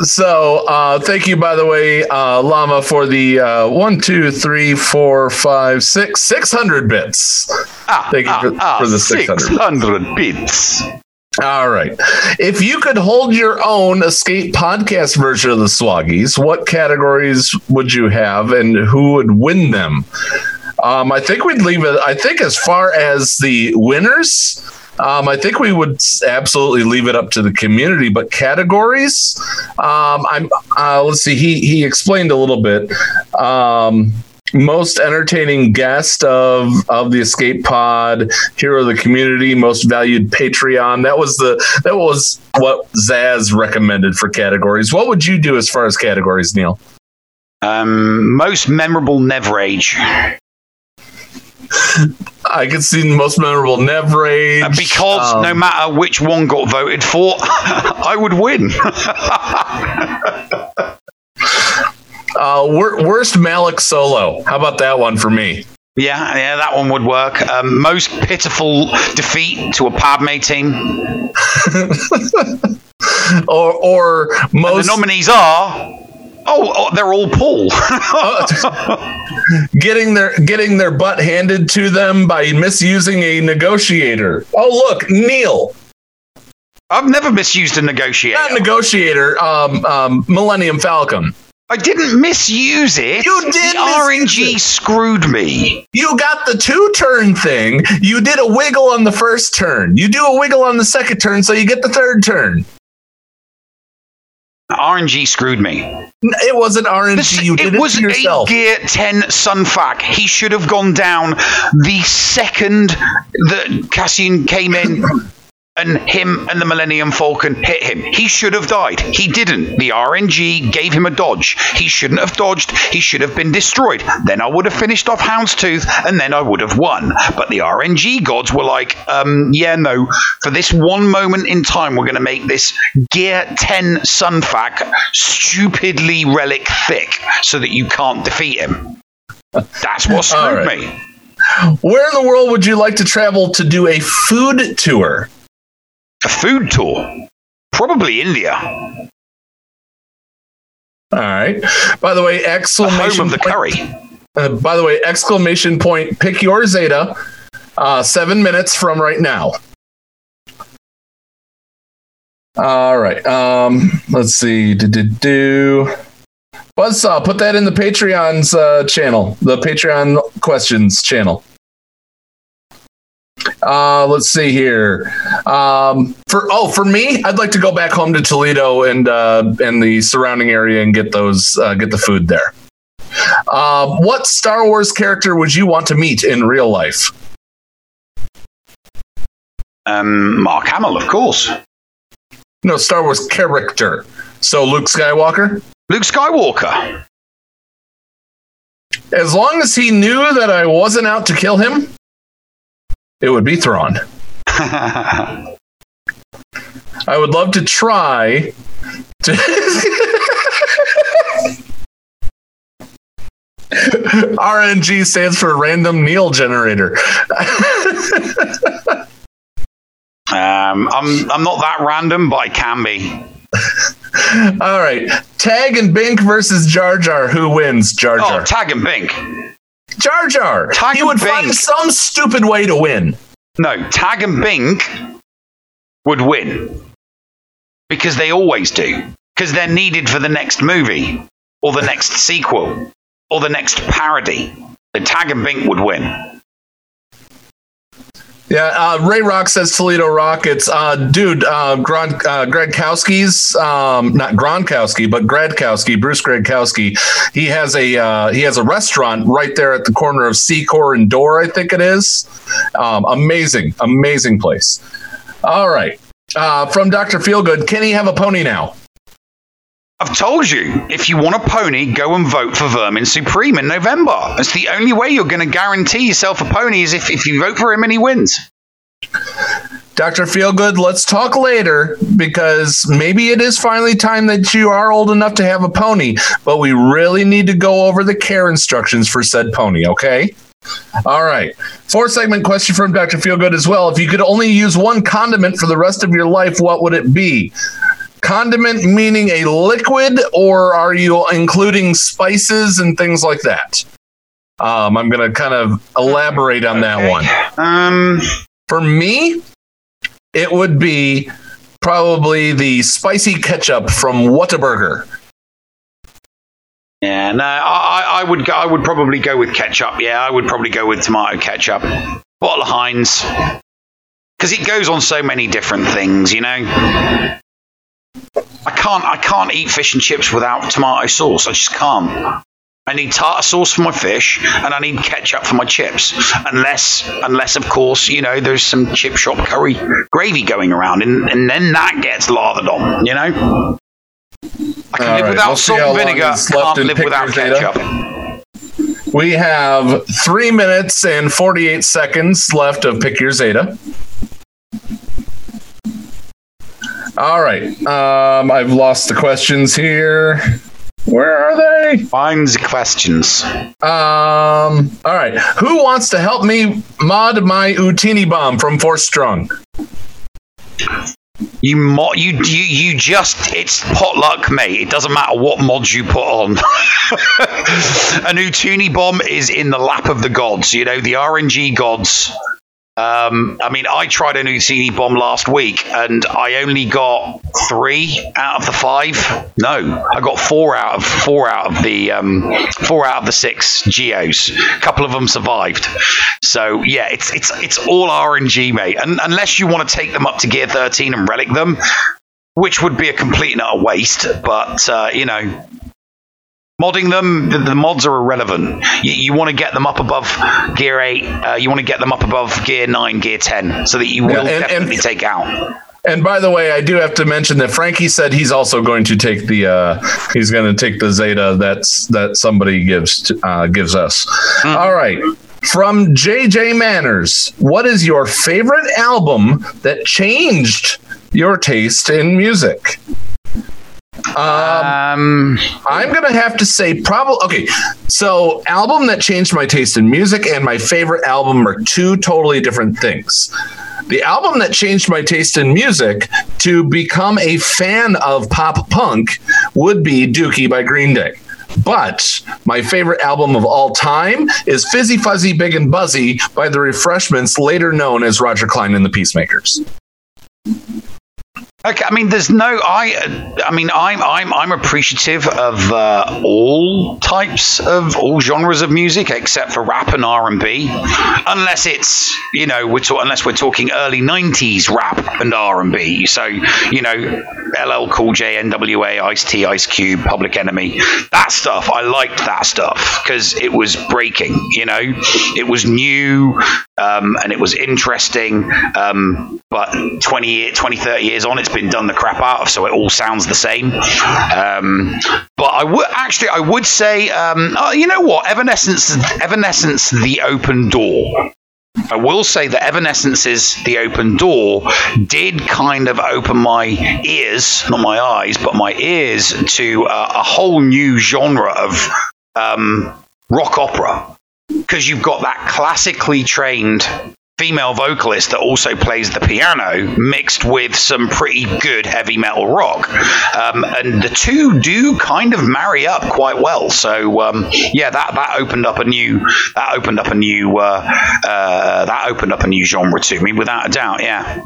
So, uh, thank you, by the way, uh, Llama, for the uh, one, two, three, four, five, six, six hundred bits. Ah, thank you for, ah, for the six hundred. 600 bits. All right. If you could hold your own escape podcast version of the Swaggies, what categories would you have, and who would win them? Um, I think we'd leave it. I think as far as the winners. Um, I think we would absolutely leave it up to the community, but categories, um, I'm. Uh, let's see. He he explained a little bit. Um, most entertaining guest of of the escape pod, hero of the community, most valued Patreon. That was the that was what Zaz recommended for categories. What would you do as far as categories, Neil? Um, most memorable never age I could see the most memorable never age. Because um, no matter which one got voted for, I would win. uh, wor- worst Malak solo. How about that one for me? yeah, yeah, that one would work. Um, most pitiful defeat to a Padme team. or or most the nominees are. Oh, oh, they're all Paul. getting their getting their butt handed to them by misusing a negotiator. Oh look, Neil. I've never misused a negotiator. Not negotiator. Um, um, Millennium Falcon. I didn't misuse it. You did The RNG screwed me. You got the two turn thing. You did a wiggle on the first turn. You do a wiggle on the second turn, so you get the third turn. RNG screwed me. It wasn't RNG. you did it, was to yourself. a Gear 10 Sun Fac. He should have gone down the second that Cassian came in and him and the Millennium Falcon hit him. He should have died. He didn't. The RNG gave him a dodge. He shouldn't have dodged. He should have been destroyed. Then I would have finished off Houndstooth and then I would have won. But the RNG gods were like, um, yeah, no, for this one moment in time, we're going to make this Gear 10 Sun Fac stupidly relic thick so that you can't defeat him. That's what screwed right. me. Where in the world would you like to travel to do a food tour? A food tour? Probably India. All right. By the way, exclamation home of the point- curry. Uh, by the way, exclamation point! Pick your Zeta. Uh, seven minutes from right now. All right. Um, let's see. Do do do. Buzzsaw, put that in the Patreon's uh, channel, the Patreon questions channel. Uh, let's see here. Um, for oh, for me, I'd like to go back home to Toledo and uh, and the surrounding area and get those uh, get the food there. Uh, what Star Wars character would you want to meet in real life? Um, Mark Hamill, of course. No, Star Wars character. So Luke Skywalker. Luke Skywalker. As long as he knew that I wasn't out to kill him, it would be Thrawn. I would love to try to. RNG stands for Random Neil Generator. Um, I'm I'm not that random, but I can be. All right, Tag and Bink versus Jar Jar. Who wins? Jar Jar. Oh, Tag and Bink. Jar Jar. Tag he would find some stupid way to win. No, Tag and Bink would win because they always do. Because they're needed for the next movie or the next sequel or the next parody. The Tag and Bink would win. Yeah, uh, Ray Rock says Toledo Rockets. Uh, dude, uh, Gron, uh, um, not Gronkowski, but Gradkowski, Bruce Gradkowski. He has a uh, he has a restaurant right there at the corner of Secor and Dorr, I think it is. Um, amazing, amazing place. All right, uh, from Doctor Feelgood, can he have a pony now? I've told you, if you want a pony, go and vote for Vermin Supreme in November. It's the only way you're going to guarantee yourself a pony is if, if you vote for him and he wins. Dr. Feelgood, let's talk later because maybe it is finally time that you are old enough to have a pony, but we really need to go over the care instructions for said pony, okay? All right. Four segment question from Dr. Feelgood as well. If you could only use one condiment for the rest of your life, what would it be? Condiment meaning a liquid, or are you including spices and things like that? Um, I'm going to kind of elaborate on that one. Um, For me, it would be probably the spicy ketchup from Whataburger. Yeah, no, I, I I would go, I would probably go with ketchup. Yeah, I would probably go with tomato ketchup. Bottle of Heinz. Because it goes on so many different things, you know. I can't I can't eat fish and chips without tomato sauce. I just can't. I need tartar sauce for my fish, and I need ketchup for my chips. Unless, unless of course, you know, there's some chip shop curry gravy going around, and, and then that gets lathered on. You know, I can All live right, without we'll salt and vinegar. Can't live without ketchup. We have three minutes and 48 seconds left of Pick Your Zeta. All right. Um, I've lost the questions here. Where are they? Find the questions. Um, all right. Who wants to help me mod my Utini bomb from Force Strong? You mo- you you you just it's potluck, mate. It doesn't matter what mods you put on. An Utini bomb is in the lap of the gods. You know the RNG gods Um, I mean, I tried a Utini bomb last week, and I only got three out of the five. No, I got four out of four out of the um, four out of the six geos. A couple of them survived. So yeah, it's it's it's all RNG, mate. And unless you want to take them up to gear 13 and relic them, which would be a complete and utter waste. But uh, you know, modding them, the, the mods are irrelevant. You, you want to get them up above gear eight. Uh, you want to get them up above gear nine, gear ten, so that you will Yeah, and- definitely take out. And by the way, I do have to mention that Frankie said he's also going to take the uh, he's going to take the Zeta that's that somebody gives to, uh, gives us. All right. From JJ Manners, what is your favorite album that changed your taste in music? Um, I'm gonna have to say probably okay. So, album that changed my taste in music and my favorite album are two totally different things. The album that changed my taste in music to become a fan of pop punk would be Dookie by Green Day. But my favorite album of all time is Fizzy Fuzzy Big and Buzzy by the Refreshments, later known as Roger Clyne and the Peacemakers. Okay, I mean, there's no. I, I mean, I'm, I'm, I'm appreciative of uh, all types of all genres of music except for rap and R and B, unless it's you know we're talk, unless we're talking early '90s rap and R and B. So you know, LL Cool J, NWA, Ice T, Ice Cube, Public Enemy, that stuff. I liked that stuff because it was breaking. You know, it was new um, and it was interesting. Um, but 20, year- 20, 30 years on, it's been done the crap out of, so it all sounds the same. Um, but I would actually, I would say, um, oh, you know what, Evanescence, Evanescence, the open door. I will say that Evanescence's The Open Door did kind of open my ears, not my eyes, but my ears to uh, a whole new genre of um, rock opera. Because you've got that classically trained female vocalist that also plays the piano mixed with some pretty good heavy metal rock. Um, and the two do kind of marry up quite well. So um, yeah, that, that opened up a new that opened up a new uh, uh, that opened up a new genre to me without a doubt. Yeah.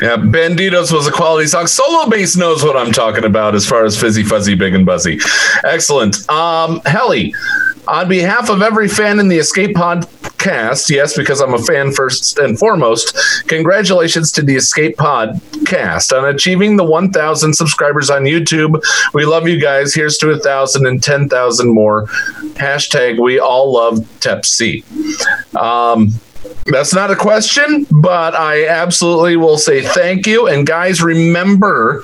Yeah, Banditos was a quality song. Solo Bass knows what I'm talking about as far as Fizzy Fuzzy Big and Buzzy. Excellent. Um, Helly, on behalf of every fan in the Escape Podcast, yes, because I'm a fan first and foremost, congratulations to the Escape Podcast on achieving the 1,000 subscribers on YouTube. We love you guys. Here's to a 1,000 and 10,000 more. Hashtag we all love Tepsi. Um, that's not a question, but I absolutely will say thank you. And guys, remember,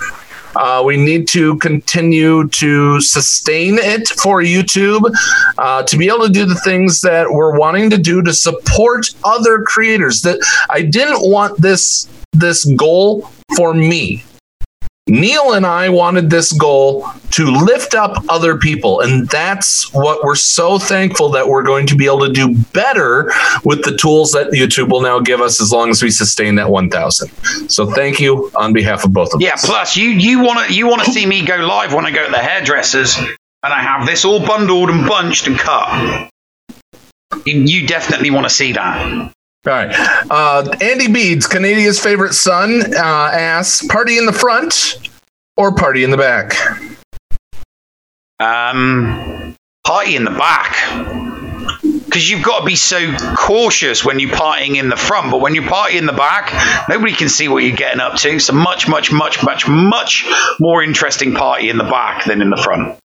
uh, we need to continue to sustain it for YouTube uh, to be able to do the things that we're wanting to do to support other creators. That I didn't want this this goal for me. Neil and I wanted this goal to lift up other people. And that's what we're so thankful that we're going to be able to do better with the tools that YouTube will now give us as long as we sustain that 1,000. So thank you on behalf of both of Yeah. us. Yeah. Plus, you you want to you want to see me go live when I go to the hairdressers, and I have this all bundled and bunched and cut. You, you definitely want to see that. All right. Uh, Andy Beads, Canadia's favorite son, uh, asks party in the front or party in the back? Um, party in the back. Because you've got to be so cautious when you're partying in the front, but when you party in the back, nobody can see what you're getting up to. So much, much, much, much, much more interesting party in the back than in the front.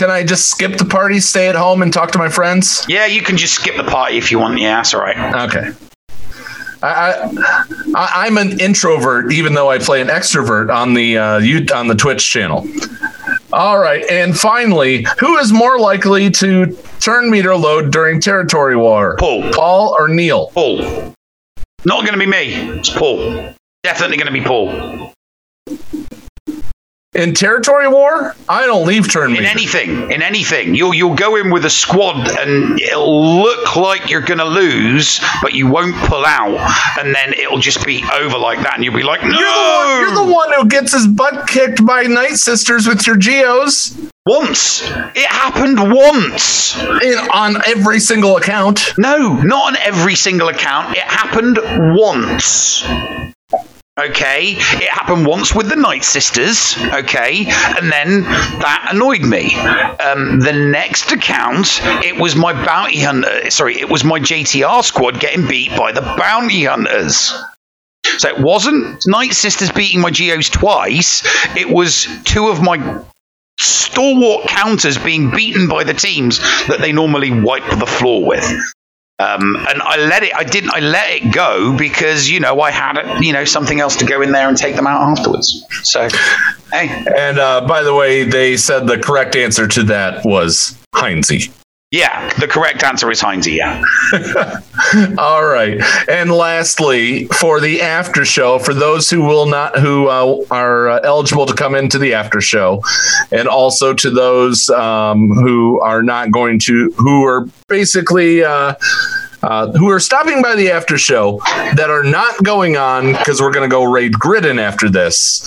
Can I just skip the party, stay at home, and talk to my friends? Yeah, you can just skip the party if you want. Yeah, that's all right. Okay. I, I, I'm an introvert, even though I play an extrovert on the uh, you on the Twitch channel. All right, and finally, who is more likely to turn meter load during territory war? Paul. Paul or Neil? Paul. Not going to be me. It's Paul. Definitely going to be Paul. In territory war, I don't leave turn In meter. anything, in anything, you'll you'll go in with a squad and it'll look like you're going to lose, but you won't pull out, and then it'll just be over like that, and you'll be like, no. You're the one. You're the one who gets his butt kicked by Night Sisters with your geos. Once it happened once in, on every single account. No, not on every single account. It happened once. Okay, it happened once with the Night Sisters. Okay, and then that annoyed me. Um, the next account, it was my bounty hunter. Sorry, it was my JTR squad getting beat by the bounty hunters. So it wasn't Night Sisters beating my Geos twice. It was two of my stalwart counters being beaten by the teams that they normally wipe the floor with. Um, and I let it. I didn't. I let it go because you know I had you know something else to go in there and take them out afterwards. So, hey. And uh, by the way, they said the correct answer to that was Heinz. Yeah, the correct answer is Heinz. Yeah. All right. And lastly, for the after show, for those who will not, who uh, are uh, eligible to come into the after show, and also to those um, who are not going to, who are basically. Uh, uh, who are stopping by the after show that are not going on because we're going to go raid Gridden after this.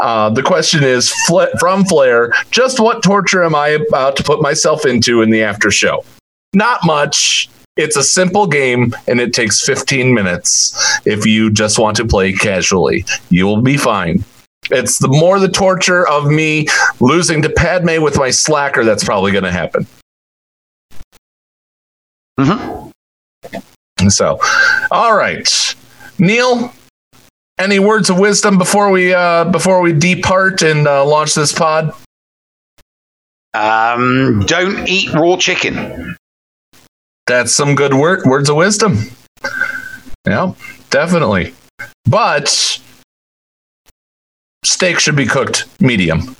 Uh, the question is from Flair, just what torture am I about to put myself into in the after show? Not much. It's a simple game and it takes 15 minutes if you just want to play casually. You will be fine. It's the more the torture of me losing to Padme with my slacker that's probably going to happen. Mm-hmm. So, all right, Neil. Any words of wisdom before we uh, before we depart and uh, launch this pod? Um, don't eat raw chicken. That's some good word, words of wisdom. Yeah, definitely. But steak should be cooked medium.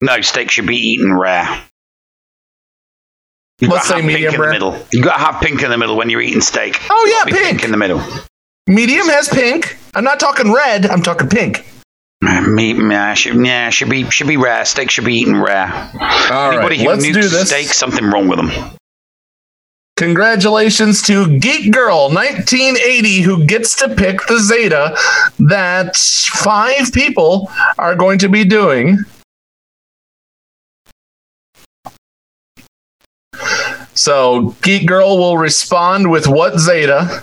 No, steak should be eaten rare. You Let's say have medium pink in rare. the middle. You gotta have pink in the middle when you're eating steak. Oh yeah, Gotta pink. in the middle. Medium has pink. I'm not talking red. I'm talking pink. Meat, yeah, should, yeah, should be should be rare. Steak should be eaten rare. All Anybody right, who let's nukes do this. steak, something wrong with them. Congratulations to Geek Girl 1980 who gets to pick the Zeta that five people are going to be doing. So Geek Girl will respond with what Zeta.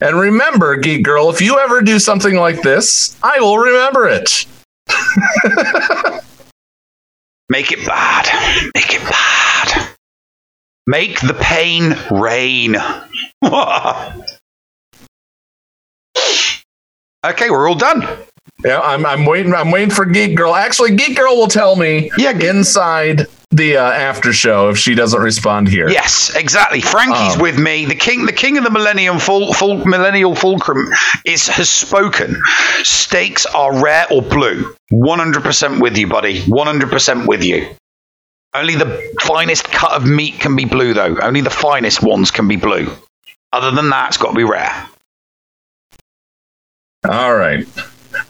And remember, Geek Girl, if you ever do something like this, I will remember it. Make it bad. Make it bad. Make the pain rain. okay, we're all done. Yeah, I'm, I'm waiting. I'm waiting for Geek Girl. Actually, Geek Girl will tell me Yeah, inside the uh, after show if she doesn't respond here. Yes, exactly. Frankie's Um, with me. The king, the king of the millennium, full, full, millennial fulcrum, is has spoken. Steaks are rare or blue. One hundred percent with you, buddy. One hundred percent with you. Only the finest cut of meat can be blue, though. Only the finest ones can be blue. Other than that, it's got to be rare. All right.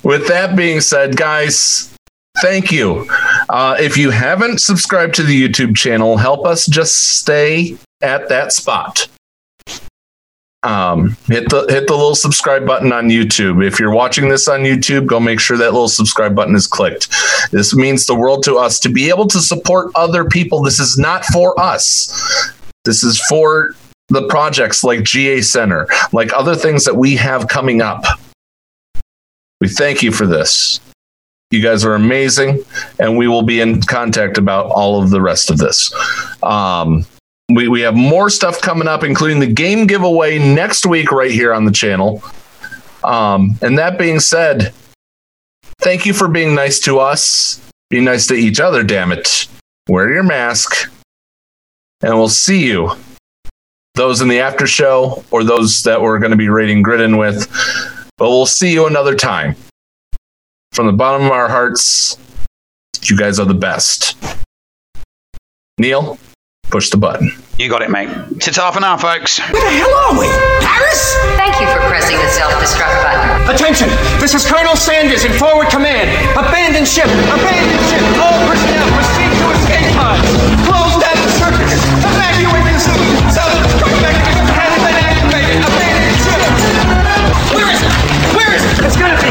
With that being said, guys, thank you. Uh, if you haven't subscribed to the YouTube channel, help us just stay at that spot. Um, hit the hit the little subscribe button on YouTube. If you're watching this on YouTube, go make sure that little subscribe button is clicked. This means the world to us to be able to support other people. This is not for us. This is for the projects like GA Center, like other things that we have coming up. We thank you for this. You guys are amazing, and we will be in contact about all of the rest of this. Um, we, we have more stuff coming up, including the game giveaway next week, right here on the channel. Um, and that being said, thank you for being nice to us. Be nice to each other, damn it. Wear your mask, and we'll see you. Those in the after show or those that we're going to be rating Gridden with. But we'll see you another time. From the bottom of our hearts, you guys are the best. Neil, push the button. You got it, mate. It's half an hour, folks. Where the hell are we? Paris? Thank you for pressing the self-destruct button. Attention! This is Colonel Sanders in forward command. Abandon ship! Abandon ship! All personnel proceed to escape pods. Close down the circuits. Evacuate the city. Self-destruct mechanism has been activated. Abandon ship! Where is it? Where is it? It's gonna be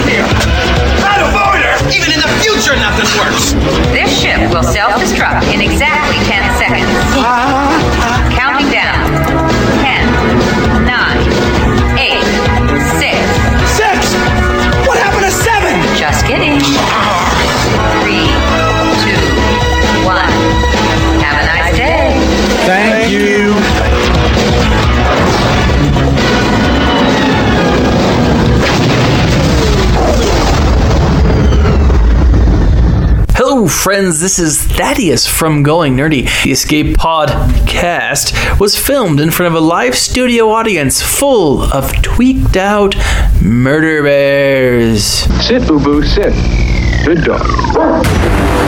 future, nothing works. This ship will self-destruct in exactly 10 seconds. Friends. This is Thaddeus from Going Nerdy. The Escape Podcast was filmed in front of a live studio audience full of tweaked out murder bears. Sit, boo boo, sit. Good dog.